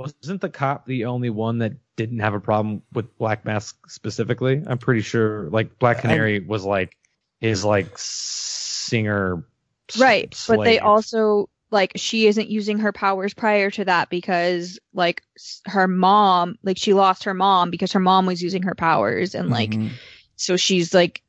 Wasn't the cop the only one that didn't have a problem with Black Mask specifically? I'm pretty sure like Black I- Canary was like his like singer s- right but they also like she isn't using her powers prior to that because like her mom like she lost her mom because her mom was using her powers and like Mhm. so she's like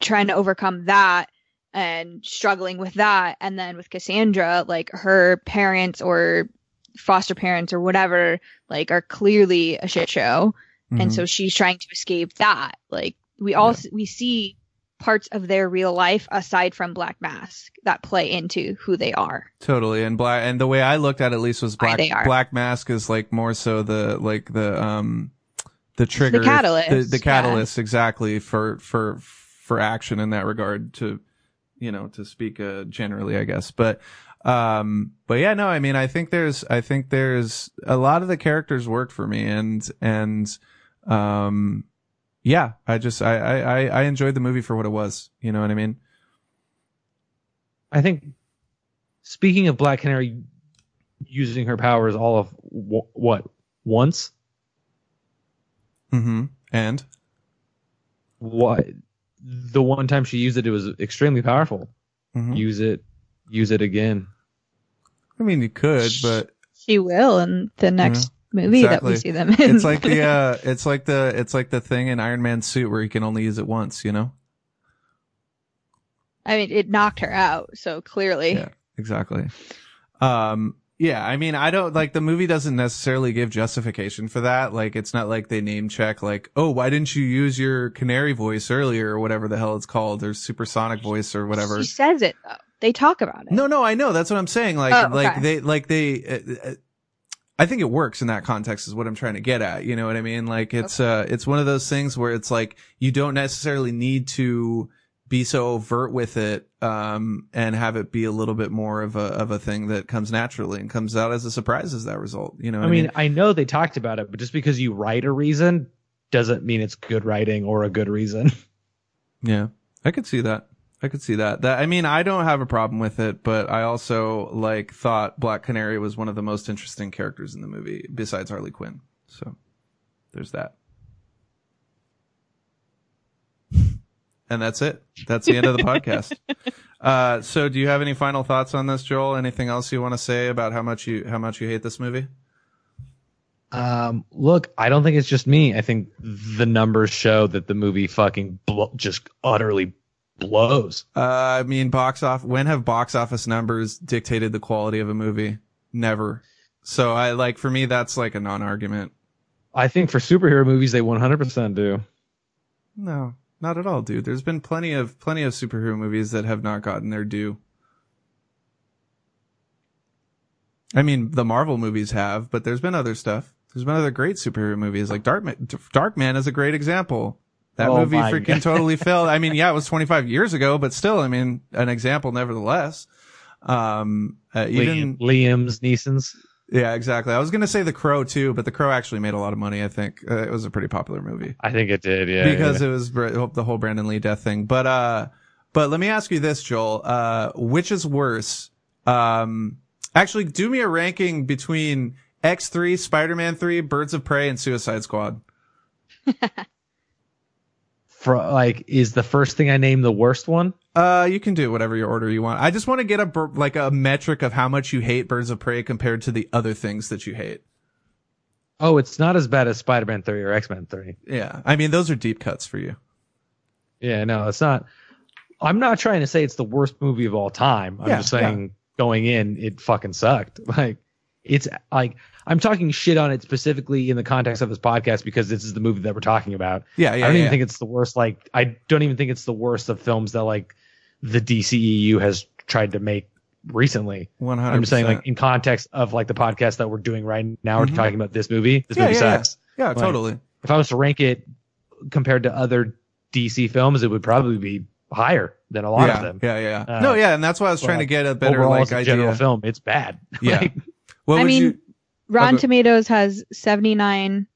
trying to overcome that and struggling with that and then with Cassandra like her parents or foster parents or whatever like are clearly a shit show and Mhm. so she's trying to escape that like we all we see parts of their real life aside from black mask that play into who they are Totally. And black, and the way I looked at it, at least was black, black mask is like more so the, like the, um, the trigger, the catalyst, the, the yeah. catalyst exactly for, for, for action in that regard to, you know, to speak, uh, generally, I guess. But, um, but yeah, no, I mean, I think there's, I think there's a lot of the characters worked for me and, and, um, yeah, I just, I, I, I- enjoyed the movie for what it was. You know what I mean? I think speaking of Black Canary using her powers all of w- what once Mm hmm And? what the one time she used it it was extremely powerful Mhm. use it use it again I mean, you could, but she will in the next movie that we see them in it's like the uh it's like the it's like the thing in Iron Man's suit where he can only use it once, you know? i mean it knocked her out so clearly Yeah. Exactly. Um yeah, I mean, I don't like the movie doesn't necessarily give justification for that. Like, it's not like they name check, like, oh, why didn't you use your canary voice earlier or whatever the hell it's called, or supersonic voice or whatever. she says it though they talk about it No, no, I know. That's what I'm saying. Like, Oh, like they, like they, uh, uh, I think it works in that context is what I'm trying to get at. You know what I mean? Like it's, uh, it's one of those things where it's like, you don't necessarily need to be so overt with it, um, and have it be a little bit more of a, of a thing that comes naturally and comes out as a surprise as that result. You know what I mean, I know they talked about it, but just because you write a reason doesn't mean it's good writing or a good reason. Yeah, I could see that. I could see that. That I mean, I don't have a problem with it, but I also like thought Black Canary was one of the most interesting characters in the movie besides Harley Quinn. So there's that. And that's it. That's the end of the podcast. Uh, so do you have any final thoughts on this, Joel? Anything else you want to say about how much you how much you hate this movie? Um, look, I don't think it's just me. I think the numbers show that the movie fucking blo- just utterly blows. Uh, I mean, box off. When have box office numbers dictated the quality of a movie? Never. So I like for me that's like a non-argument. I think for superhero movies, they 100% do. No, not at all, dude. There's been plenty of plenty of superhero movies that have not gotten their due. I mean, the Marvel movies have, but there's been other stuff. There's been other great superhero movies, like Dark Darkman is a great example. That Oh movie freaking God. totally failed. I mean, yeah, it was 25 years ago, but still, I mean, an example nevertheless. Um, uh, even Liam, Liam's Neeson's. yeah, exactly. I was gonna say The Crow too, but The Crow actually made a lot of money. I think uh, it was a pretty popular movie I think it did, yeah. because yeah. it was the whole Brandon Lee death thing. But uh, but let me ask you this, Joel. Uh, which is worse? Um, actually, do me a ranking between X three, Spider Man three, Birds of Prey, and Suicide Squad. For, like, is the first thing I named the worst one? Uh, you can do whatever your order you want. I just want to get a like a metric of how much you hate Birds of Prey compared to the other things that you hate. Oh, it's not as bad as Spider-Man 3 or X-Men 3. Yeah, I mean those are deep cuts for you. Yeah, no, it's not. I'm not trying to say it's the worst movie of all time. I'm Yeah, just saying going in, it fucking sucked. Like, it's like I'm talking shit on it specifically in the context of this podcast because this is the movie that we're talking about. Yeah, yeah. I don't yeah. even think it's the worst. Like, I don't even think it's the worst of films that like the DCEU has tried to make recently. one hundred. I'm just saying, like, in context of like the podcast that we're doing right now, Mhm. we're talking about this movie. This Yeah, movie yeah, yeah. sucks. yeah, like- totally. If I was to rank it compared to other DC films, it would probably be higher than a lot yeah, of them. yeah, yeah, yeah. Uh, no, yeah, and that's why I was trying to get a better Overall, like as a idea. general film, it's bad. Yeah. Like, What I would mean, you? Rotten Okay. Tomatoes has 79%,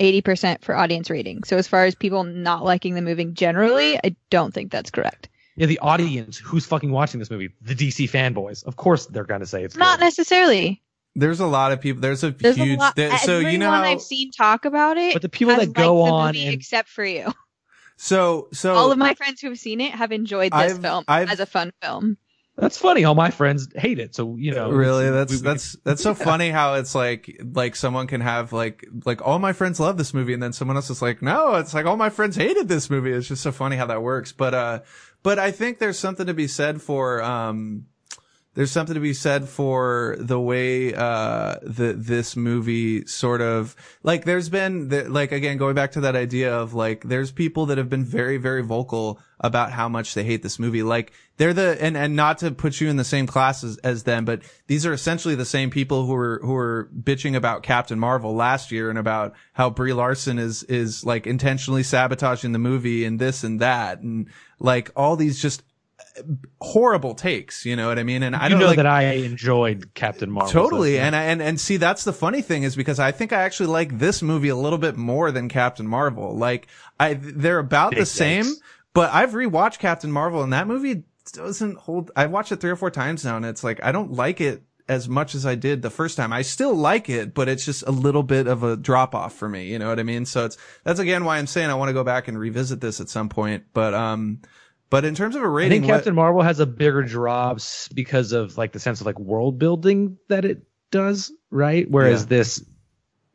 80% for audience rating. So as far as people not liking the movie generally, I don't think that's correct. yeah, the audience who's fucking watching this movie, the DC fanboys, of course they're gonna say it's Not good. necessarily. There's a lot of people. There's a There's huge. a lot. there- so everyone you know how. I've seen talk about it, But the people that go liked the on movie and except for you. so so All of my friends who have seen it have enjoyed this I've- film I've- as a fun film. That's funny. All my friends hate it, so you know. really that's we- we- that's that's so funny how it's like like someone can have like like all my friends love this movie and then someone else is like no it's like all my friends hated this movie it's just so funny how that works but uh but i think there's something to be said for um there's something to be said for the way uh the this movie sort of like there's been the, like again going back to that idea of like there's people that have been very very vocal about how much they hate this movie. Like they're the and and not to put you in the same class as, as them but these are essentially the same people who were who were bitching about Captain Marvel last year and about how Brie Larson is is like intentionally sabotaging the movie and this and that and like all these just horrible takes you know what i mean and i you don't know like that I enjoyed Captain Marvel. Totally. And, I- and, and see, that's the funny thing is because I think I actually like this movie a little bit more than Captain Marvel. Like, I, they're about Big the same, but I've rewatched Captain Marvel and that movie doesn't hold, I've watched it three or four times now and it's like, I don't like it as much as I did the first time. I still like it, but it's just a little bit of a drop off for me. You know what I mean? So it's, that's again why I'm saying I want to go back and revisit this at some point. But, um, but in terms of a rating, I think what- Captain Marvel has a bigger drops because of like the sense of like world building that it does, right? Whereas Yeah. this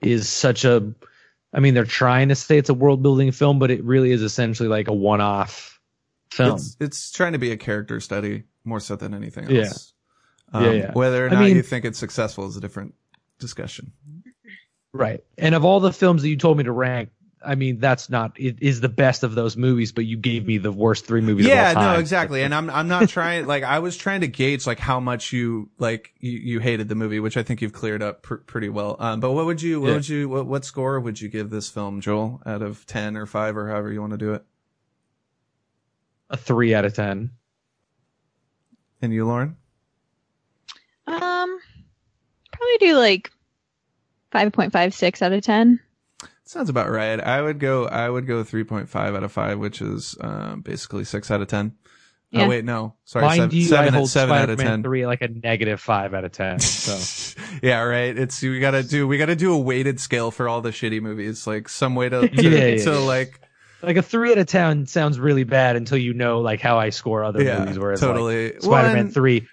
is such a I mean they're trying to say it's a world building film, but it really is essentially like a one off film. It's, it's trying to be a character study more so than anything Yeah. else. Um, Yeah, yeah. Whether or I not mean- you think it's successful is a different discussion. Right. And of all the films that you told me to rank, I mean that's not it is the best of those movies, but you gave me the worst three movies Yeah, of all time. no, exactly. And I'm I'm not trying like I was trying to gauge like how much you like you, you hated the movie, which I think you've cleared up pr- pretty well. Um, but what would you what Yeah. would you what, what score would you give this film, Joel, out of ten or five or however you want to do it? a three out of ten. And you, Lauren? Um, probably do like 5.56 out of 10. Sounds about right. I would go. I would go three point five out of five, which is um, basically six out of ten. Yeah. Oh wait, no, sorry, Mind seven, you, seven, I hold seven out of ten. three like a negative five out of ten. So yeah, right. It's we gotta do we gotta do a weighted scale for all the shitty movies, like some way to to, Yeah, yeah, to yeah. like like a three out of ten sounds really bad until you know like how I score other yeah, movies. Whereas like, totally. Well, Spider-Man and- three.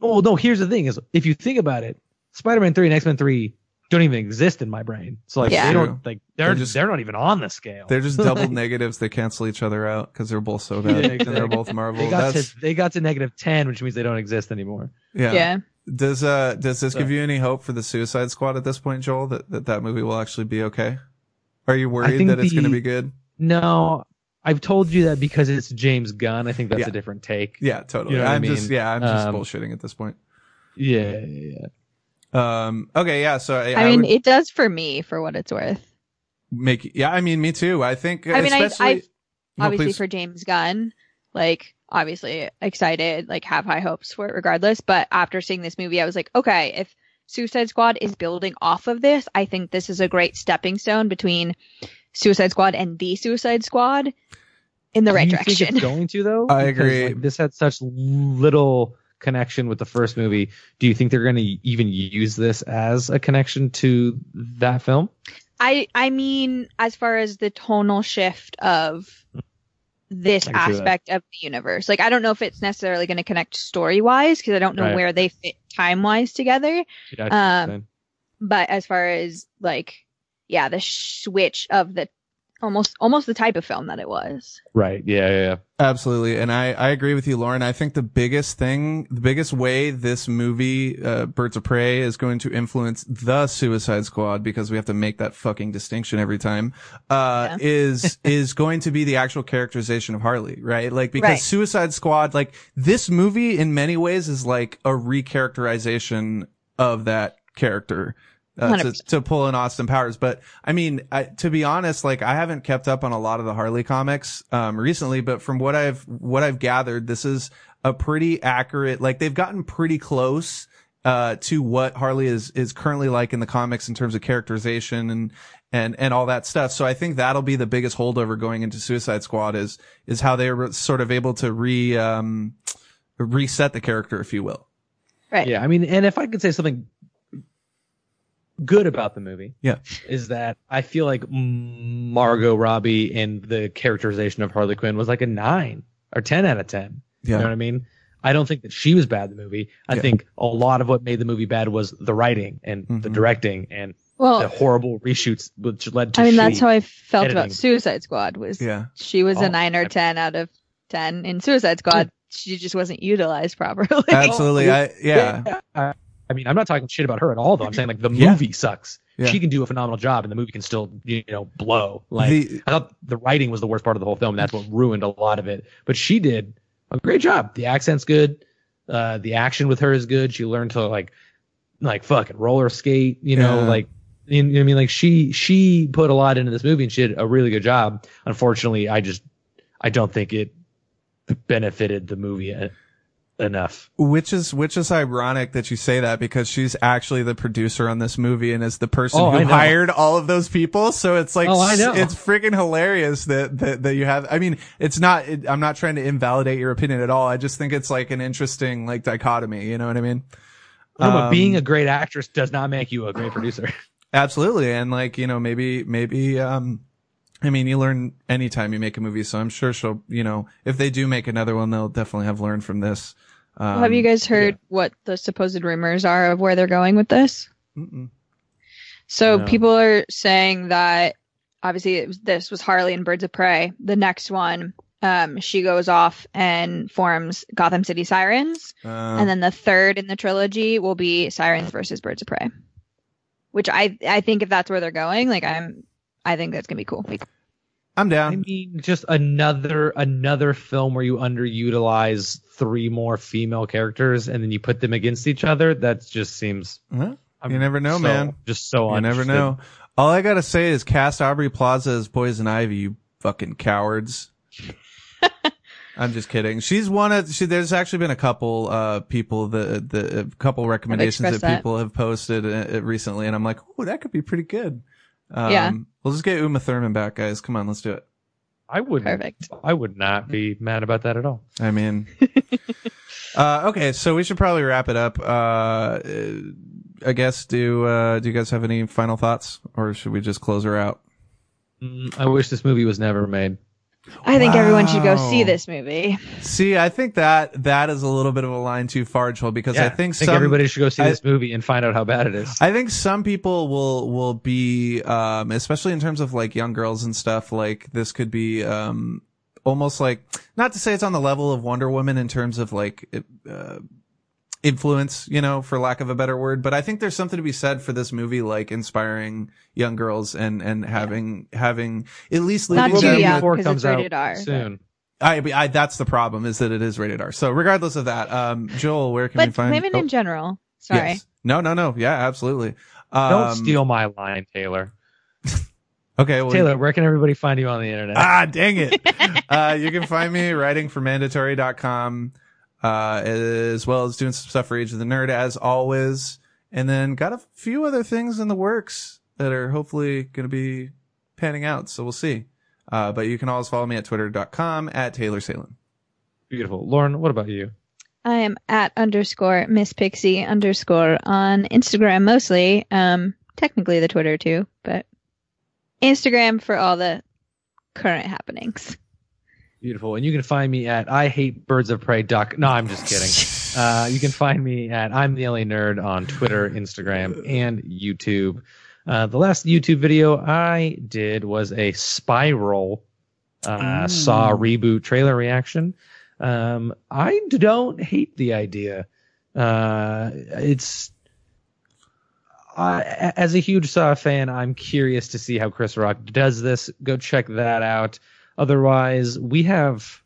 Oh no, here's the thing: is if you think about it, Spider-Man three and X-Men three don't even exist in my brain. So like Yeah. they don't like they're They're they're, not even on the scale. They're just double negatives. They cancel each other out because they're both so bad. Yeah, and they're both Marvel. they got That's to they got to negative ten, which means they don't exist anymore. yeah. Yeah. Does uh does this So- give you any hope for the Suicide Squad at this point, Joel? That that, that movie will actually be okay? Are you worried think that it's going to be good? No, I've told you that because it's James Gunn. I think that's Yeah. a different take. Yeah, totally. You know what I I'm just yeah, I'm just Um, bullshitting at this point. Yeah, yeah, yeah. Um. Okay. Yeah. So I, I, mean, would it does for me for what it's worth. make. Yeah. I mean, me too. I think. I mean, I- especially, I've- No, obviously please. for James Gunn, like obviously excited, like have high hopes for it regardless. But after seeing this movie, I was like, okay, if Suicide Squad is building off of this, I think this is a great stepping stone between Suicide Squad and the Suicide Squad in the right Do you think direction. it's going to though? I Because, agree. like, this had such little connection with the first movie. Do you think they're going to even use this as a connection to that film? I I mean, as far as the tonal shift of this I can see that. aspect of the universe. Like I don't know if it's necessarily going to connect story wise because I don't know Right. where they fit time wise together. Yeah, Um, But as far as like, yeah, the switch of the almost almost the type of film that it was. right. Yeah, yeah, yeah. Absolutely. And I, I agree with you, Lauren. I think the biggest thing, the biggest way this movie, uh, Birds of Prey is going to influence the Suicide Squad because we have to make that fucking distinction every time, uh, Yeah. is, is going to be the actual characterization of Harley, right? Like, because Right. Suicide Squad, like, this movie in many ways is like a recharacterization of that character. Uh, to, to pull in Austin Powers. But I mean, I, to be honest, like I haven't kept up on a lot of the Harley comics, um, recently, but from what I've, what I've gathered, this is a pretty accurate, like they've gotten pretty close, uh, to what Harley is, is currently like in the comics in terms of characterization and, and, and all that stuff. So I think that'll be the biggest holdover going into Suicide Squad is, is how they were sort of able to re, um, reset the character, if you will. Right. Yeah, I mean, and if I could say something good about the movie, Yeah. is that I feel like Margot Robbie and the characterization of Harley Quinn was like a nine or ten out of ten. yeah. You know what I mean? I don't think that she was bad in the movie. I Yeah. think a lot of what made the movie bad was the writing and the Mhm. directing and well, the horrible reshoots, which led to. I mean that's how I felt editing. about Suicide Squad. Was Yeah. she was Oh, a nine or I- ten out of ten in Suicide Squad. She just wasn't utilized properly. Absolutely. I, yeah. I, I mean, I'm not talking shit about her at all, though. I'm saying like the Yeah. movie sucks. Yeah. She can do a phenomenal job, and the movie can still, you know, blow. Like The- I thought the writing was the worst part of the whole film. And that's what ruined a lot of it. But she did a great job. The accent's good. Uh, the action with her is good. She learned to like, like fucking roller skate. You know, Yeah. like. You know I mean, like she she put a lot into this movie and she did a really good job. Unfortunately, I just I don't think it benefited the movie enough. Which is which is ironic that you say that because she's actually the producer on this movie and is the person Oh, who hired all of those people. So it's like Oh, I know. it's freaking hilarious that that that you have. I mean, it's not. It, I'm not trying to invalidate your opinion at all. I just think it's like an interesting like dichotomy. You know what I mean? No, but Um, being a great actress does not make you a great producer. Absolutely. And like, you know, maybe, maybe, um, I mean, you learn anytime you make a movie. So I'm sure she'll, you know, if they do make another one, they'll definitely have learned from this. Um, Have you guys heard what the supposed rumors are of where they're going with this? mm-mm. So No. people are saying that obviously it was, this was Harley and Birds of Prey. The next one, um, she goes off and forms Gotham City Sirens, Uh, and then the third in the trilogy will be Sirens versus Birds of Prey. Which I I think if that's where they're going, like I'm, I think that's gonna be cool. I'm down. I mean, just another another film where you underutilize three more female characters and then you put them against each other. That just seems. Huh? I'm You never know, so- man. Just so I never know. All I gotta say is cast Aubrey Plaza as Poison Ivy, you fucking cowards. I'm just kidding. She's one of, she, there's actually been a couple, uh, people, the, the, a couple recommendations that, that. people have posted uh, uh, recently, and I'm like, oh, that could be pretty good. Um, Yeah. We'll just get Uma Thurman back, guys. Come on, let's do it. I would. Perfect. I would not be mad about that at all. I mean, uh, okay, so we should probably wrap it up. Uh, I guess, do, uh, do you guys have any final thoughts, or should we just close her out? Mm, I wish this movie was never made. I think everyone should go see this movie. See, I think that that is a little bit of a line too far, Joel, because I Yeah, think, I think some, everybody should go see I- this movie and find out how bad it is. I think some people will will be, um, especially in terms of like young girls and stuff. Like this could be um, almost like not to say it's on the level of Wonder Woman in terms of like uh, influence, you know, for lack of a better word. But I think there's something to be said for this movie, like inspiring young girls and and having having at least Not leaving too them young. with- Before it 'cause comes it's rated out R, soon. I, I that's the problem is that it is rated R. So regardless of that, um, Joel, where can we But find? women oh, in general. Sorry. yes. No, no, no. Yeah, absolutely. Um, Don't steal my line, Taylor. Okay, well, Taylor, where can everybody find you on the internet? Ah, dang it. uh, you can find me writing for mandatory.com, uh, as well as doing some stuff for Age of the Nerd as always. And then got a few other things in the works that are hopefully going to be panning out. So we'll see. Uh, but you can always follow me at twitter.com at Taylor Salen. Beautiful. Lauren, what about you? I am at underscore Miss Pixie underscore on Instagram mostly. Um, technically the Twitter too, but Instagram for all the current happenings. Beautiful. And you can find me at I hate birds of prey duck. No, I'm just kidding. uh, you can find me at I'm the LA nerd on Twitter, Instagram, and YouTube. Uh, the last YouTube video I did was a spiral uh, Saw reboot trailer reaction. Um, I don't hate the idea. Uh, it's as a huge Saw fan, I'm curious to see how Chris Rock does this. Go check that out. Otherwise, we have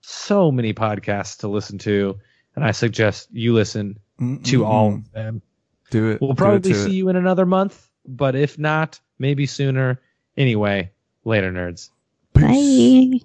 so many podcasts to listen to, and I suggest you listen to all of them. Do it. We'll Do it probably see it. you in another month, but if not, maybe sooner. Anyway, later, nerds. Bye.